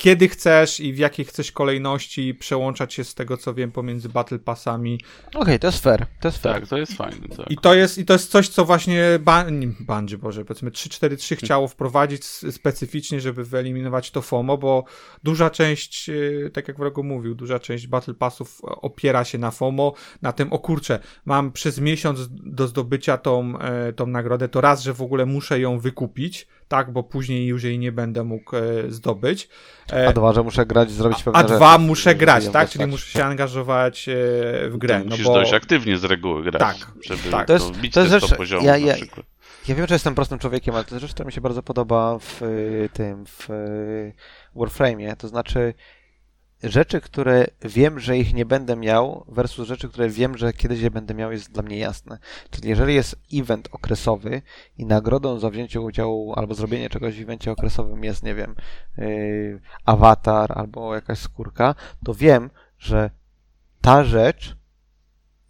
kiedy chcesz i w jakiej chcesz kolejności przełączać się z tego, co wiem, pomiędzy Battle Passami.
Okej, okay, to jest fair, to jest fair.
Tak, to jest fajne, tak.
I to jest, i to jest coś, co właśnie ban Bungie, Boże, powiedzmy 343 chciało wprowadzić specyficznie, żeby wyeliminować to FOMO, bo duża część, y, tak jak wrogo mówił, duża część Battle Passów opiera się na FOMO, na tym, o kurczę, mam przez miesiąc do zdobycia tą, e, tą nagrodę, to raz, że w ogóle muszę ją wykupić, tak, bo później już jej nie będę mógł e, zdobyć.
E, a dwa, że muszę grać, zrobić pewne
A dwa, muszę grać, tak, czyli muszę się angażować e, w grę.
no musisz bo... dość aktywnie z reguły grać, tak, żeby tak.
to, jest, to, to jest rzecz, poziomu ja, ja, ja wiem, że jestem prostym człowiekiem, ale to jest rzecz, która mi się bardzo podoba w tym, w Warframe'ie, to znaczy rzeczy, które wiem, że ich nie będę miał, versus rzeczy, które wiem, że kiedyś je będę miał, jest dla mnie jasne. Czyli jeżeli jest event okresowy i nagrodą za wzięcie udziału albo zrobienie czegoś w evencie okresowym jest, nie wiem, yy, awatar albo jakaś skórka, to wiem, że ta rzecz,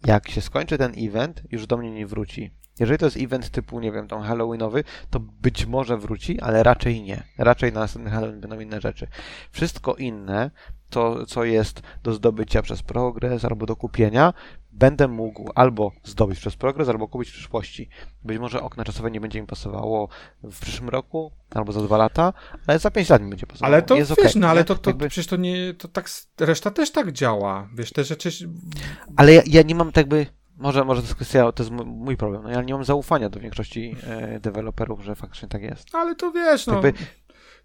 jak się skończy ten event, już do mnie nie wróci. Jeżeli to jest event typu, nie wiem, tą Halloweenowy, to być może wróci, ale raczej nie. Raczej na następny Halloween będą inne rzeczy. Wszystko inne to, co jest do zdobycia przez progres albo do kupienia, będę mógł albo zdobyć przez progres, albo kupić w przyszłości. Być może okno czasowe nie będzie mi pasowało w przyszłym roku, albo za dwa lata, ale za pięć lat mi będzie pasowało.
Ale to
jest
wiesz, okay, no ale to, to jakby... przecież to nie, to tak, reszta też tak działa. Wiesz, te rzeczy...
Ale ja, ja nie mam tak by może, może to jest kwestia, to jest mój problem. No ja nie mam zaufania do większości e, deweloperów, że faktycznie tak jest.
Ale to wiesz, no. Jakby,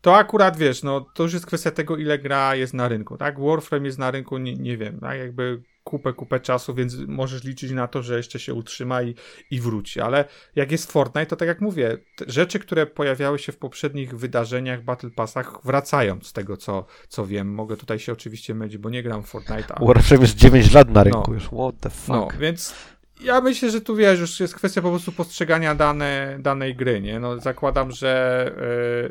to akurat wiesz, no to już jest kwestia tego, ile gra jest na rynku, tak? Warframe jest na rynku, nie, nie wiem, tak? Jakby kupę, kupę czasu, więc możesz liczyć na to, że jeszcze się utrzyma i, i wróci. Ale jak jest Fortnite, to tak jak mówię, rzeczy, które pojawiały się w poprzednich wydarzeniach, Battle Passach, wracają z tego, co, co wiem. Mogę tutaj się oczywiście mylić, bo nie gram w Fortnite.
Ale... Warframe jest 9 lat na rynku no, już, what the fuck. No,
więc ja myślę, że tu wiesz, już jest kwestia po prostu postrzegania dane, danej gry, nie? No zakładam, że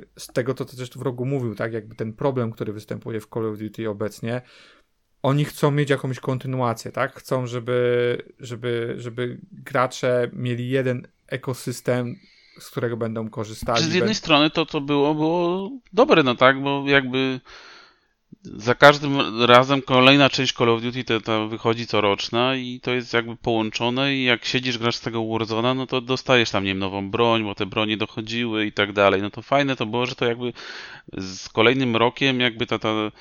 yy, z tego, to co też w rogu mówił, tak, jakby ten problem, który występuje w Call of Duty obecnie, oni chcą mieć jakąś kontynuację, tak? Chcą, żeby, żeby, żeby gracze mieli jeden ekosystem, z którego będą korzystali.
Z jednej strony to, to było, było dobre, no tak, bo jakby za każdym razem kolejna część Call of Duty to, to wychodzi coroczna i to jest jakby połączone i jak siedzisz, grasz z tego Warzona, no to dostajesz tam, nie wiem, nową broń, bo te bronie dochodziły i tak dalej. No to fajne to było, że to jakby z kolejnym rokiem jakby ta, ta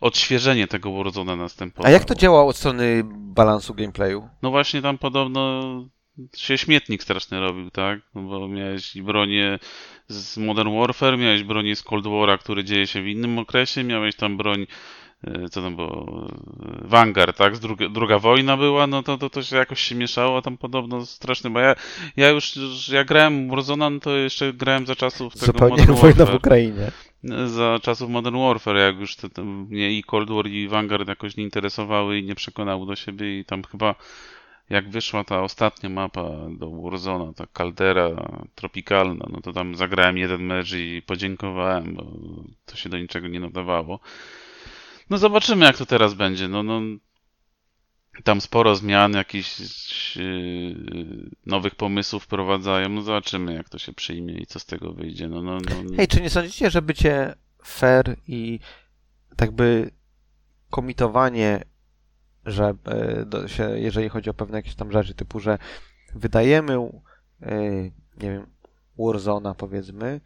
odświeżenie tego Warzona następowało.
A jak to działa od strony balansu gameplayu?
No właśnie tam podobno się śmietnik straszny robił, tak? No bo miałeś bronię z Modern Warfare, miałeś bronię z Cold War'a, który dzieje się w innym okresie, miałeś tam broń e, co tam było, e, Vanguard, tak, druga, druga wojna była, no to, to, to się jakoś się mieszało, tam podobno straszny, bo ja, ja już, ja grałem Warzona, no to jeszcze grałem za czasów tego
Zupełnie
Modern
wojna Warfare. w Ukrainie.
Za czasów Modern Warfare, jak już te, te, mnie i Cold War i Vanguard jakoś nie interesowały i nie przekonały do siebie i tam chyba jak wyszła ta ostatnia mapa do Warzona, ta kaldera tropikalna, no to tam zagrałem jeden mecz i podziękowałem, bo to się do niczego nie nadawało. No zobaczymy, jak to teraz będzie. No, no, tam sporo zmian, jakichś yy, nowych pomysłów wprowadzają. No zobaczymy, jak to się przyjmie i co z tego wyjdzie. No, no, no.
Hej, czy nie sądzicie, że bycie fair i tak by komitowanie że e, się, jeżeli chodzi o pewne jakieś tam rzeczy, typu, że wydajemy, e, nie wiem, Warzona powiedzmy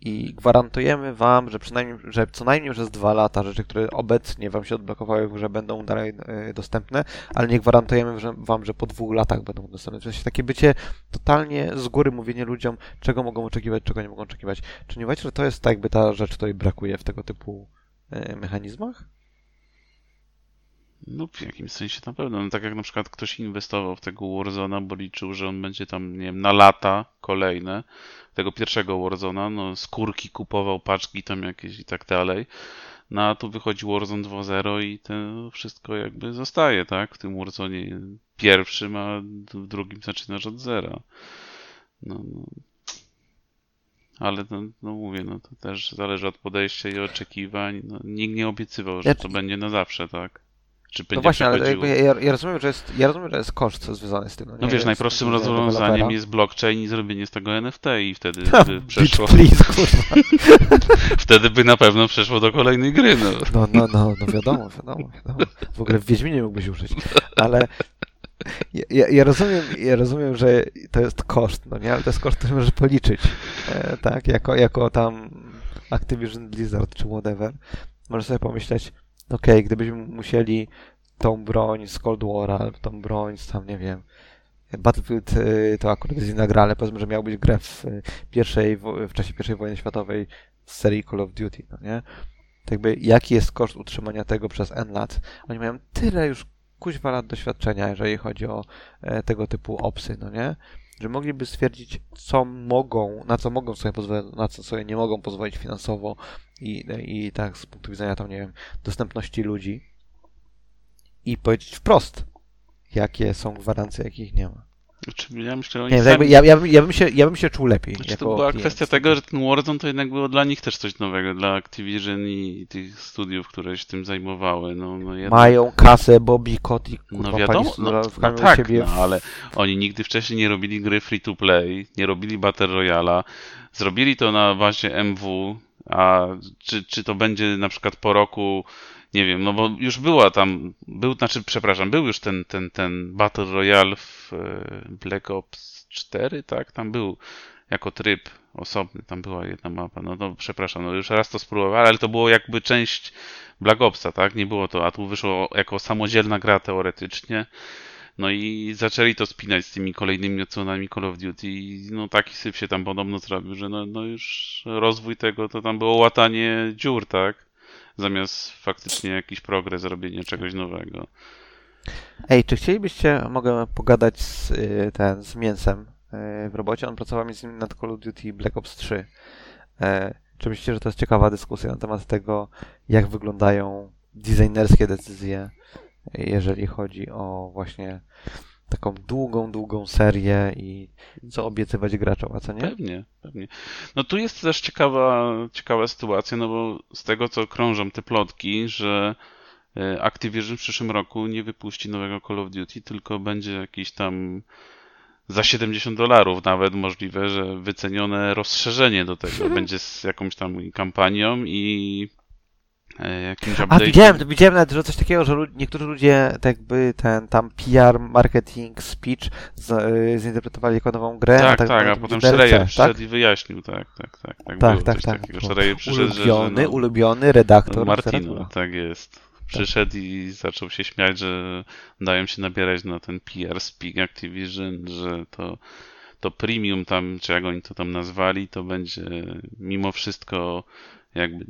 i gwarantujemy wam, że przynajmniej, że co najmniej przez dwa lata rzeczy, które obecnie wam się odblokowały, że będą dalej e, dostępne, ale nie gwarantujemy wam, że po dwóch latach będą dostępne. W sensie takie bycie totalnie z góry mówienie ludziom, czego mogą oczekiwać, czego nie mogą oczekiwać. Czy nie uważacie, że to jest tak jakby ta rzecz, której brakuje w tego typu mechanizmach?
No w jakimś sensie na pewno. No, tak jak na przykład ktoś inwestował w tego Warzona, bo liczył, że on będzie tam, nie wiem, na lata kolejne tego pierwszego Warzona, no skórki kupował, paczki tam jakieś i tak dalej. No a tu wychodzi Warzone 2.0 i to wszystko jakby zostaje, tak? W tym Warzone pierwszym, a w drugim zaczynasz od zera. No, no. Ale no, no, mówię, no to też zależy od podejścia i oczekiwań. No, nikt nie obiecywał, że to będzie na zawsze, tak? Czy
No
będzie
właśnie, ale ja, ja, rozumiem, że jest, ja rozumiem, że jest koszt związany z tym.
No
nie?
wiesz,
Z
najprostszym rozwiązaniem jest blockchain i zrobienie z tego NFT i wtedy
Ha,
by przeszło,
please,
wtedy by na pewno przeszło do kolejnej gry, no.
No, no, no, no wiadomo, wiadomo, wiadomo. W ogóle w Wiedźminie mógłbyś użyć. Ale ja, ja, ja, rozumiem, ja rozumiem, że to jest koszt, no nie? Ale to jest koszt, który możesz policzyć. E, tak, jako, jako tam Activision Blizzard czy whatever. Możesz sobie pomyśleć, okej, gdybyśmy musieli tą broń z Cold War, albo tą broń z tam, nie wiem, Battlefield y, to akurat jest inna gra, ale powiedzmy, że miałbyś grę w, y, pierwszej, w czasie I wojny światowej z serii Call of Duty, no nie? To jakby jaki jest koszt utrzymania tego przez N lat? Oni mają tyle już kuźwa lat doświadczenia, jeżeli chodzi o e, tego typu opsy, no nie? Że mogliby stwierdzić, co mogą, na co mogą sobie pozwolić, na co sobie nie mogą pozwolić finansowo i, i tak z punktu widzenia tam, nie wiem, dostępności ludzi i powiedzieć wprost, jakie są gwarancje, jakich nie ma.
Znaczy, ja myślę, oni
Nie,
sami...
jakby, ja, ja, bym- ja, bym się, ja bym się czuł lepiej.
Znaczy, to była
klient.
kwestia tego, że ten Warzone to jednak było dla nich też coś nowego, dla Activision i tych studiów, które się tym zajmowały. No, no jednak...
Mają kasę, Bobby Kotick, kurwa,
No wiadomo, no, no tak,
siebie
no, ale oni nigdy wcześniej nie robili gry free to play, nie robili Battle Royala, zrobili to na bazie MW, a czy, czy to będzie na przykład po roku, nie wiem, no bo już była tam, był, znaczy, przepraszam, był już ten, ten, ten Battle Royale w e, Black Ops 4, tak, tam był jako tryb osobny, tam była jedna mapa, no to przepraszam, no już raz to spróbowałem, ale to było jakby część Black Opsa, tak, nie było to, a tu wyszło jako samodzielna gra teoretycznie, no i zaczęli to spinać z tymi kolejnymi odsłonami Call of Duty i no taki syf się tam podobno zrobił, że no, no już rozwój tego to tam było łatanie dziur, tak? Zamiast faktycznie jakiś progres, robienie czegoś nowego.
Ej, czy chcielibyście, mogę pogadać z, y, ten, z Mięsem y, w robocie? On pracował między innymi nad Call of Duty Black Ops 3. E, czy myślicie, że to jest ciekawa dyskusja na temat tego, jak wyglądają designerskie decyzje, jeżeli chodzi o właśnie taką długą, długą serię i co obiecywać graczom, a co nie?
Pewnie, pewnie. No tu jest też ciekawa, ciekawa sytuacja, no bo z tego co krążą te plotki, że e, Activision w przyszłym roku nie wypuści nowego Call of Duty, tylko będzie jakiś tam za 70 dolarów nawet możliwe, że wycenione rozszerzenie do tego będzie z jakąś tam kampanią i e, jakimś
A
update'em.
widziałem, widziałem nawet, że coś takiego, że niektórzy ludzie tak jakby ten tam PR, marketing, speech z, y, zinterpretowali jako nową grę.
Tak,
a
tak,
to
a potem Schreier
tak?
przyszedł i wyjaśnił, tak, tak, tak. Tak,
Tak, tak, tak.
Schreier przyszedł,
ulubiony,
że no,
ulubiony redaktor.
Martino, tak jest. Przyszedł i zaczął się śmiać, że dają się nabierać na ten PR speak Activision, że to, to premium tam, czy jak oni to tam nazwali, to będzie mimo wszystko jakby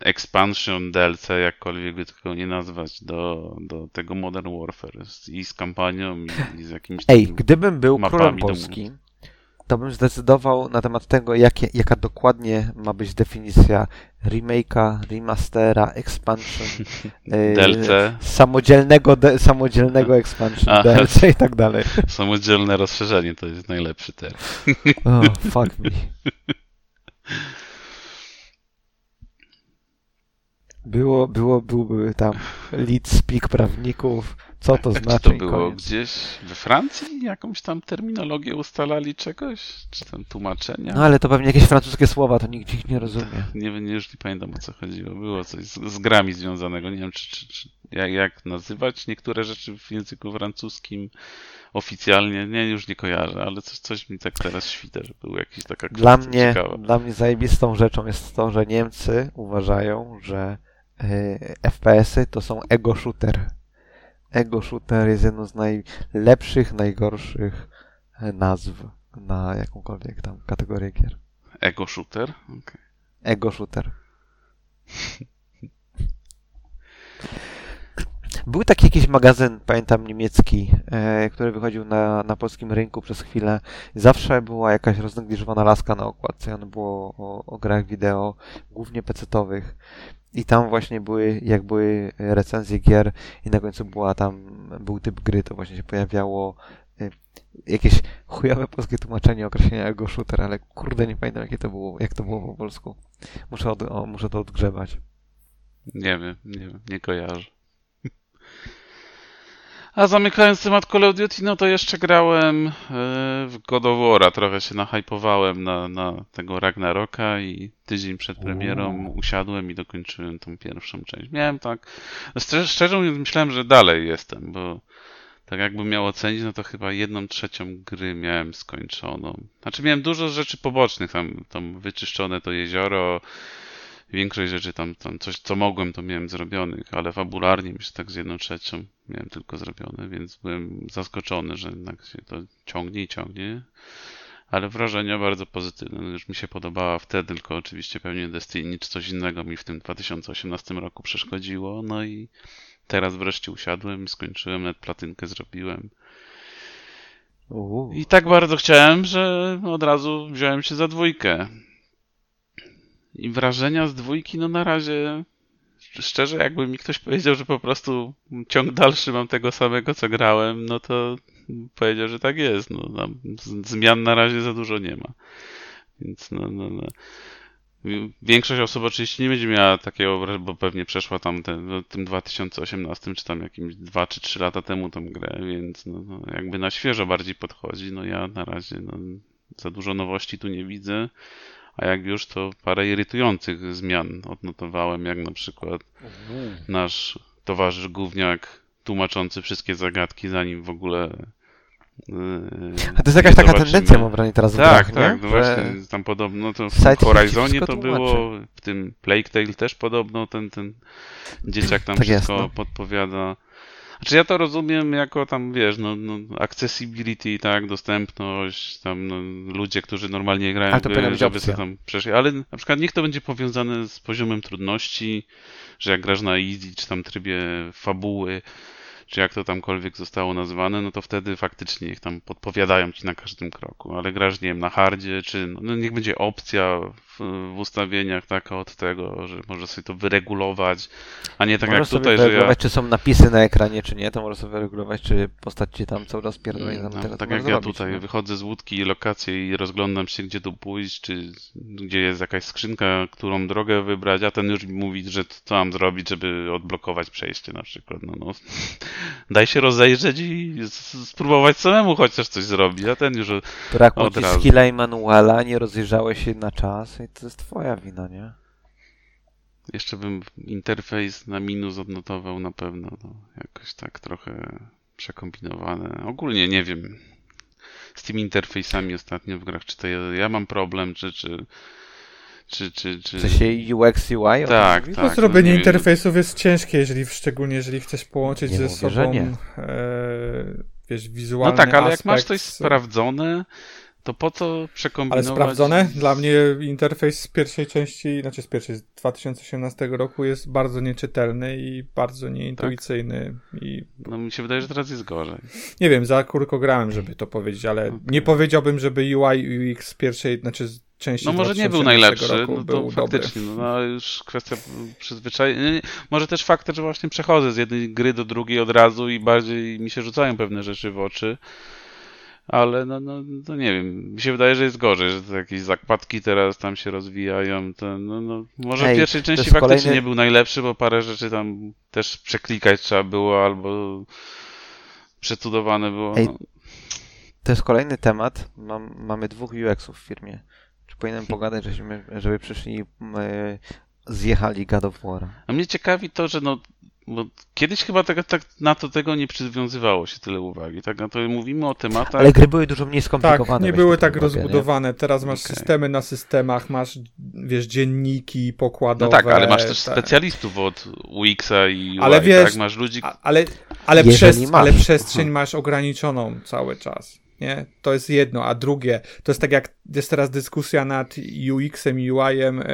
expansion DLC, jakkolwiek by tego nie nazwać, do, do tego Modern Warfare z- i z kampanią i, i z jakimś
Ej, gdybym był królem Polski, to bym zdecydował na temat tego, jakie, jaka dokładnie ma być definicja remake'a, remastera, expansion, y,
DLC.
samodzielnego, de, samodzielnego expansion. DLC i tak dalej.
Samodzielne rozszerzenie to jest najlepszy termin.
Oh, fuck me. Było, było, byłby tam lead speak prawników, co to znaczy
to
i
było
koniec.
gdzieś we Francji? Jakąś tam terminologię ustalali czegoś? Czy tam tłumaczenia?
No ale to pewnie jakieś francuskie słowa, to nikt ich nie rozumie.
Nie, wiem, już nie pamiętam o co chodziło. Było coś z, z grami związanego. Nie wiem, czy, czy, czy jak, jak nazywać niektóre rzeczy w języku francuskim oficjalnie. Nie, już nie kojarzę, ale coś, coś mi tak teraz świta, że był jakiś taka
Dla mnie,
ciekawa.
dla mnie zajebistą rzeczą jest to, że Niemcy uważają, że FPS-y to są ego shooter. Ego shooter jest jedną z najlepszych, najgorszych e, nazw na jakąkolwiek tam kategorię gier.
Ego shooter? Okej.
Ego shooter. Był taki jakiś magazyn, pamiętam, niemiecki, e, który wychodził na, na polskim rynku przez chwilę. Zawsze była jakaś roznegliżowana laska na okładce. i Ono było o, o grach wideo, głównie pecetowych. I tam właśnie były, jak były recenzje gier i na końcu była tam, był typ gry, to właśnie się pojawiało e, jakieś chujowe polskie tłumaczenie określenia ego shooter, ale kurde nie pamiętam jakie to było, jak to było po polsku. Muszę, od, o, muszę to odgrzebać.
Nie wiem, nie wiem, nie kojarzę. A zamykając temat Call of Duty, no to jeszcze grałem e, w God of War'a. Trochę się nahypowałem na, na tego Ragnaroka i tydzień przed premierą usiadłem i dokończyłem tą pierwszą część. Miałem tak... Szczerze, szczerze mówiąc, myślałem, że dalej jestem, bo tak jakbym miał ocenić, no to chyba jedną trzecią gry miałem skończoną. Znaczy miałem dużo rzeczy pobocznych, tam, tam wyczyszczone to jezioro, większość rzeczy tam, tam coś, co mogłem, to miałem zrobionych, ale fabularnie myślę tak z jedną trzecią miałem tylko zrobione, więc byłem zaskoczony, że jednak się to ciągnie i ciągnie. Ale wrażenia bardzo pozytywne. No już mi się podobała wtedy, tylko oczywiście pewnie Destiny czy coś innego mi w tym 2018 roku przeszkodziło. No i teraz wreszcie usiadłem, skończyłem, nawet platynkę zrobiłem.
Uuu.
I tak bardzo chciałem, że od razu wziąłem się za dwójkę. I wrażenia z dwójki, no na razie, szczerze, jakby mi ktoś powiedział, że po prostu ciąg dalszy mam tego samego, co grałem, no to powiedział, że tak jest. No, zmian na razie za dużo nie ma. Więc no, no, no. Większość osób oczywiście nie będzie miała takiego, bo pewnie przeszła tam ten, no, tym 2018, czy tam jakimś 2 czy 3 lata temu tą grę, więc no, no, jakby na świeżo bardziej podchodzi. No ja na razie no, za dużo nowości tu nie widzę. A jak już, to parę irytujących zmian odnotowałem, jak na przykład nasz towarzysz gówniak tłumaczący wszystkie zagadki, zanim w ogóle.
A to jest jakaś taka tendencja, mam wrażenie, teraz w
Tak,
grach,
tak, no
Że-
właśnie, tam podobno to w
Side
Horizonie to było,
tłumaczy.
w tym Plague Tale też podobno ten, ten dzieciak tam
Tak jest,
wszystko
no.
podpowiada. Znaczy ja to rozumiem jako tam, wiesz, no, no accessibility, tak, dostępność, tam no, ludzie, którzy normalnie grają
Ale to
gry, żeby
opcja.
sobie tam przeszli, ale na przykład niech to będzie powiązane z poziomem trudności, że jak grasz na easy, czy tam trybie fabuły, czy jak to tamkolwiek zostało nazwane, no to wtedy faktycznie niech tam podpowiadają ci na każdym kroku, ale grasz, nie wiem, na hardzie, czy no, no niech będzie opcja w, w ustawieniach taka od tego, że możesz sobie to wyregulować, a nie tak
możesz
jak tutaj,
sobie
że ja...
czy są napisy na ekranie, czy nie, to możesz sobie regulować, czy postać ci tam cały czas pierdolnie
No,
tam tego,
tak
to
jak
możesz
ja
zrobić,
tutaj
no.
wychodzę z łódki i lokację i rozglądam się, gdzie tu pójść, czy gdzie jest jakaś skrzynka, którą drogę wybrać, a ten już mi mówi, że co mam zrobić, żeby odblokować przejście na przykład. No, no. Daj się rozejrzeć i spróbować samemu chociaż coś zrobić, a ten już...
Brakło
od
ci
razu.
skilla i manuala, nie rozejrzałeś się na czas to jest twoja wina, nie?
Jeszcze bym interfejs na minus odnotował na pewno. No, jakoś tak trochę przekombinowane. Ogólnie nie wiem. Z tymi interfejsami ostatnio w grach, czy to ja, ja mam problem, czy, czy, czy, czy, czy...
W sensie UX, UI?
Tak, tak.
No, zrobienie
no
interfejsów jest ciężkie, jeżeli, szczególnie jeżeli chcesz połączyć
Nie
ze
mówię,
sobą e, wiesz,
No
wizualny
tak, ale jak
aspekt,
masz coś sprawdzone, to po co
Ale
przekombinować?
sprawdzone? Dla mnie interfejs z pierwszej części, znaczy z pierwszej, z 2018 roku jest bardzo nieczytelny i bardzo nieintuicyjny. I
No mi się wydaje, że teraz jest gorzej.
nie wiem, za kurko grałem, żeby to powiedzieć, ale
Okej.
nie powiedziałbym, żeby UI UX z pierwszej, znaczy z części
No może nie był
2018
najlepszy,
roku
no to
był dobry.
faktycznie, no, no ale już kwestia przyzwyczajenia. Może też fakt, że właśnie przechodzę z jednej gry do drugiej od razu i bardziej mi się rzucają pewne rzeczy w oczy. Ale no, no, no nie wiem, mi się wydaje, że jest gorzej, że to jakieś zakładki teraz tam się rozwijają. To, no, no, może
Ej,
w pierwszej części faktycznie
kolejny-
nie był najlepszy, bo parę rzeczy tam też przeklikać trzeba było albo przecudowane było.
Ej,
No.
To jest kolejny temat. Mam, mamy dwóch UX-ów w firmie. Czy powinienem pogadać, żebyśmy, żeby przyszli e, zjechali God of War?
A mnie ciekawi to, że no, bo kiedyś chyba tak, tak na to tego nie przywiązywało się tyle uwagi. Tak, no to mówimy o tematach.
Ale gry były dużo mniej
Tak,
skomplikowane.
nie
weź
były tak
uwagę, nie?
rozbudowane. Teraz masz
Okej.
systemy na systemach, masz, wiesz, dzienniki
No
pokładowe.
tak, ale masz też
tak.
specjalistów od UX-a i UI,
Ale wiesz,
tak? Masz ludzi,
Ale, ale,
Jeżeli
przez,
masz.
ale przestrzeń masz ograniczoną cały czas. Nie? To jest jedno, a drugie, to jest tak jak jest teraz dyskusja nad UX-em i UI-em e,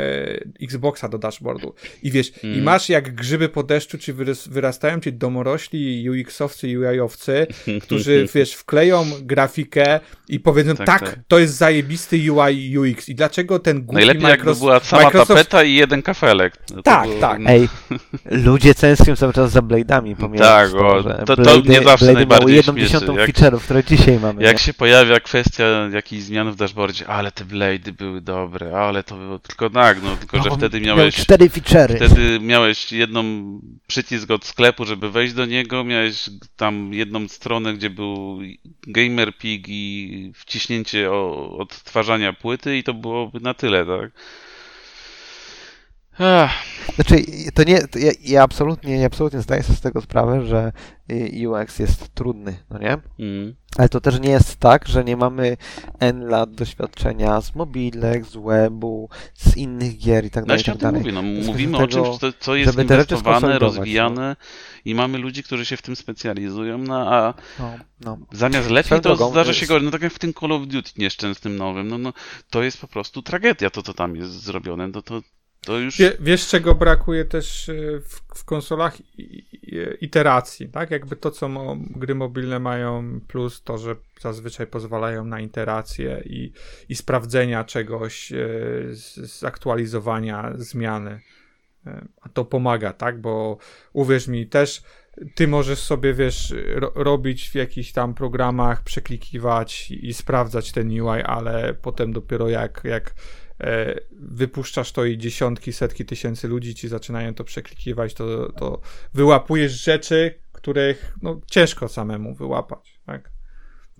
Xboxa do dashboardu. I wiesz, i
Mm.
masz jak grzyby po deszczu, wyrys- wyrastają ci domorośli UX-owcy i UI-owcy, którzy, wiesz, wkleją grafikę i powiedzą, tak,
Tak,
tak,
tak.
to jest zajebisty UI UX. I dlaczego ten głupi
Najlepiej jakby
Microsoft...
była sama
Microsoft
tapeta i jeden kafelek. To
Tak,
było-
tak.
Ej, ludzie tęsknią cały czas za Blade'ami, pomijając
Tak,
to,
o, to- to
Blade'y-
mnie zawsze najbardziej
jedną
śmieszy,
dziesiątą
jak-
feature'ów, które dzisiaj mamy.
Jak się pojawia kwestia jakichś zmian w dashboardzie, ale te blade'y były dobre, ale to było tylko tak, no tylko, że
No,
wtedy
miał
miałeś
cztery feature'y.
Wtedy miałeś jedną przycisk od sklepu, żeby wejść do niego, miałeś tam jedną stronę, gdzie był gamer pig i wciśnięcie o, odtwarzania płyty i to byłoby na tyle, tak? Ach,
Znaczy, to nie, to ja, ja absolutnie, ja absolutnie zdaję sobie z tego sprawę, że y, UX jest trudny, no nie?
mm.
Ale to też nie jest tak, że nie mamy N lat doświadczenia z mobilek, z webu, z innych gier i tak
No
dalej, i
właśnie o
tak
tym
dalej.
mówię, no, mówimy
kwestia
o
tego,
czymś, co, co jest inwestowane,
skonsolidować,
rozwijane i mamy ludzi, którzy się w tym specjalizują, no a
No, no.
Zamiast lepiej
Swoją
to
drogą,
zdarza
y,
się gorzej. No tak jak w tym Call of Duty nieszczęsnym nowym, no, no to jest po prostu tragedia to, co tam jest zrobione. No to, to już...
Wie, wiesz, czego brakuje też y, w, w konsolach? Iteracji, tak? Jakby to, co mo, gry mobilne mają, plus to, że zazwyczaj pozwalają na interację i, i sprawdzenia czegoś, z, zaktualizowania zmiany. Y, A to pomaga, tak? Bo uwierz mi, też ty możesz sobie, wiesz, ro, robić w jakichś tam programach, przeklikiwać i, i sprawdzać ten UI, ale potem dopiero jak, jak e, wypuszczasz to i dziesiątki, setki tysięcy ludzi ci zaczynają to przeklikiwać, to, to wyłapujesz rzeczy, których no, ciężko samemu wyłapać, tak?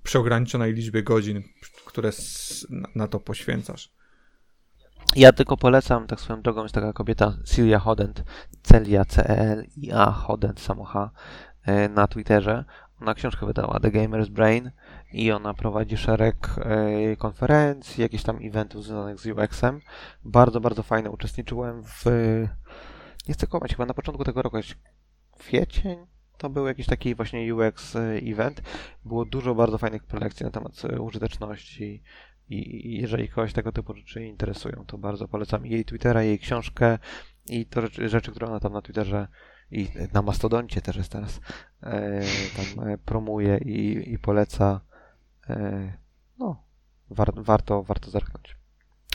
Przy ograniczonej liczbie godzin, które na, to poświęcasz.
Ja tylko polecam, tak swoją drogą, jest taka kobieta, Celia Hodent, Celia, C-E-L-I-A, Hodent, samo H, e, na Twitterze. Ona książkę wydała, The Gamer's Brain i ona prowadzi szereg e, konferencji, jakichś tam eventów związanych z UX-em. Bardzo, bardzo fajne. Uczestniczyłem w, nie chcę kłamać, chyba na początku tego roku, jakiś kwiecień, to był jakiś taki właśnie UX e, event. Było dużo bardzo fajnych prelekcji na temat e, użyteczności i jeżeli kogoś tego typu rzeczy interesują, to bardzo polecam jej Twittera, jej książkę i to rzeczy, rzeczy które ona tam na Twitterze i na Mastodoncie też jest teraz, e, tam e, promuje i, i poleca. E, no, war, warto, warto zerknąć.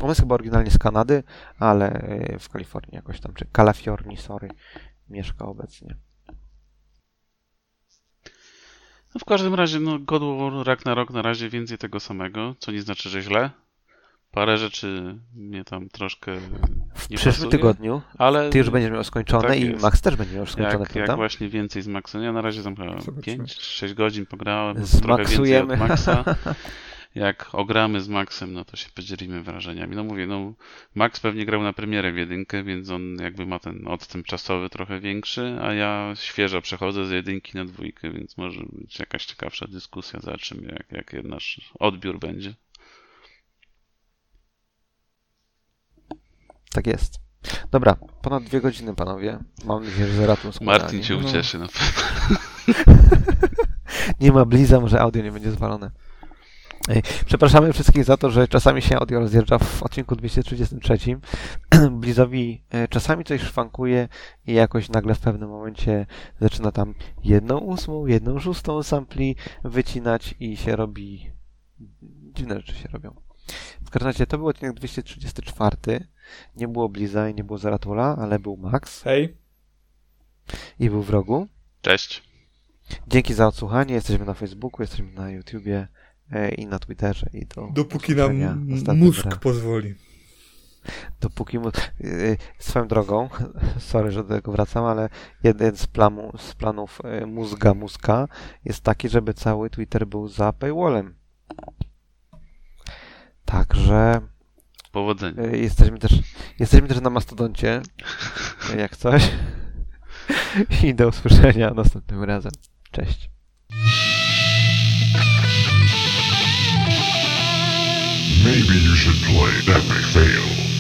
On jest chyba oryginalnie z Kanady, ale e, w Kalifornii jakoś tam, czy Californii, sorry, mieszka obecnie.
No w każdym razie, no God War Ragnarok na razie więcej tego samego, co nie znaczy, że źle. Parę rzeczy mnie tam troszkę
W
nie
przyszłym
pasuje,
tygodniu
ale
ty już będziesz miał skończone
tak
i
jest.
Max też będzie miał już skończone,
jak,
prawda?
jak właśnie więcej z Maxem. Ja na razie tam chyba
Zobaczymy.
5-6 godzin pograłem, to trochę więcej
Zmaksujemy.
od Maxa. Jak ogramy z Maxem, no to się podzielimy wrażeniami. No mówię, no Max pewnie grał na premierę w jedynkę, więc on jakby ma ten odstęp czasowy trochę większy, a ja świeżo przechodzę z jedynki na dwójkę, więc może być jakaś ciekawsza dyskusja, zobaczymy jak, jak nasz odbiór będzie.
Tak jest. Dobra, ponad dwie godziny, panowie. Mam nadzieję, że zaratą
Martin się
no.
ucieszy na pewno.
Nie ma bliza, może audio nie będzie zwalone. Przepraszamy wszystkich za to, że czasami się audio rozjeżdża w odcinku 233. Blizowi e, czasami coś szwankuje i jakoś nagle w pewnym momencie zaczyna tam jedną ósmą, jedną szóstą sampli wycinać i się robi... Dziwne rzeczy się robią. W każdym razie to był odcinek 234. Nie było Bliza i nie było Zaratula, ale był Max
Hej,
i był w rogu.
Cześć.
Dzięki za odsłuchanie. Jesteśmy na Facebooku, jesteśmy na YouTubie e, i na Twitterze. I do
dopóki nam mózg
razem.
pozwoli.
Dopóki mu... y, Swoją drogą, sorry, że do tego wracam, ale jeden z, plamu, z planów mózga mózga jest taki, żeby cały Twitter był za paywallem. Także
Powodzenia.
y, jesteśmy też, jesteśmy też na Mastodoncie, y, jak coś. I do usłyszenia następnym razem. Cześć.
Maybe you should play Epic Fail.